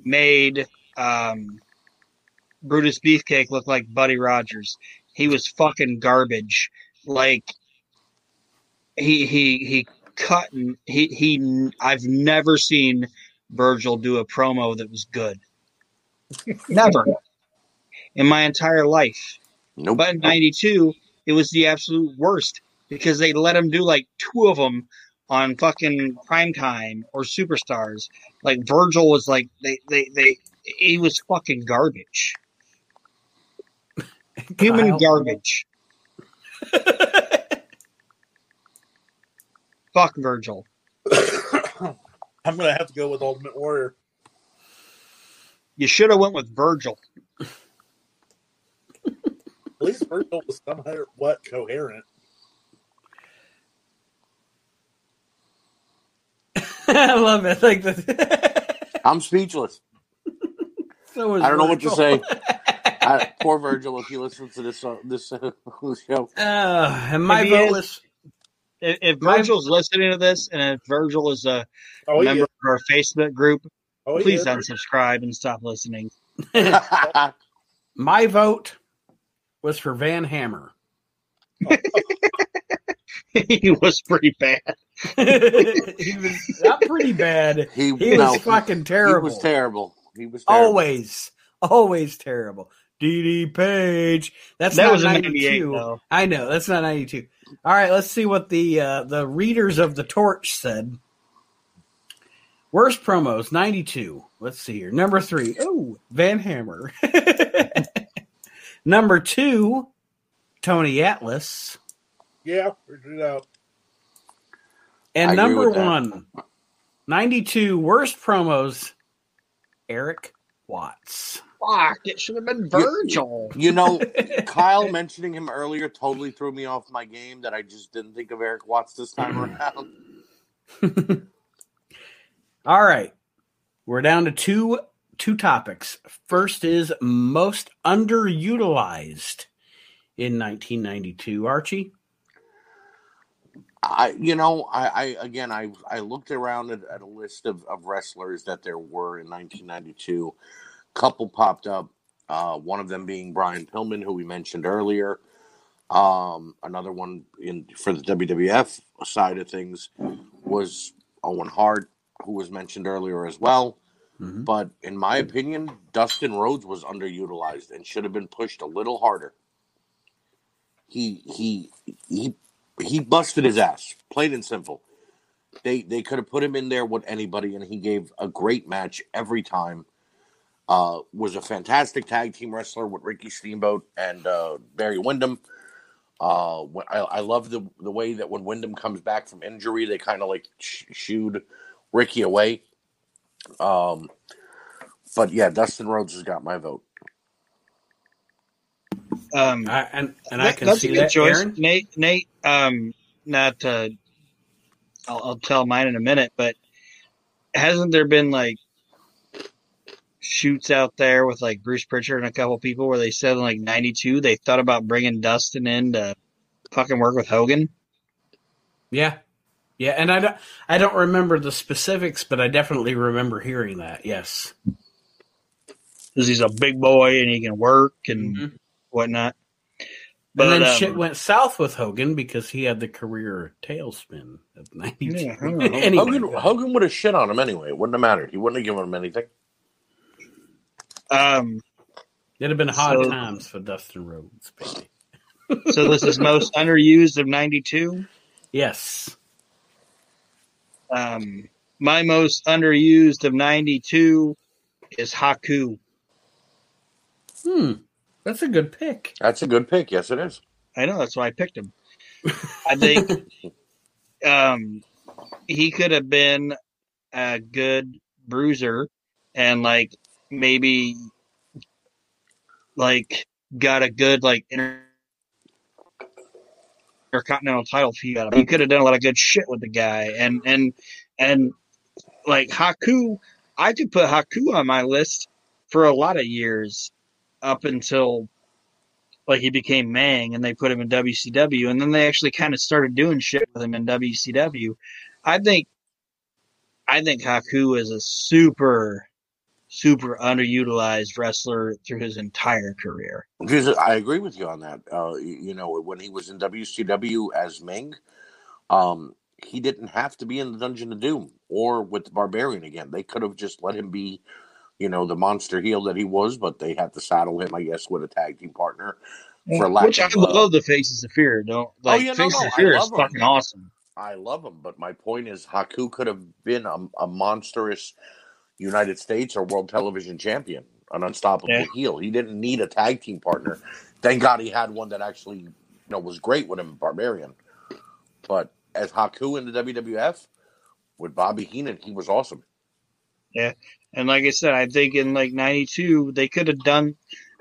made um, Brutus Beefcake look like Buddy Rogers. He was fucking garbage. Like he he he cut and he he. I've never seen Virgil do a promo that was good. Never in my entire life. nope. But in '92, it was the absolute worst because they let him do like two of them on fucking primetime or superstars. Like Virgil was like they they they he was fucking garbage, human Kyle. garbage. Fuck Virgil. I'm gonna have to go with Ultimate Warrior. You should have went with Virgil. At least Virgil was somewhat what coherent. I love it. Like the. I'm speechless. so is I don't know what to say. I, poor Virgil, if he listens to this uh, this uh, show. Uh, and my If vote is- was If, if My- Virgil's listening to this, and if Virgil is a Oh member yeah. of our Facebook group, Oh please yeah. unsubscribe and stop listening. my vote was for Van Hammer. he was pretty bad. he was not pretty bad. he, He no, was fucking terrible. He was terrible. He was terrible. Always, always terrible. DD Page. That's That not was 92. 98, though. I know that's not 92. All right, let's see what the uh, the readers of the torch said. Worst promos 92. Let's see here. Number 3. Oh, Van Hammer. Number 2, Tony Atlas. Yeah, figured it out. And I number with that. 1, 92 worst promos Erik Watts. Fuck, it should have been Virgil. You know, Kyle mentioning him earlier totally threw me off my game that I just didn't think of Erik Watts this time around. All right. We're down to two two topics. First is most underutilized in 1992. Archie? I, you know, I, I again, I, I looked around at, at a list of, of wrestlers that there were in 1992. Couple popped up. Uh, one of them being Brian Pillman, who we mentioned earlier. Um, another one in for the WWF side of things was Owen Hart, who was mentioned earlier as well. Mhm. But in my opinion, Dustin Rhodes was underutilized and should have been pushed a little harder. He he he he busted his ass, plain and simple. They they could have put him in there with anybody, and he gave a great match every time. Uh, was a fantastic tag team wrestler with Ricky Steamboat and uh, Barry Windham. Uh, I, I love the the way that when Windham comes back from injury, they kind of like sh- shooed Ricky away. Um, but yeah, Dustin Rhodes has got my vote. Um, I, and and I that- can that's see a good that, choice, Aaron. Nate. Nate, um, not. Uh, I'll, I'll tell mine in a minute, but hasn't there been like shoots out there with like Bruce Pritchard and a couple people where they said in like '92 they thought about bringing Dustin in to fucking work with Hogan? Yeah, yeah, and I don't I don't remember the specifics, but I definitely remember hearing that. Yes. because he's a big boy and he can work and Mhm. whatnot. But But then um, shit went south with Hogan because he had the career tailspin of '92. Yeah, I don't know. anyway, Hogan, Hogan would have shit on him anyway. It wouldn't have mattered. He wouldn't have given him anything. Um, it'd have been hard So- times for Dustin Rhodes, baby. so this is most underused of '92. Yes. Um, my most underused of '92 is Haku. Hmm. That's a good pick. That's a good pick. Yes, it is. I know that's why I picked him. I think um, he could have been a good bruiser and like maybe like got a good like inter- intercontinental title feud out of him. He could have done a lot of good shit with the guy and and and like Haku, I could put Haku on my list for a lot of years up until like he became Meng and they put him in WCW and then they actually kind of started doing shit with him in WCW. I think I think Haku is a super super underutilized wrestler through his entire career. I agree with you on that. Uh, you know, when he was in WCW as Meng, um, he didn't have to be in the Dungeon of Doom or with the Barbarian again. They could have just let him be, you know, the monster heel that he was, but they had to saddle him, I guess, with a tag team partner. For lack of Which I of, uh, love the Faces of Fear. Don't like yeah, no, Faces no, of Fear is fucking awesome. I love him, but my point is, Haku could have been a, a monstrous United States or World Television Champion, an unstoppable Yeah. heel. He didn't need a tag team partner. Thank God he had one that actually, you know, was great with him, Barbarian. But as Haku in the WWF with Bobby Heenan, he was awesome. Yeah, and like I said, I think in like '92 they could have done.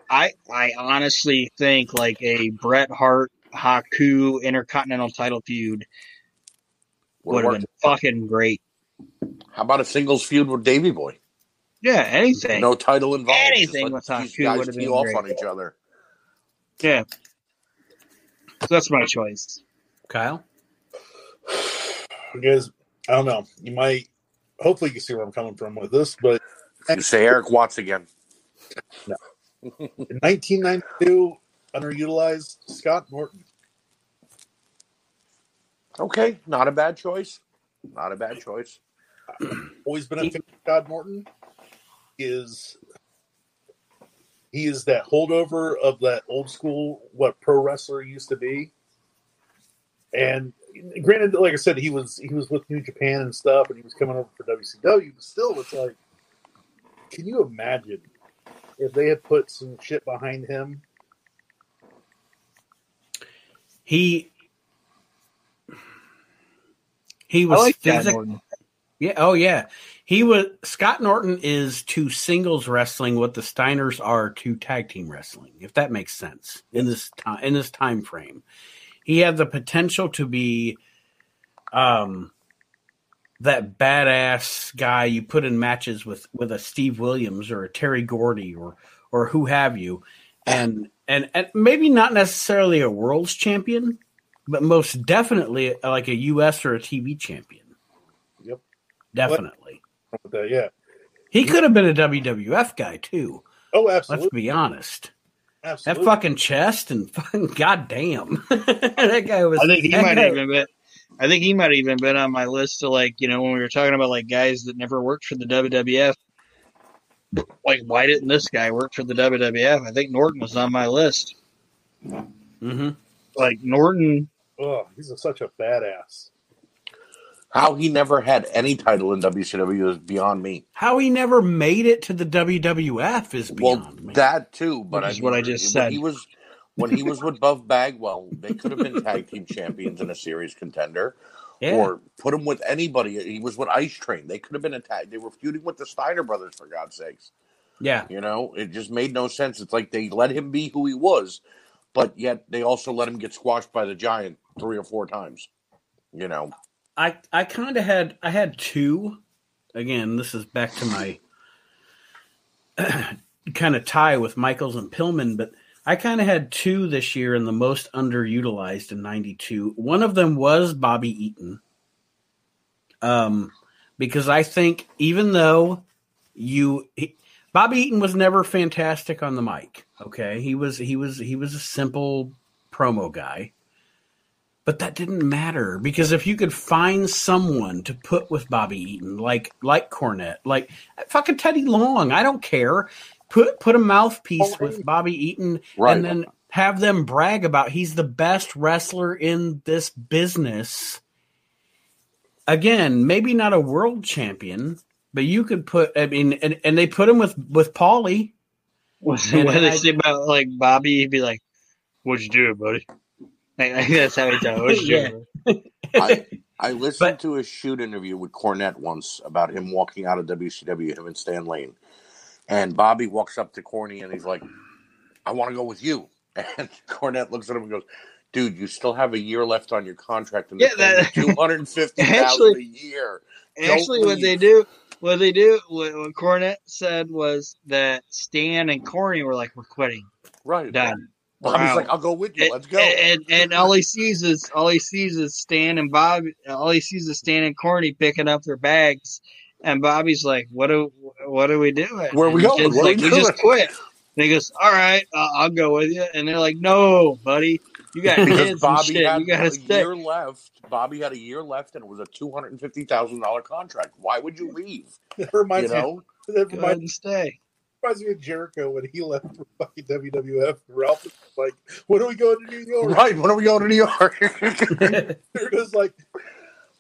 I I honestly think like a Bret Hart Haku Intercontinental Title feud would Would have been fucking great. How about a singles feud with Davy Boy? Yeah, anything. No title involved. Anything let with these Haku guys would have tee been off great. on each other. Yeah, so that's my choice. Kyle? Because I don't know, you might. Hopefully, you can see where I'm coming from with this. But You say Erik Watts again. in 1992, underutilized Scott Norton. Okay, not a bad choice. Not a bad choice. Always been a fan of Scott Norton. Is he is that holdover of that old school what pro wrestler used to be. And granted, like I said, he was he was with New Japan and stuff, and he was coming over for WCW. But still, it's like, can you imagine if they had put some shit behind him? He he I was like that physic- Norton. Yeah. Oh, yeah. He was Scott Norton is to singles wrestling what the Steiners are to tag team wrestling, if that makes sense in this time in this time frame. He had the potential to be um, that badass guy you put in matches with with a Steve Williams or a Terry Gordy or or who have you, and and and maybe not necessarily a world's champion, but most definitely like a U.S. or a TV champion. Yep. Definitely. With that, yeah. He could have been a WWF guy too. Oh, absolutely. Let's be honest. Absolutely. That fucking chest and fucking goddamn, that guy was. I think he might guy- even been. I think he might even been on my list to like you know when we were talking about like guys that never worked for the WWF. Like why didn't this guy work for the WWF? I think Norton was on my list. Mm-hmm. Like Norton, Oh, he's a, such a badass. How he never had any title in WCW is beyond me. How he never made it to the WWF is Well, beyond me. Well, that too, but Which I what I just when said. He was when he was with Buff Bagwell. They could have been tag team champions in a series contender, yeah. or put him with anybody. He was with Ice Train. They could have been a tag. They were feuding with the Steiner brothers for God's sakes. yeah. You know, it just made no sense. It's like they let him be who he was, but yet they also let him get squashed by the Giant three or four times. You know, I I kind of had I had two. Again, this is back to my kind of tie with Michaels and Pillman, but I kind of had two this year and the most underutilized in '92. One of them was Bobby Eaton, um, because I think even though you he, Bobby Eaton was never fantastic on the mic. Okay, he was he was he was a simple promo guy. But that didn't matter because if you could find someone to put with Bobby Eaton, like like Cornette, like fucking Teddy Long, I don't care. Put put a mouthpiece with Bobby Eaton, Right. and then have them brag about he's the best wrestler in this business. Again, maybe not a world champion, but you could put. I mean, and, and they put him with with Paulie. what And do they I- say about like Bobby? He'd be like, "What'd you do, buddy?" I, I that's how he talks. Yeah. I I listened But- to a shoot interview with Cornette once about him walking out of WCW, him and Stan Lane, and Bobby walks up to Corny and he's like, "I want to go with you," and Cornette looks at him and goes. Dude, you still have a year left on your contract, and Yeah, that- two hundred and fifty thousand Actually- a year. Don't Actually, what they do, what they do, what, what Cornette said was that Stan and Corny were like, "We're quitting, Right? done." Bobby's Wow. like, "I'll go with you. Let's go." and and all he sees is all he sees is Stan and Bobby. All he sees is Stan and Corny picking up their bags, and Bobby's like, "What do what are we doing? Where are we And going? Stan's What are like, we we doing?" just quit. And he goes, "All right, uh, I'll go with you." And they're like, "No, buddy, you got because kids and Bobby shit. had You gotta a stay." year left. Bobby had a year left, and it was a two hundred and fifty thousand dollar contract. Why would you leave? That You reminds me. know, That Go ahead reminds, stay. Reminds me of Jericho when he left for fucking WWF. Ralph was like, "When are we going to New York?" right? When are we going to New York? Jericho's like,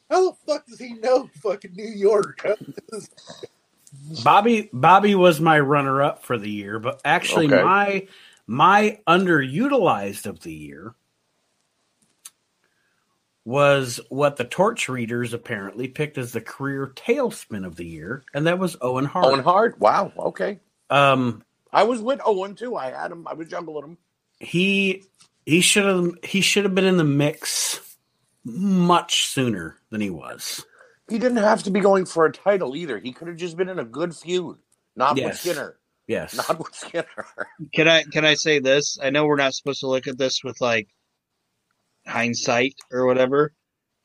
"How the fuck does he know fucking New York?" Bobby Bobby was my runner up for the year, but actually Okay. my my underutilized of the year was what the torch readers apparently picked as the career tailspin of the year, and that was Owen Hart. Owen Hart. Wow. Okay. Um I was with Owen too. I had him. I was juggling him. he he should have he should have been in the mix much sooner than he was. He didn't have to be going for a title either. He could have just been in a good feud, not with Skinner. Yes. Not with Skinner. Can I can I say this? I know we're not supposed to look at this with like hindsight or whatever,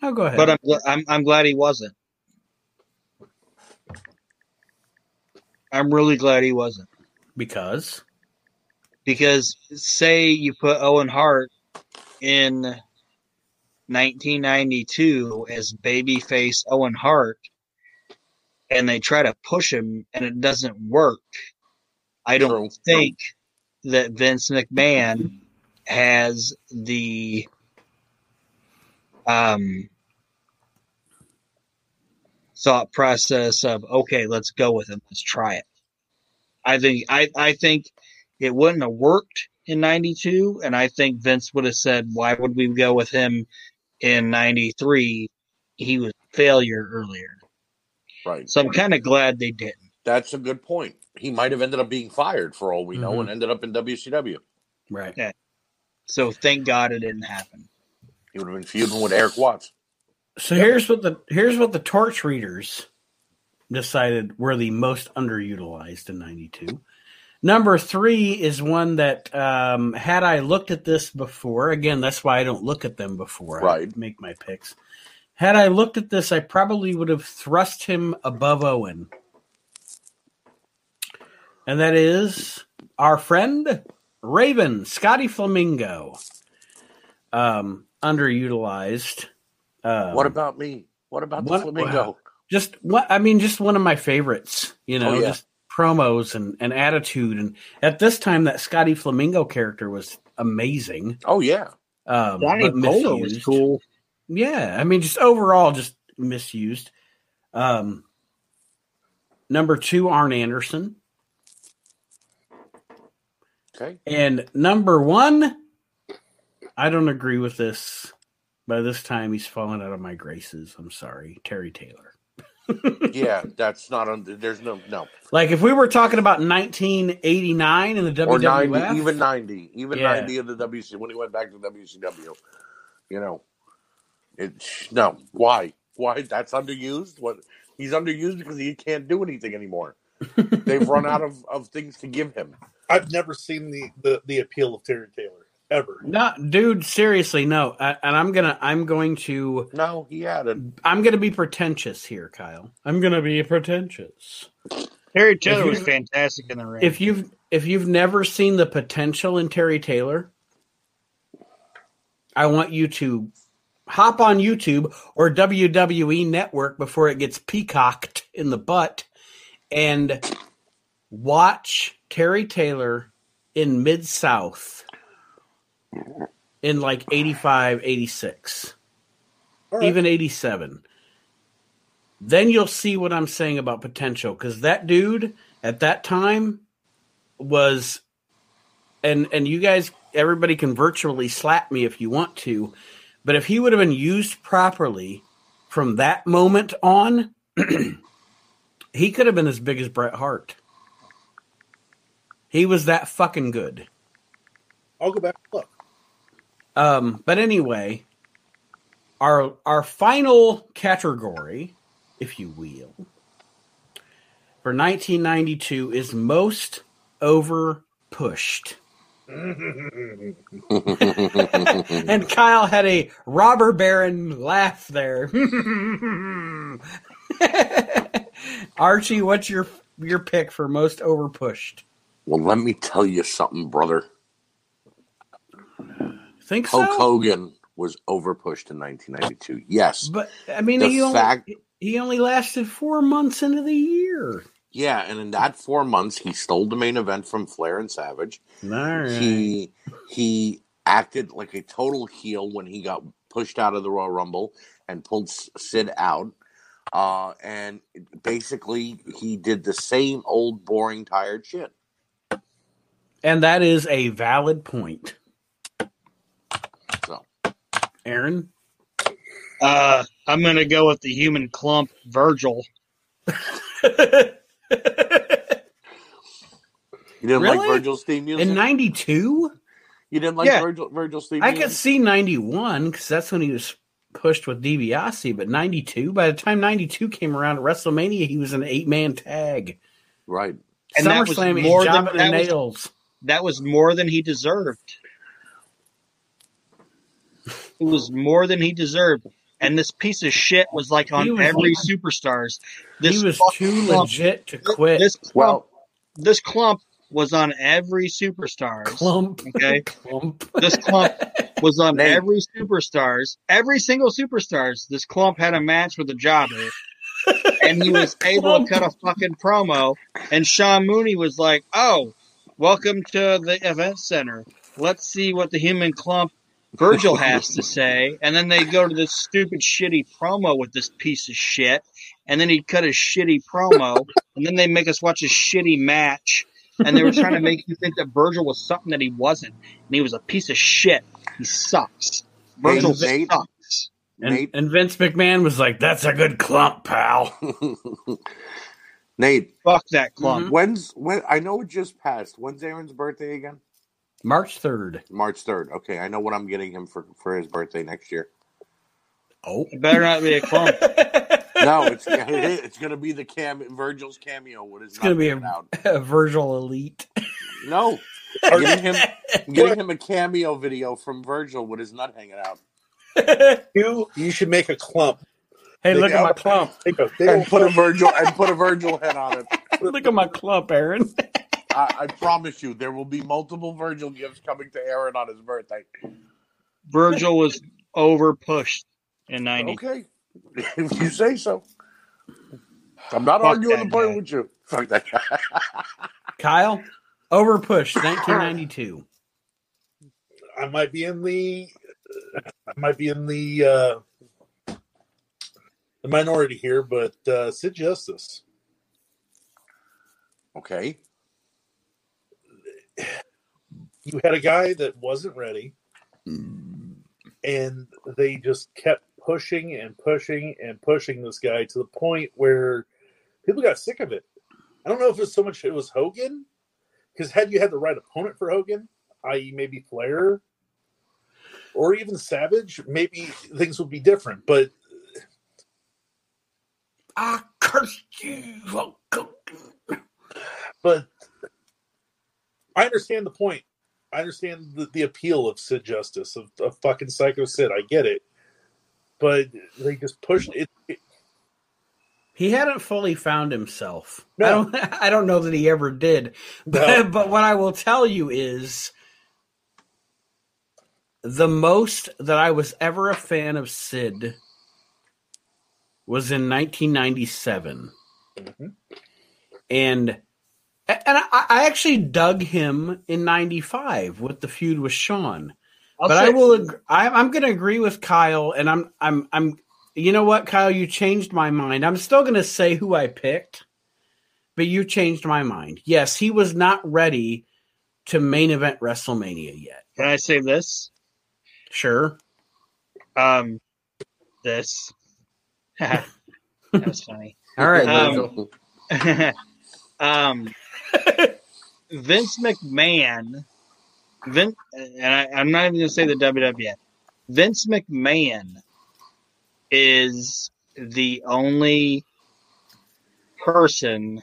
oh, go ahead. but I'm I'm I'm glad he wasn't. I'm really glad he wasn't because because say you put Owen Hart in 1992 as babyface Owen Hart, and they try to push him and it doesn't work. I don't True. think that Vince McMahon has the um thought process of okay, let's go with it, let's try it. I think I I think it wouldn't have worked in 92 and I think Vince would have said why would we go with him in 93 he was a failure earlier. Right. So I'm kind of glad they didn't. That's a good point. He might have ended up being fired for all we know Mhm. and ended up in WCW. right. So thank God it didn't happen. He would have been feuding with Erik Watts. So here's what the here's what the torch readers decided were the most underutilized in '92. Number three is one that um, had I looked at this before, again, that's why I don't look at them before Right. I make my picks. Had I looked at this, I probably would have thrust him above Owen, and that is our friend Raven Scotty Flamingo. Um, underutilized. Um, What about me? What about the What- flamingo? just what I mean, just one of my favorites. You know, Oh, yeah. just promos and, and attitude. And at this time, that Scotty Flamingo character was amazing. Oh yeah. Um, Johnny but Polo was cool. Yeah, I mean, just overall, just misused. Um, number two, Arn Anderson, Okay. and number one, I don't agree with this. By this time, he's fallen out of my graces. I'm sorry, Terry Taylor. Yeah, that's not on. There's no no Like if we were talking about 1989 in the WWF, or ninety, even ninety, even Yeah. ninety in the WC when he went back to WCW. You know, it's no. Why? Why? That's underused. What? He's underused because he can't do anything anymore. They've run out of, of things to give him. I've never seen the, the, the appeal of Terry Taylor ever. No, dude, seriously, no. I, and I'm gonna, I'm going to, No, he had it. I'm gonna be pretentious here, Kyle. I'm gonna be pretentious. Terry Taylor you- was fantastic in the ring. If you've, if you've never seen the potential in Terry Taylor, I want you to hop on YouTube or WWE Network before it gets peacocked in the butt and watch Terry Taylor in Mid South in like 85, 86, All right. even 87. Then you'll see what I'm saying about potential because that dude at that time was and and you guys everybody can virtually slap me if you want to but if he would have been used properly from that moment on he could have been as big as Bret Hart he was that fucking good I'll go back look. Um but anyway our our final category if you will for 1992 is most over pushed and Kyle had a robber baron laugh there. Archie, what's your your pick for most overpushed? Well, let me tell you something, brother. Think so? Hulk Hogan was overpushed in 1992. Yes. But I mean, The he only fact- he only lasted four months into the year. Yeah, and in that four months, he stole the main event from Flair and Savage. Right. He he acted like a total heel when he got pushed out of the Royal Rumble and pulled Sid out. Uh, and basically, he did the same old, boring, tired shit. and that is a valid point. So, Aaron, uh, I'm gonna go with the human clump, Virgil. you didn't Really? like Virgil's theme music? in '92, you didn't like Yeah. Virgil, Virgil's theme I music? could see '91 because that's when he was pushed with DiBiase. But '92, by the time '92 came around at WrestleMania, he was an eight man tag. Right. And that was SummerSlam, he's more than- the that was- nails. That was more than he deserved. It was more than he deserved. And this piece of shit was like on was- every superstars. This he was too clump- legit to quit. This clump, Well, this clump was on every superstars. clump, Okay. clump. This clump was on Nate. every superstars. Every single superstars. This clump had a match with a jobber. and he was able to cut a fucking promo. And Sean Mooney was like, "Oh, welcome to the event center. Let's see what the human clump Virgil has to say." And then they go to this stupid, shitty promo with this piece of shit. And then he cut a shitty promo. and then they make us watch a shitty match. And they were trying to make you think that Virgil was something that he wasn't. And he was a piece of shit. He sucks. Virgil Nate- sucks. And, Nate? and Vince McMahon was like, "That's a good clump, pal." Nate, Fuck that clump. Mm-hmm. when's when? I know it just passed. When's Aaron's birthday again? March third. March third. Okay, I know what I'm getting him for for his birthday next year. Oh. It better not be a clump. No, it's it's going to be the cam Virgil's cameo. What is It's going to be a, out? a Virgil Elite. No, I'm getting him getting him a cameo video from Virgil with his nut hanging out, You you should make a clump. Hey, look at my clump. Take a and put a. Virgil and put a Virgil head on it. Look at my clump, Aaron. I, I promise you, there will be multiple Virgil gifts coming to Aaron on his birthday. Virgil was over pushed in '90. Okay, if you say so. I'm not Fuck arguing the point guy. with you. Fuck that guy. Kyle, Overpush, 1992. I might be in the I might be in the uh the minority here, but uh Sid Justice. okay. You had a guy that wasn't ready and they just kept pushing and pushing and pushing this guy to the point where people got sick of it. I don't know if it's so much it was Hogan, because had you had the right opponent for Hogan, i.e., maybe Flair or even Savage, maybe things would be different. But I curse you. Oh, but I understand the point. I understand the, the appeal of Sid Justice of, of fucking Psycho Sid. I get it, but they just pushed it. it He hadn't fully found himself. No. I don't. I don't know that he ever did. But, No. but what I will tell you is, the most that I was ever a fan of Sid was in 1997, Mhm. and and I, I actually dug him in '95 with the feud with Shawn. I'll but say- I will. Ag- I, I'm going to agree with Kyle, and I'm. I'm. I'm. You know what, Kyle? You changed my mind. I'm still going to say who I picked, but you changed my mind. Yes, he was not ready to main event WrestleMania yet. Can I say this? Sure. Um, this. That's funny. All right. Um, um, Vince McMahon, Vin, and I, I'm not even going to say the WWF. Vince McMahon is the only person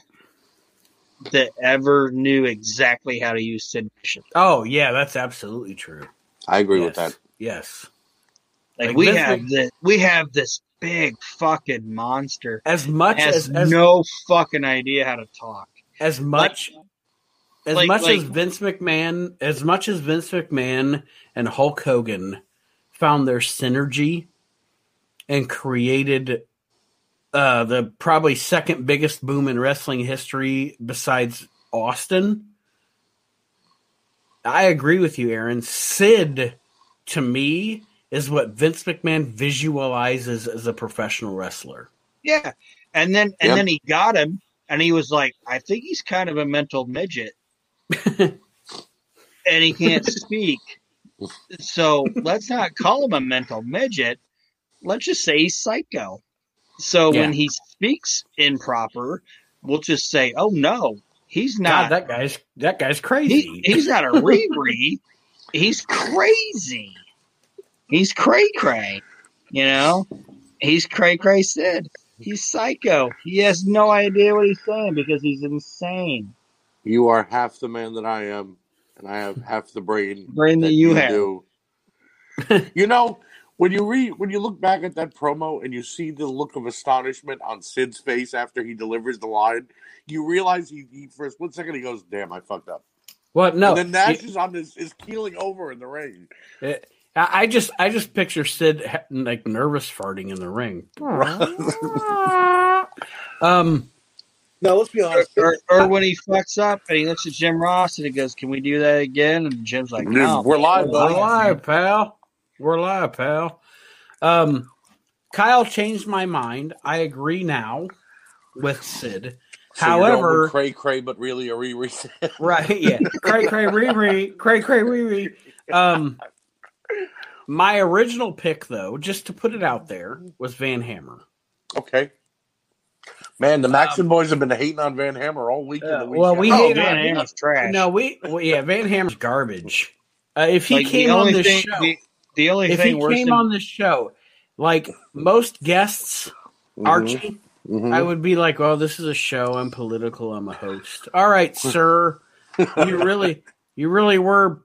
that ever knew exactly how to use Sid Vicious. oh yeah, that's absolutely true. I agree yes. with that. Yes. Like, Like we Vince have Mc- this, we have this big fucking monster As much as as, no fucking idea how to talk. As much as like- much as Vince McMahon, as much as Vince McMahon and Hulk Hogan found their synergy and created uh, the probably second biggest boom in wrestling history besides Austin. I agree with you, Aaron. Sid, to me, is what Vince McMahon visualizes as a professional wrestler. Yeah. And then and Yep. then he got him and he was like, I think he's kind of a mental midget. and he can't speak. So let's not call him a mental midget. Let's just say he's psycho. So Yeah. when he speaks improper, we'll just say, Oh no, he's God, not that guy's that guy's crazy. he, he's not a Riri. he's crazy. He's cray cray. You know? He's cray cray Sid. He's psycho. He has no idea what he's saying because he's insane. You are half the man that I am, and I have half the brain Brain that you have. do. you know, when you read, when you look back at that promo and you see the look of astonishment on Sid's face after he delivers the line, you realize he, he for a split second he goes, "Damn, I fucked up." What? No, and then Nash you- is on this is keeling over in the ring. I eh, I just I just picture Sid like nervous farting in the ring. um, now let's be honest. or, or when he fucks up and he looks at Jim Ross and he goes, Can we do that again? And Jim's like, No. We're live, we're buddy. live, pal. We're live, pal. Um, Kyle changed my mind. I agree now with Sid. So you're going However, with cray cray, but really a re re. right? Yeah, cray cray Riri, cray cray Riri. Um, my original pick, though, just to put it out there, was Van Hammer. Okay. Man, the Maxon boys have been hating on Van Hammer all week. Uh, the well, we. Oh, hate Van on- Hammer's trash. No, we well, yeah, Van Hammer's garbage. Uh, if he Like, came the on only this thing, show, The, the only if he thing worse came than on this show, like most guests, Mhm. Archie, Mhm. I would be like, "Oh, this is a show. I'm political. I'm a host." All right, sir. You really, you really were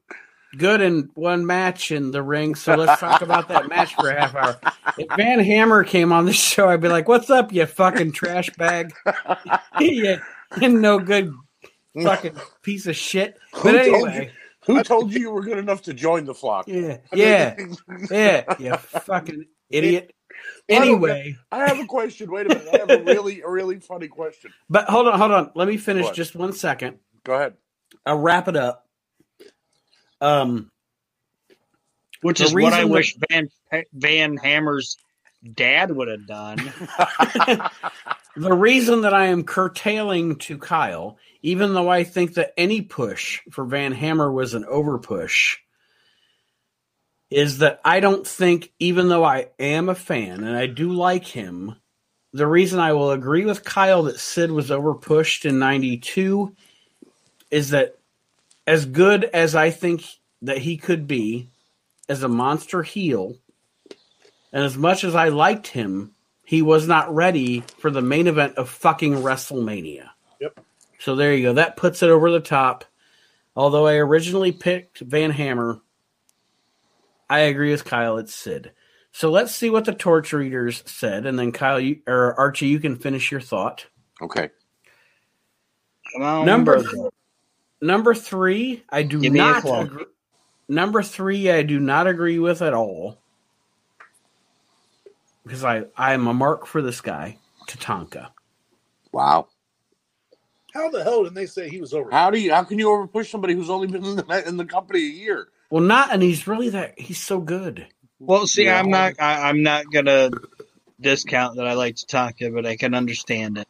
good in one match in the ring. So let's talk about that match for a half hour. If Van Hammer came on the show, I'd be like, "What's up, you fucking trash bag? you, you no good fucking piece of shit." Who But told anyway, Who told you you were good enough to join the flock? yeah, I mean, yeah, yeah, you fucking idiot. Anyway. I have a question. Wait a minute. I have a really, a really funny question. But hold on, hold on. Let me finish just one second. Go ahead. I'll wrap it up. Um, Which is what I wish Van Van Hammer's dad would have done. the reason that I am curtailing to Kyle, even though I think that any push for Van Hammer was an overpush, is that I don't think, even though I am a fan and I do like him, the reason I will agree with Kyle that Sid was overpushed in 92 is that as good as I think that he could be as a monster heel, and as much as I liked him, he was not ready for the main event of fucking WrestleMania. Yep. So there you go. That puts it over the top. Although I originally picked Van Hammer, I agree with Kyle. It's Sid. So let's see what the torch readers said, and then Kyle you, or Archie, you can finish your thought. Okay. Come on, Number brother. Number three, I do Give not. Agree, number three, I do not agree with at all because I I am a mark for this guy, Tatanka. Wow. How the hell did they say he was over? How do you? How can you overpush somebody who's only been in the, in the company a year? Well, not, and he's really that. He's so good. Well, see, Yeah. I'm not. I, I'm not gonna discount that I like Tatanka, but I can understand it.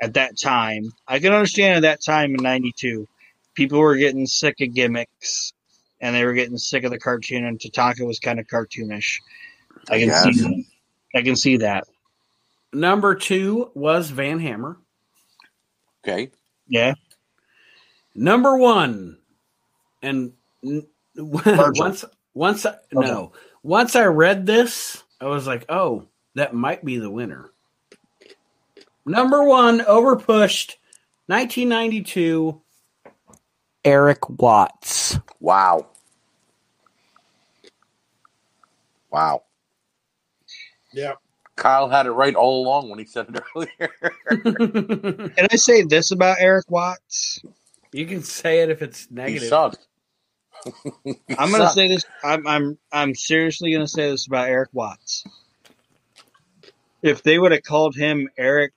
At that time, I can understand at that time in '92, people were getting sick of gimmicks, and they were getting sick of the cartoon, and Tatanka was kind of cartoonish. I can see. That. I can see that. Number two was Van Hammer. Okay. Yeah. Number one, and once once I, no once I read this, I was like, oh, that might be the winner. Number one, overpushed, 1992, Erik Watts. Wow. Wow. Yeah. Kyle had it right all along when he said it earlier. Can I say this about Erik Watts? you can say it if it's he negative. sucked. I'm gonna say this. I'm I'm I'm seriously gonna say this about Erik Watts. If they would have called him Eric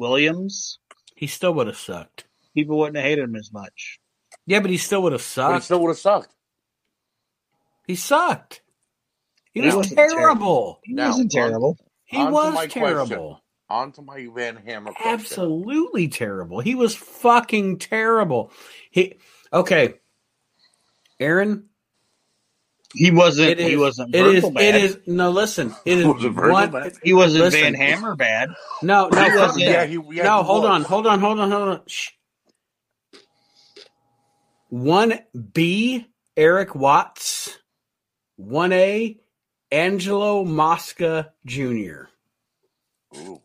Williams, He still would have sucked. people wouldn't have hated him as much. Yeah, but he still would have But he sucked. still would have sucked. he sucked. He He was wasn't terrible. He Now, wasn't on- terrible. He On was terrible. question. On to my Van Hammer question. Absolutely terrible. He was fucking terrible. He okay. Aaron, He wasn't. it is he wasn't. it is Virgil bad. is no listen. It is Was one, bad? He wasn't Listen. Van Hammer bad. no no He no, wasn't. Yeah, he, yeah, no hold was. on hold on hold on hold on. Shh. One B Erik Watts, one A Angelo Mosca Jr. Ooh.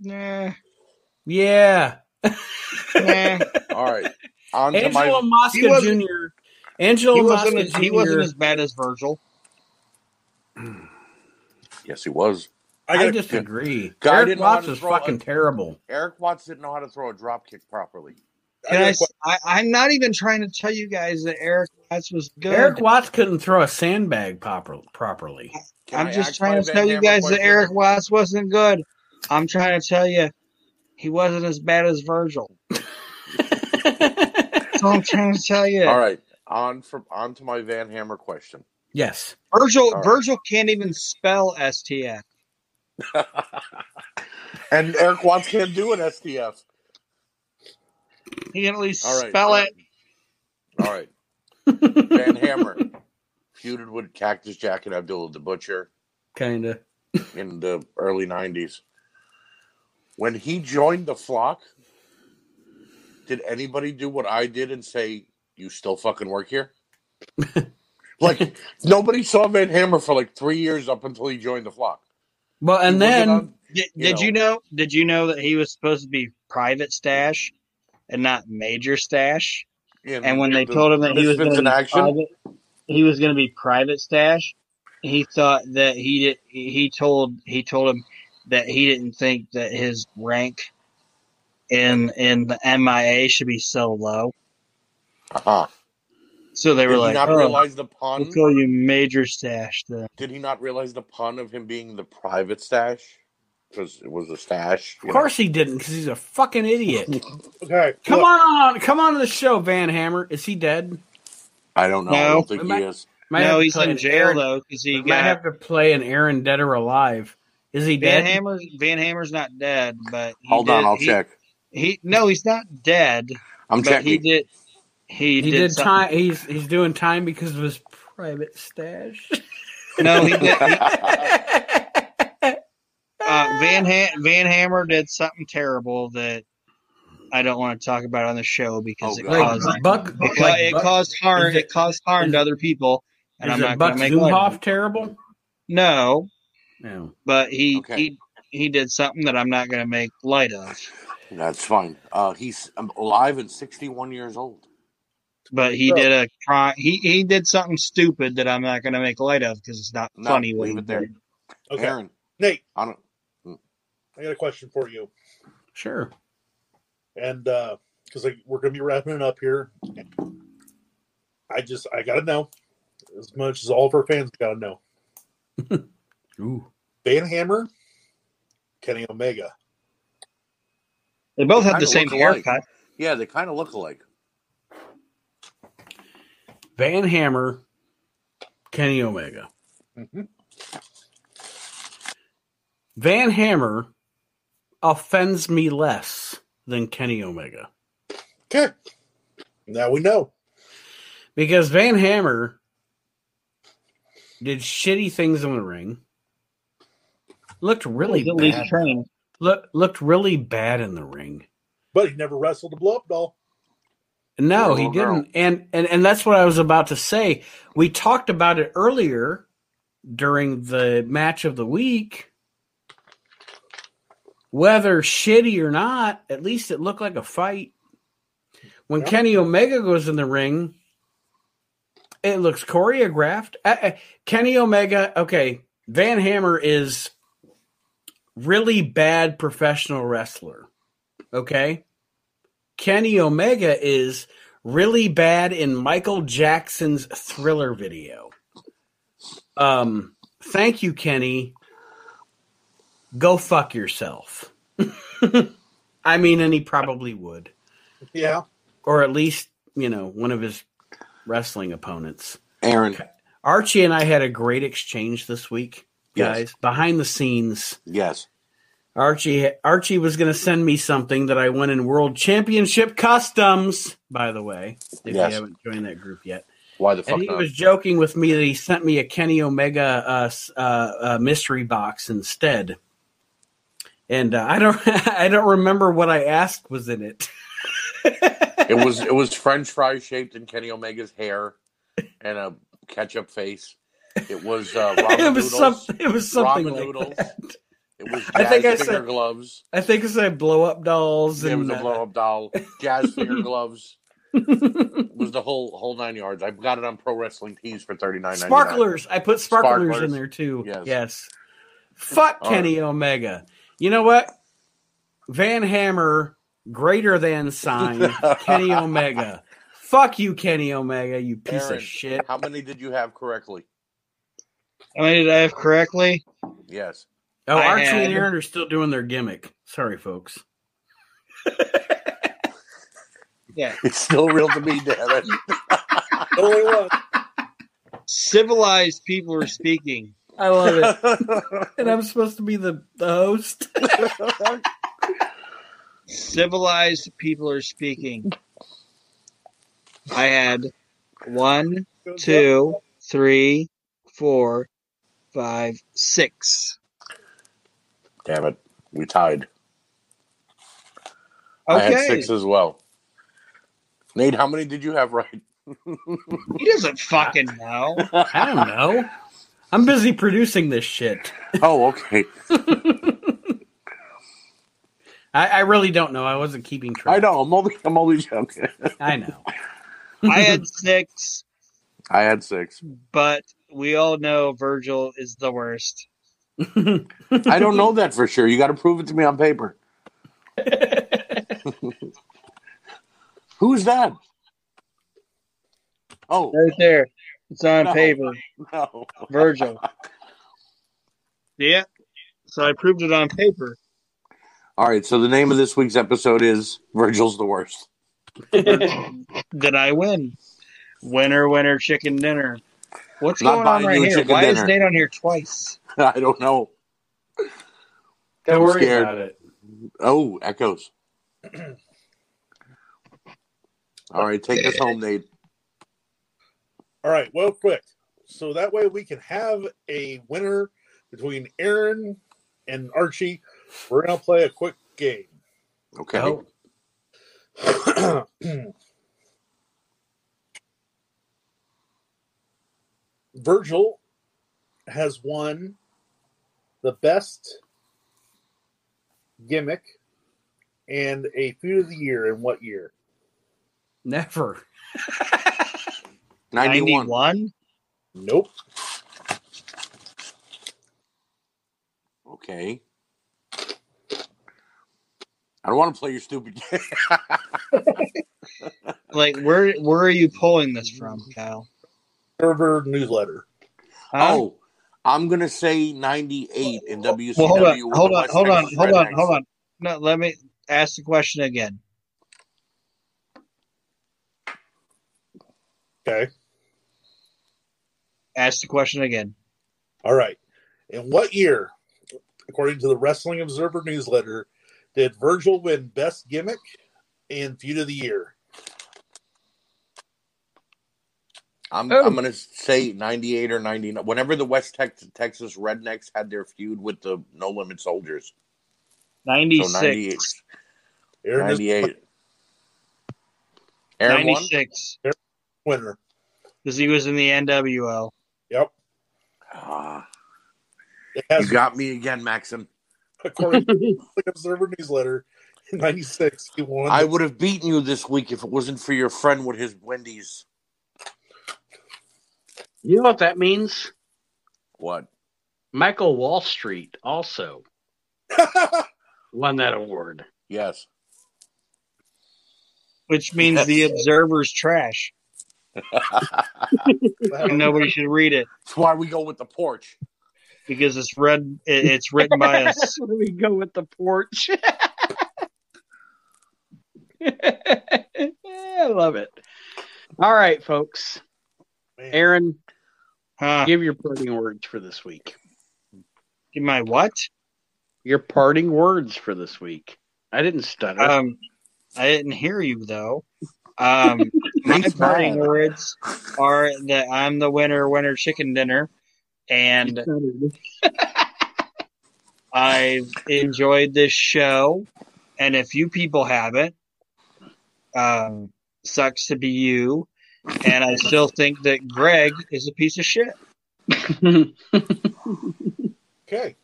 Nah, Yeah, nah. All right. On Angelo my. Mosca Jr. Angelo He Mosca wasn't. As, he wasn't as bad as Virgil. Yes, he was. I I, disagree. Guy Eric didn't know how Watts to was a- fucking terrible. Erik Watts didn't know how to throw a drop kick properly. I Can got I, a s- I, I'm not even trying to tell you guys that Erik Watts was good. Erik Watts couldn't throw a sandbag proper, properly. Can I'm I just trying to tell you Hammer guys that question? Erik Watts wasn't good. I'm trying to tell you he wasn't as bad as Virgil. That's all I'm trying to tell you. All right. On from on to my Van Hammer question. yes. Virgil All right. Virgil can't even spell STF. and Erik Watts can't do an STF. He can at least All right. spell it. All right. Van Hammer feuded with Cactus Jack and Abdullah the Butcher Kinda. in the early 90s. When he joined the flock, did anybody do what I did and say, You still fucking work here? Like nobody saw Van Hammer for like three years up until he joined the flock. Well, and then on- Did, You did know. you know? Did you know that he was supposed to be private stash and not major stash? in- And when they the told him that he was going to in be action, private, he was going to be private stash. He thought that he did. He told he told him that he didn't think that his rank in in the MIA should be so low. Uh-huh. So they did were he like, not "Oh, realize the pun? we'll call you major stash." Then Did he not realize the pun of him being the private stash? Because it was a stash. of course he didn't because he's a fucking idiot. Okay. Come look, on, come on to the show, Van Hammer. Is he dead? I don't know. I No. don't think We he is. Might no, he's in jail Aaron- though because he we might got have to play an Aaron Dead or Alive. Is he Van dead? Hammer. Van Hammer's not dead, but he Hold did, on, I'll he, check. He no, he's not dead. I'm but checking. he did. He, He did, did time. He's he's doing time because of his private stash. No, he did. He, uh, Van ha- Van Hammer did something terrible that I don't want to talk about on the show because Oh, it caused like Buck, it, like it Buck, caused harm. it- It, caused harm is to other people, and is I'm it not Buck going to make light Zumhoff terrible? No, No. but he Okay. he he did something that I'm not going to make light of. That's fine. Uh, he's um, alive and 61 years old. But he So- did a crime. He he did something stupid that I'm not going to make light of because it's not No, funny. what leave he it there. Okay. Aaron, Nate, I don't. Mm. I got a question for you. Sure. And uh, because like, we're going to be wrapping it up here. I just, I got to know as much as all of our fans got to know. Ooh. Van Hammer, Kenny Omega. They both They have the same haircut. Yeah, they kind of look alike. Van Hammer, Kenny Omega. Mhm. Van Hammer offends me less than Kenny Omega Okay. Now we know. because Van Hammer did shitty things in the ring. Looked really He's at least bad. trained. Look, looked really bad in the ring. But he never wrestled a blow up doll. No, he didn't. And, and and that's what I was about to say. We talked about it earlier during the match of the week. Whether shitty or not, at least it looked like a fight. When Yeah. Kenny Omega goes in the ring, it looks choreographed. Uh, uh, Kenny Omega, okay, Van Hammer is really bad professional wrestler. Okay? Kenny Omega is really bad in Michael Jackson's Thriller video. Um, thank you, Kenny. Go fuck yourself. I mean, and he probably would, Yeah. or at least you know one of his wrestling opponents. Aaron, Archie and I had a great exchange this week, Yes. guys. Behind the scenes, yes. Archie Archie was going to send me something that I won in World Championship Customs. By the way, if Yes. you haven't joined that group yet, Why the fuck and he not? was joking with me that he sent me a Kenny Omega uh, uh, uh, mystery box instead. And uh, I don't I don't remember what I asked was in it. it was it was French fry shaped in Kenny Omega's hair and a ketchup face. It was uh, ramen it was noodles. some, it was something ramen like noodles. that. It was I jazz think I said- gloves. I think it said blow up dolls There and was a blow up doll. Jazz finger gloves. It was the whole whole nine yards. I got it on Pro Wrestling Tees for thirty nine. Sparklers. I put sparklers, in there too. Yes. Yes. Fuck All Kenny Omega. You know what? Van Hammer greater than sign Kenny Omega. Fuck you, Kenny Omega, you piece Aaron, of shit. How many did you have correctly? How many did I have correctly? Yes. Oh, Archie had- and Aaron are still doing their gimmick. Sorry, folks. Yeah. It's still real to me, damn it. Only one. Civilized people are speaking. I love it. and I'm supposed to be the, the host. Civilized people are speaking. I had one, two, three, four, five, six. Damn it. We tied. I had six as well. Nate, how many did you have right? He doesn't fucking know. I don't know. I'm busy producing this shit. oh, okay. I, I really don't know. I wasn't keeping track. I know. I'm only. I'm only joking. I know. I had six, I had six. but we all know Virgil is the worst. I don't know that for sure. You got to prove it to me on paper. Who's that? Oh Right there. It's on No. paper. no. Virgil. Yeah. So I proved it on paper. All right. So the name of this week's episode is Virgil's the worst. Did I win? Winner, winner, chicken dinner. What's Not going on buying right you a here? chicken Why is dinner. Nate on here twice? I don't know. Don't worry scared. about it. Oh, echoes. All right, take us home, Nate. All right, well, quick. So that way we can have a winner between Aaron and Archie. We're going to play a quick game. Okay. Oh, Virgil has won the best gimmick and a feud of the year in what year? never. 91. 91? Nope. Okay. I don't want to play your stupid game. Like, where where are you pulling this from, mm. Kyle? Server newsletter. Huh? Oh, I'm going to say 98 in WCW. well, hold on, hold on, hold on, hold on, hold on. No, let me ask the question again. Okay. Ask the question again. All right. In what year, according to the Wrestling Observer newsletter, did Virgil win best gimmick and feud of the year? I'm, Oh. I'm going to say 98 or 99. Whenever the West Tex- Texas Rednecks had their feud with the No Limit Soldiers. So 96. 98. Aaron is 98. Aaron won? 96. winner. Because he was in the NWO. Yep. Ah, It you has, got me again, Maxim. according to the Observer newsletter, in '96 he won. I would have beaten you this week if it wasn't for your friend with his Wendy's. You know what that means? What? Michael Wallstreet also won that award. Yes. Which means the Observer's trash. And nobody should read it That's why we go with the porch. because it's read. It's written by us. we go with the porch. I love it. All right, folks. Man. Aaron, Huh? give your parting words for this week. Give my what? Your parting words for this week. I didn't stutter. Um, I didn't hear you though. Um, my parting words are that I'm the winner, winner chicken dinner, and I've enjoyed this show. And if you people haven't, um, sucks to be you. And I still think that Greg is a piece of shit. okay.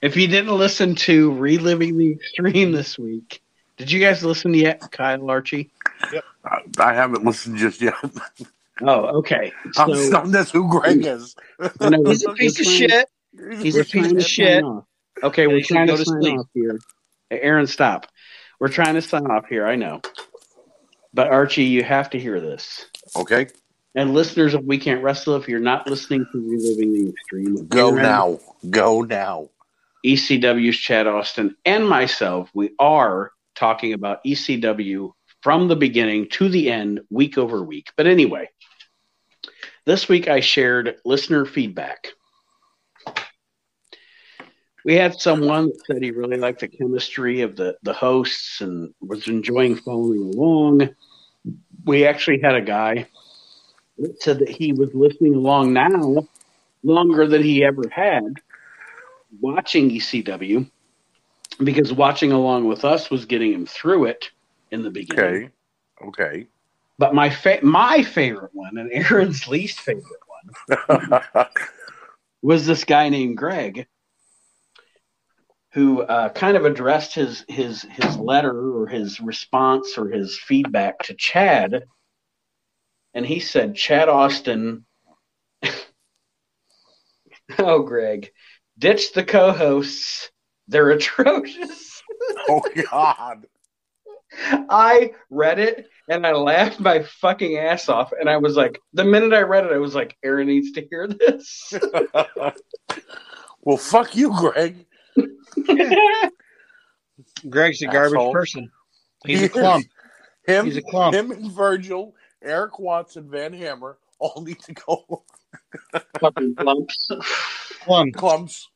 if you didn't listen to Reliving the Extreme this week, did you guys listen yet, Kyle Archie? I, I haven't listened just yet. Oh, okay. I'm So, stunned as who Greg is. I know He's a piece of shit. He's a piece of shit. Okay, we're trying to to sign off here. Aaron, stop. We're trying to sign off here. I know, but Archie, you have to hear this. Okay, And listeners of We Can't Wrestle, if you're not listening to Reliving the Extreme, go Aaron, now. Go now. ECW's Chad Austin and myself, we are talking about ECW from the beginning to the end, week over week. But anyway, this week I shared listener feedback. We had someone that said he really liked the chemistry of the, the hosts and was enjoying following along. We actually had a guy that said that he was listening along now longer than he ever had watching ECW because watching along with us was getting him through it in the beginning. Okay. Okay. But my fa- my favorite one and Aaron's least favorite one was this guy named Greg who uh, kind of addressed his his his letter or his response or his feedback to Chad, and he said Chad Austin. oh, Greg, ditch the co-hosts. They're atrocious. oh God. I read it and I laughed my fucking ass off. And I was like, the minute I read it, I was like, Aaron needs to hear this. well, fuck you, Greg. Greg's a garbage Asshole. person. He's He a clump. Him, He's a clump. him and Virgil, Eric Watson, Van Hammer all need to go fucking lumps. Clump. clumps.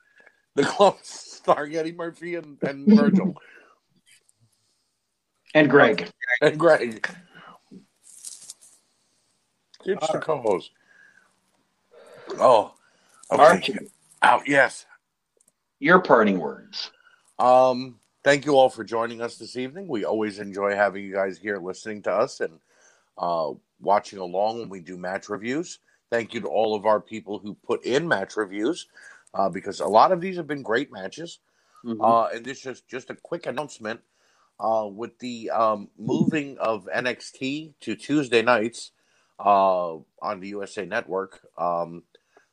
The Klumps star Eddie Murphy and, and Virgil And Greg. and Greg. It's the co-host. Oh, okay. Archie, Oh, yes. Your parting words. Um, thank you all for joining us this evening. We always enjoy having you guys here listening to us and uh, watching along when we do match reviews. Thank you to all of our people who put in match reviews uh, because a lot of these have been great matches. Mhm. Uh, and this is just a quick announcement uh, with the um, moving of NXT to Tuesday nights uh, on the USA Network. Um,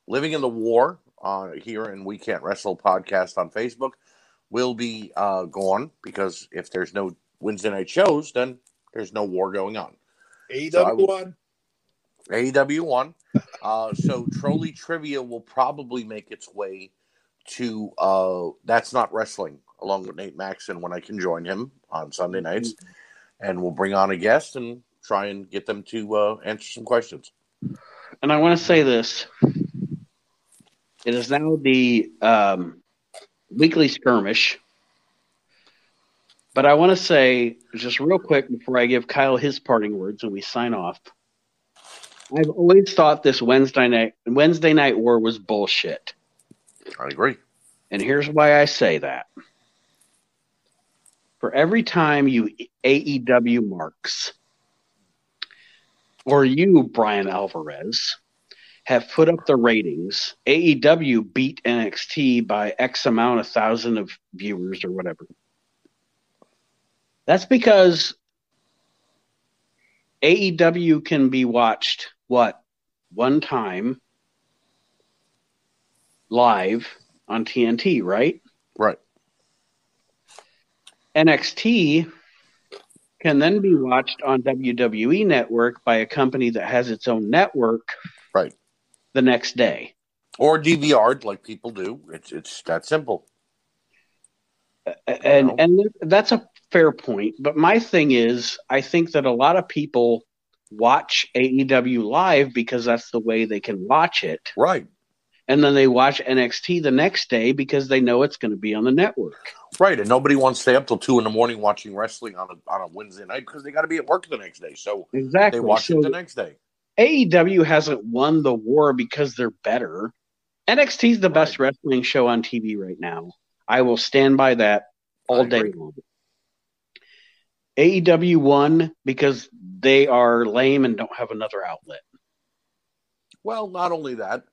Living in the War uh, here in We Can't Wrestle podcast on Facebook will be uh, gone because if there's no Wednesday night shows, then there's no war going on. So I AEW will- one. AEW one. Uh, so Trolley Trivia will probably make its way to uh, That's Not Wrestling along with Nate Maxon when I can join him on Sunday nights. And we'll bring on a guest and try and get them to uh, answer some questions. And I want to say this. It is now the um, weekly skirmish. But I want to say, just real quick before I give Kyle his parting words and we sign off, I've always thought this Wednesday night Wednesday night war was bullshit. I agree. And here's why I say that. For every time you AEW marks, or you, Bryan Alvarez, have put up the ratings, AEW beat NXT by X amount of thousand of viewers or whatever. That's because AEW can be watched, what, one time live on TNT, right? Right. NXT can then be watched on WWE Network by a company that has its own network Right. The next day. Or DVR'd like people do. It's it's that simple. and Wow. and that's a fair point but my thing is i think that a lot of people watch aew live because that's the way they can watch it Right. and then they watch nxt the next day because they know it's going to be on the network Right. And nobody wants to stay up till two in the morning watching wrestling on a on a Wednesday night because they got to be at work the next day. So exactly they watch so it the next day. Aew hasn't won the war because they're better. Nxt is the best wrestling show on tv right now. I will stand by that all day long. Aew won because they are lame and don't have another outlet. Well, not only that,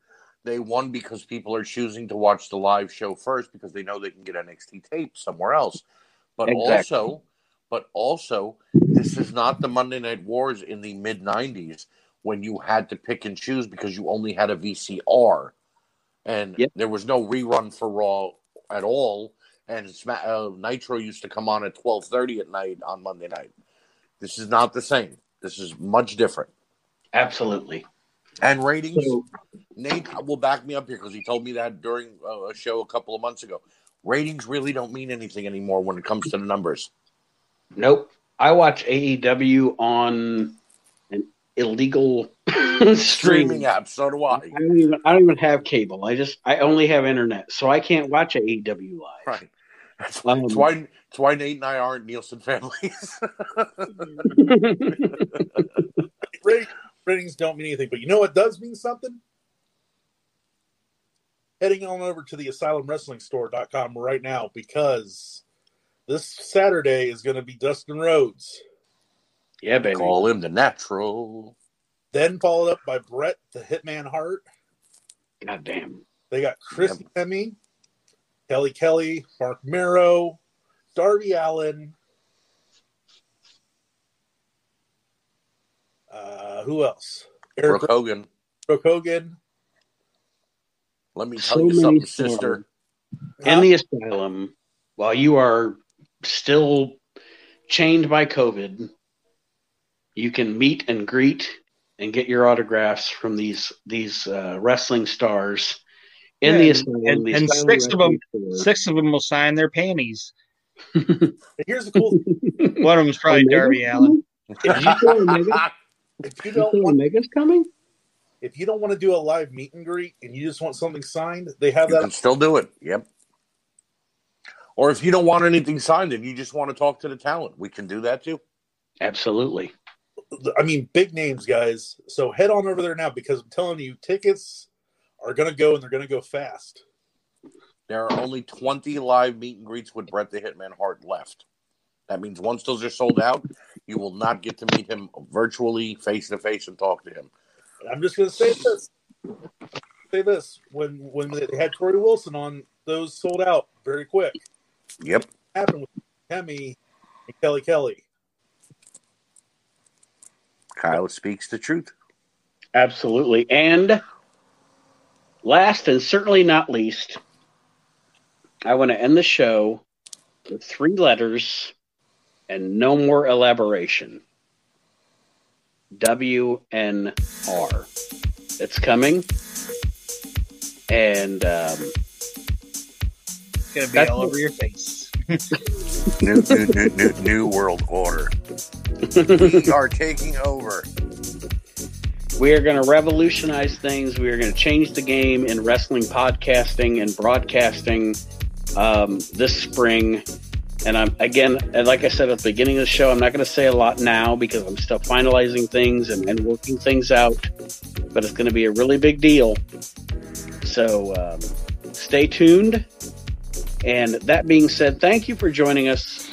they won because people are choosing to watch the live show first because they know they can get NXT tape somewhere else. But Exactly. also, but also, this is not the Monday Night Wars in the mid '90s when you had to pick and choose because you only had a VCR, and Yep. there was no rerun for Raw at all. And Sma- uh, Nitro used to come on at 12:30 at night on Monday night. This is not the same. This is much different. absolutely And ratings. so Nate will back me up here because he told me that during uh, a show a couple of months ago. Ratings really don't mean anything anymore when it comes to the numbers. Nope. I watch AEW on an illegal Streaming apps, so do I. I don't even I don't even have cable. I just I only have internet, so I can't watch AEW live. Right. That's, Um, that's why. That's why Nate and I aren't Nielsen families. Ratings don't mean anything, but you know what does mean something? Heading on over to the asylumwrestlingstore.com right now because this Saturday is going to be Dustin Rhodes. Yeah, baby. Call him the natural. Then followed up by Bret the Hitman Hart. God damn. They got Christy Hemme, Kelly Kelly, Marc Mero, Darby Allin. Uh, who else? Eric Brooke Hogan. Brooke Hogan. Let me tell So you something, stars. sister. In the asylum, while you are still chained by COVID, you can meet and greet and get your autographs from these these uh, wrestling stars in Yeah, the and- asylum. and- the and asylum six of them- wrestling store. Six of them will sign their panties. Here's the cool thing. One of them's probably Omega's Darby coming? Allin. If you, Omega? if you You don't think want Omega's coming? if you don't want to do a live meet and greet and you just want something signed, they have You that can still do it. Yep. Or if you don't want anything signed and you just want to talk to the talent, we can do that too. Absolutely. I mean, big names, guys. So head on over there now because I'm telling you, tickets are going to go and they're going to go fast. There are only 20 live meet and greets with Bret the Hitman Hart left. That means once those are sold out, you will not get to meet him virtually, face to face, and talk to him. I'm just going to say this. Say this when when they had Torrie Wilson on, those sold out very quick. Yep. happened with Hemme and Kelly Kelly. Kyle speaks the truth. Absolutely. And last and certainly not least, I want to end the show with three letters and no more elaboration. WNR. It's coming. And um, It's gonna be That's- all over your face. New, new, new, new, new world order. we are taking over. we are going to revolutionize things. We are going to change the game in wrestling podcasting and broadcasting um, this spring. And I'm again, and like I said at the beginning of the show, I'm not going to say a lot now because I'm still finalizing things and, and working things out. But it's going to be a really big deal. So um, stay tuned. And that being said, thank you for joining us